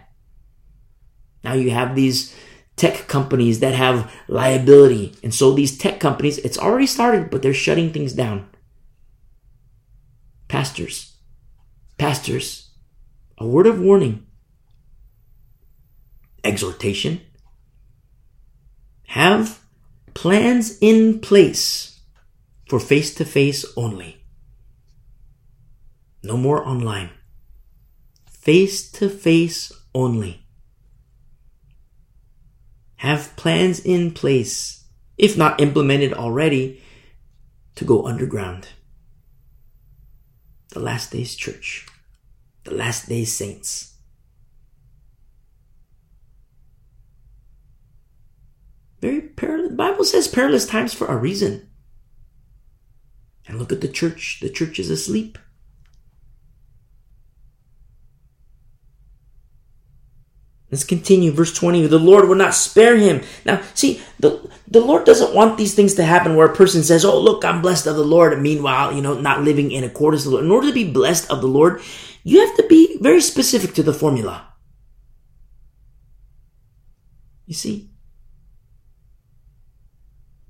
Speaker 1: now you have these tech companies that have liability. And so these tech companies, it's already started, but they're shutting things down. Pastors, pastors, a word of warning, exhortation, have plans in place for face to face only. No more online. Face to face only. Have plans in place if not implemented already, to go underground. The last days church, the last days saints. Very perilous. The Bible says perilous times for a reason. And look at the church. The church is asleep. Let's continue. Verse 20. The Lord will not spare him. Now, see, the, the Lord doesn't want these things to happen where a person says, Oh, look, I'm blessed of the Lord. And meanwhile, you know, not living in accordance to the Lord. In order to be blessed of the Lord, you have to be very specific to the formula. You see?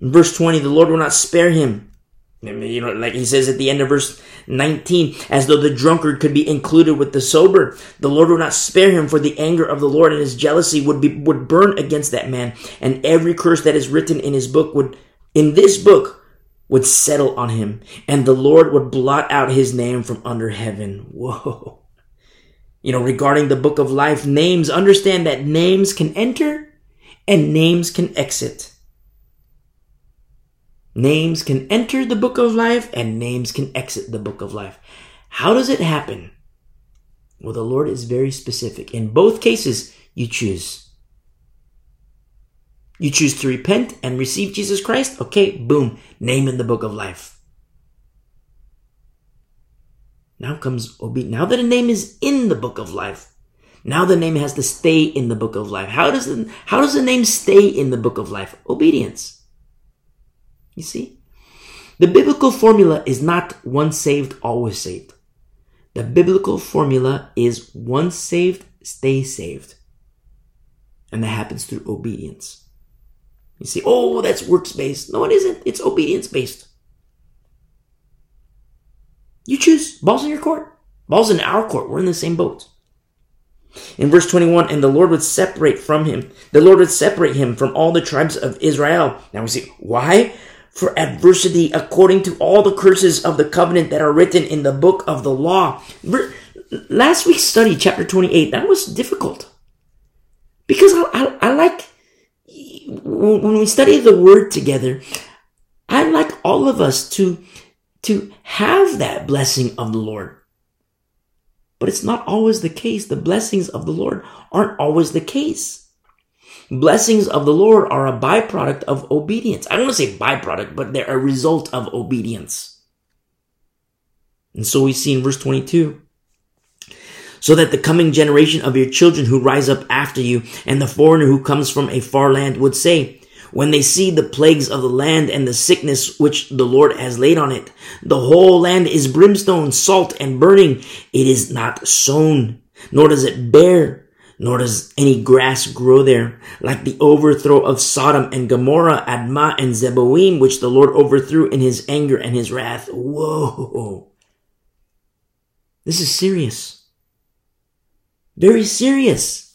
Speaker 1: In verse 20, the Lord will not spare him. You know, like he says at the end of verse 19, as though the drunkard could be included with the sober. The Lord will not spare him for the anger of the Lord and his jealousy would be, would burn against that man. And every curse that is written in his book would, in this book, would settle on him. And the Lord would blot out his name from under heaven. Whoa. You know, regarding the book of life, names, understand that names can enter and names can exit. Names can enter the book of life and names can exit the book of life. How does it happen? Well, the Lord is very specific. In both cases, you choose. You choose to repent and receive Jesus Christ. Okay, boom, name in the book of life. Now comes obedience. Now that a name is in the book of life, now the name has to stay in the book of life. How does the, how does the name stay in the book of life? Obedience. You see? The biblical formula is not once saved, always saved. The biblical formula is once saved, stay saved. And that happens through obedience. You see, oh, that's works based. No, it isn't. It's obedience based. You choose. Ball's in your court. Ball's in our court. We're in the same boat. In verse 21, and the Lord would separate from him. The Lord would separate him from all the tribes of Israel. Now we see why? For adversity according to all the curses of the covenant that are written in the book of the law. Last week's study, chapter 28, that was difficult. Because I, I, I like, when we study the word together, I like all of us to, to have that blessing of the Lord. But it's not always the case. The blessings of the Lord aren't always the case. Blessings of the Lord are a byproduct of obedience. I don't want to say byproduct, but they're a result of obedience. And so we see in verse 22 so that the coming generation of your children who rise up after you and the foreigner who comes from a far land would say, when they see the plagues of the land and the sickness which the Lord has laid on it, the whole land is brimstone, salt, and burning. It is not sown, nor does it bear nor does any grass grow there, like the overthrow of Sodom and Gomorrah, Admah and Zeboim, which the Lord overthrew in his anger and his wrath. Whoa. This is serious. Very serious.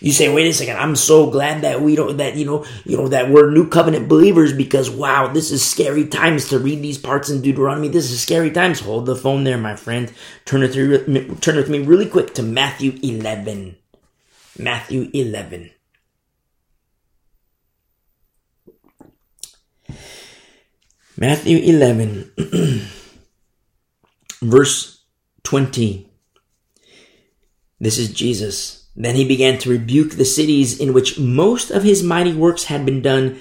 Speaker 1: You say, wait a second, I'm so glad that we don't, that, you know, you know, that we're new covenant believers because wow, this is scary times to read these parts in Deuteronomy. This is scary times. Hold the phone there, my friend. Turn it through, turn with me really quick to Matthew 11. Matthew 11. Matthew 11, verse 20. This is Jesus. Then he began to rebuke the cities in which most of his mighty works had been done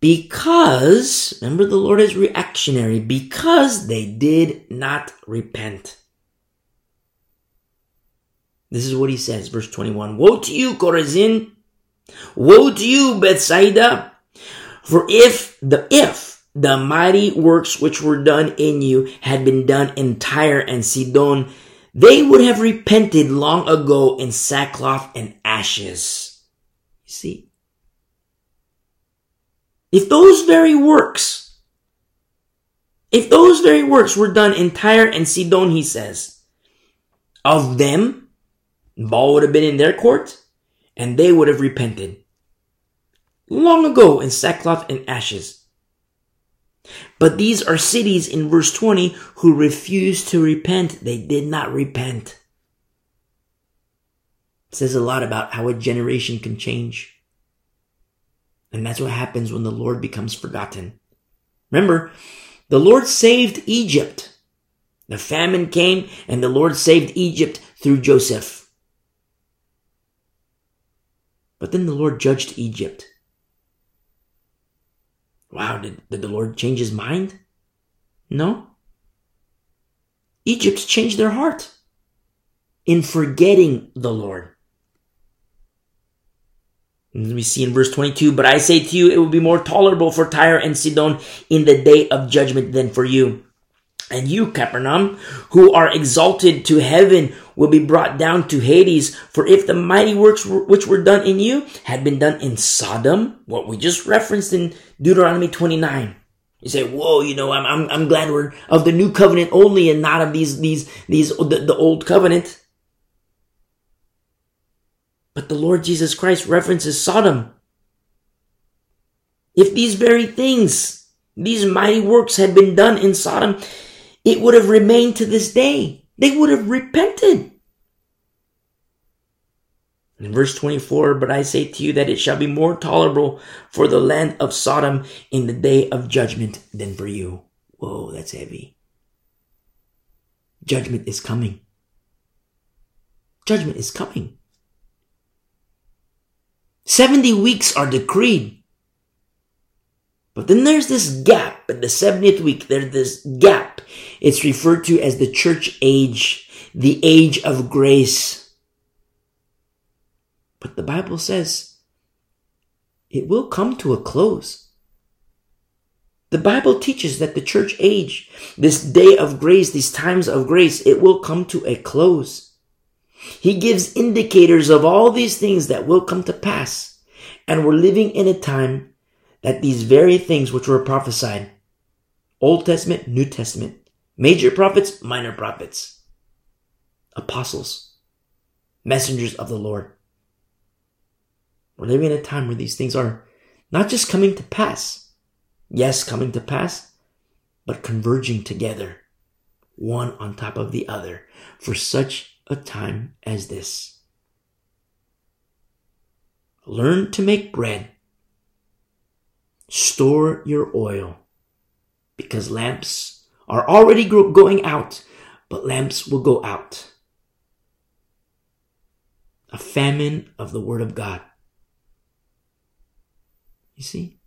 Speaker 1: because, remember the Lord is reactionary, because they did not repent. This is what he says, verse 21. Woe to you, Chorazin! Woe to you, Bethsaida! For if the, if the mighty works which were done in you had been done in Tyre and Sidon, they would have repented long ago in sackcloth and ashes. You see? If those very works, if those very works were done in Tyre and Sidon, he says, of them, ball would have been in their court and they would have repented long ago in sackcloth and ashes. But these are cities in verse 20 who refused to repent. They did not repent. It says a lot about how a generation can change. And that's what happens when the Lord becomes forgotten. Remember, the Lord saved Egypt. The famine came and the Lord saved Egypt through Joseph. But then the Lord judged Egypt. Wow, did, did the Lord change his mind? No. Egypt changed their heart in forgetting the Lord. We see in verse 22, but I say to you, it will be more tolerable for Tyre and Sidon in the day of judgment than for you. And you, Capernaum, who are exalted to heaven, will be brought down to Hades. For if the mighty works which were done in you had been done in Sodom, what we just referenced in Deuteronomy 29, you say, "Whoa, you know, I'm I'm, I'm glad we're of the new covenant only and not of these these these the, the old covenant." But the Lord Jesus Christ references Sodom. If these very things, these mighty works had been done in Sodom, it would have remained to this day. They would have repented. In verse 24, but I say to you that it shall be more tolerable for the land of Sodom in the day of judgment than for you. Whoa, that's heavy. Judgment is coming. Judgment is coming. 70 weeks are decreed. But then there's this gap in the 70th week. There's this gap. It's referred to as the church age, the age of grace. But the Bible says it will come to a close. The Bible teaches that the church age, this day of grace, these times of grace, it will come to a close. He gives indicators of all these things that will come to pass. And we're living in a time that these very things which were prophesied, Old Testament, New Testament, major prophets, minor prophets, apostles, messengers of the Lord. We're living in a time where these things are not just coming to pass, yes, coming to pass, but converging together, one on top of the other, for such a time as this. Learn to make bread. Store your oil because lamps are already going out, but lamps will go out. A famine of the Word of God. You see?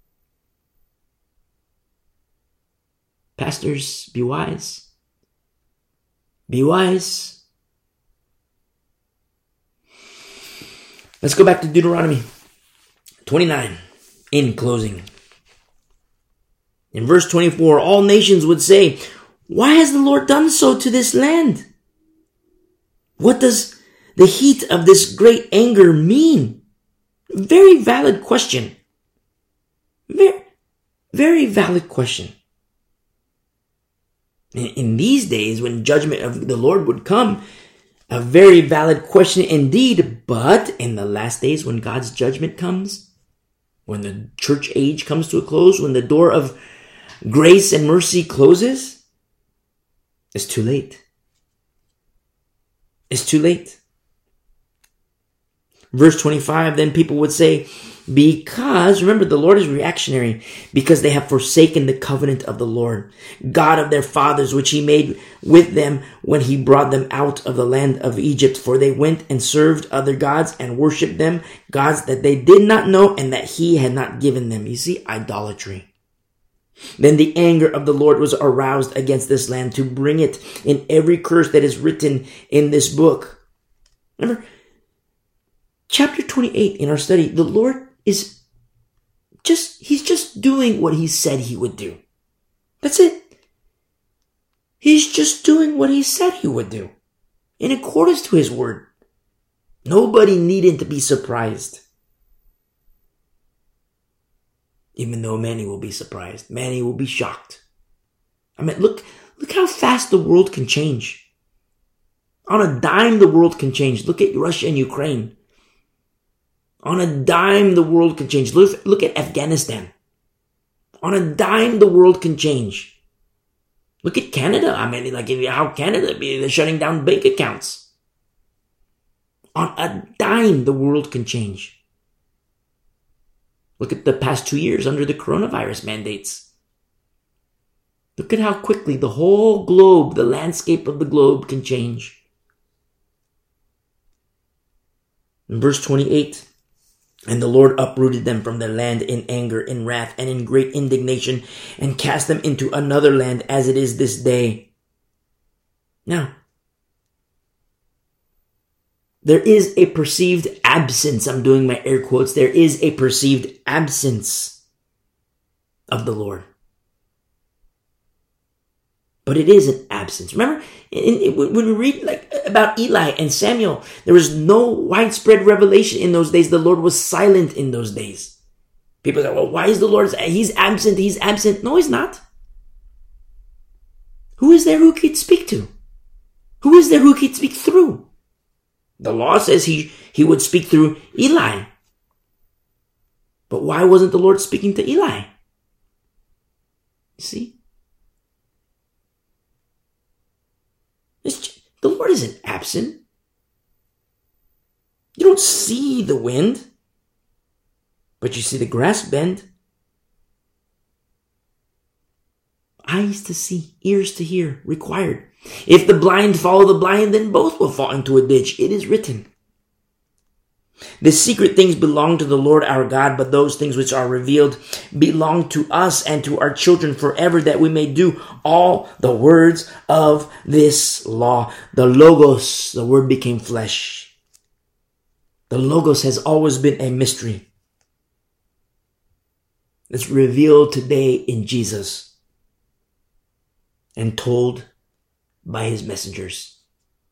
Speaker 1: Pastors, be wise. Be wise Let's go back to Deuteronomy 29 in closing. In verse 24, all nations would say, Why has the Lord done so to this land? What does the heat of this great anger mean? Very valid question. Very, very valid question. In these days, when judgment of the Lord would come, a very valid question indeed, but in the last days when God's judgment comes, when the church age comes to a close, when the door of grace and mercy closes, it's too late. It's too late. Verse 25, then people would say, because, remember, the Lord is reactionary because they have forsaken the covenant of the Lord, God of their fathers, which he made with them when he brought them out of the land of Egypt. For they went and served other gods and worshiped them, gods that they did not know and that he had not given them. You see, idolatry. Then the anger of the Lord was aroused against this land to bring it in every curse that is written in this book. Remember, chapter 28 in our study, the Lord is just, he's just doing what he said he would do. That's it. He's just doing what he said he would do in accordance to his word. Nobody needed to be surprised. Even though many will be surprised, many will be shocked. I mean, look, look how fast the world can change. On a dime, the world can change. Look at Russia and Ukraine. On a dime, the world can change. Look, look at Afghanistan. On a dime, the world can change. Look at Canada. I mean, like how Canada, they're shutting down bank accounts. On a dime, the world can change. Look at the past two years under the coronavirus mandates. Look at how quickly the whole globe, the landscape of the globe can change. In verse 28, and the Lord uprooted them from their land in anger, in wrath, and in great indignation, and cast them into another land as it is this day. Now, there is a perceived absence. I'm doing my air quotes. There is a perceived absence of the Lord. But it is an absence. Remember, in, in, when we read like about Eli and Samuel, there was no widespread revelation in those days. The Lord was silent in those days. People say, well, why is the Lord, he's absent, he's absent. No, he's not. Who is there who could speak to? Who is there who could speak through? The law says he, he would speak through Eli. But why wasn't the Lord speaking to Eli? You see? It's, the Lord isn't absent. You don't see the wind, but you see the grass bend. Eyes to see, ears to hear, required. If the blind follow the blind, then both will fall into a ditch. It is written. The secret things belong to the Lord our God, but those things which are revealed belong to us and to our children forever, that we may do all the words of this law. The Logos, the word became flesh. The Logos has always been a mystery. It's revealed today in Jesus and told by his messengers.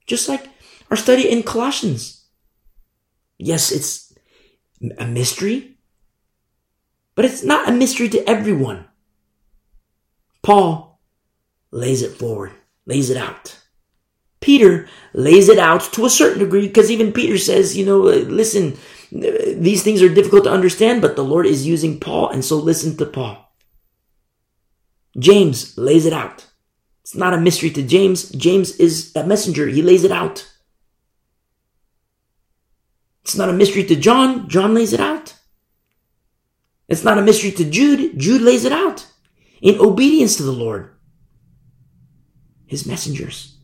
Speaker 1: Just like our study in Colossians. Yes, it's a mystery, but it's not a mystery to everyone. Paul lays it forward, lays it out. Peter lays it out to a certain degree because even Peter says, you know, listen, these things are difficult to understand, but the Lord is using Paul, and so listen to Paul. James lays it out. It's not a mystery to James. James is a messenger. He lays it out. It's not a mystery to John. John lays it out. It's not a mystery to Jude. Jude lays it out in obedience to the Lord. His messengers.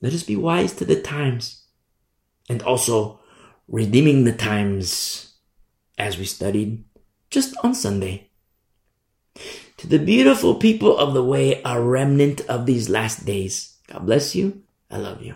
Speaker 1: Let us be wise to the times and also redeeming the times as we studied just on Sunday. To the beautiful people of the way, a remnant of these last days. God bless you. I love you.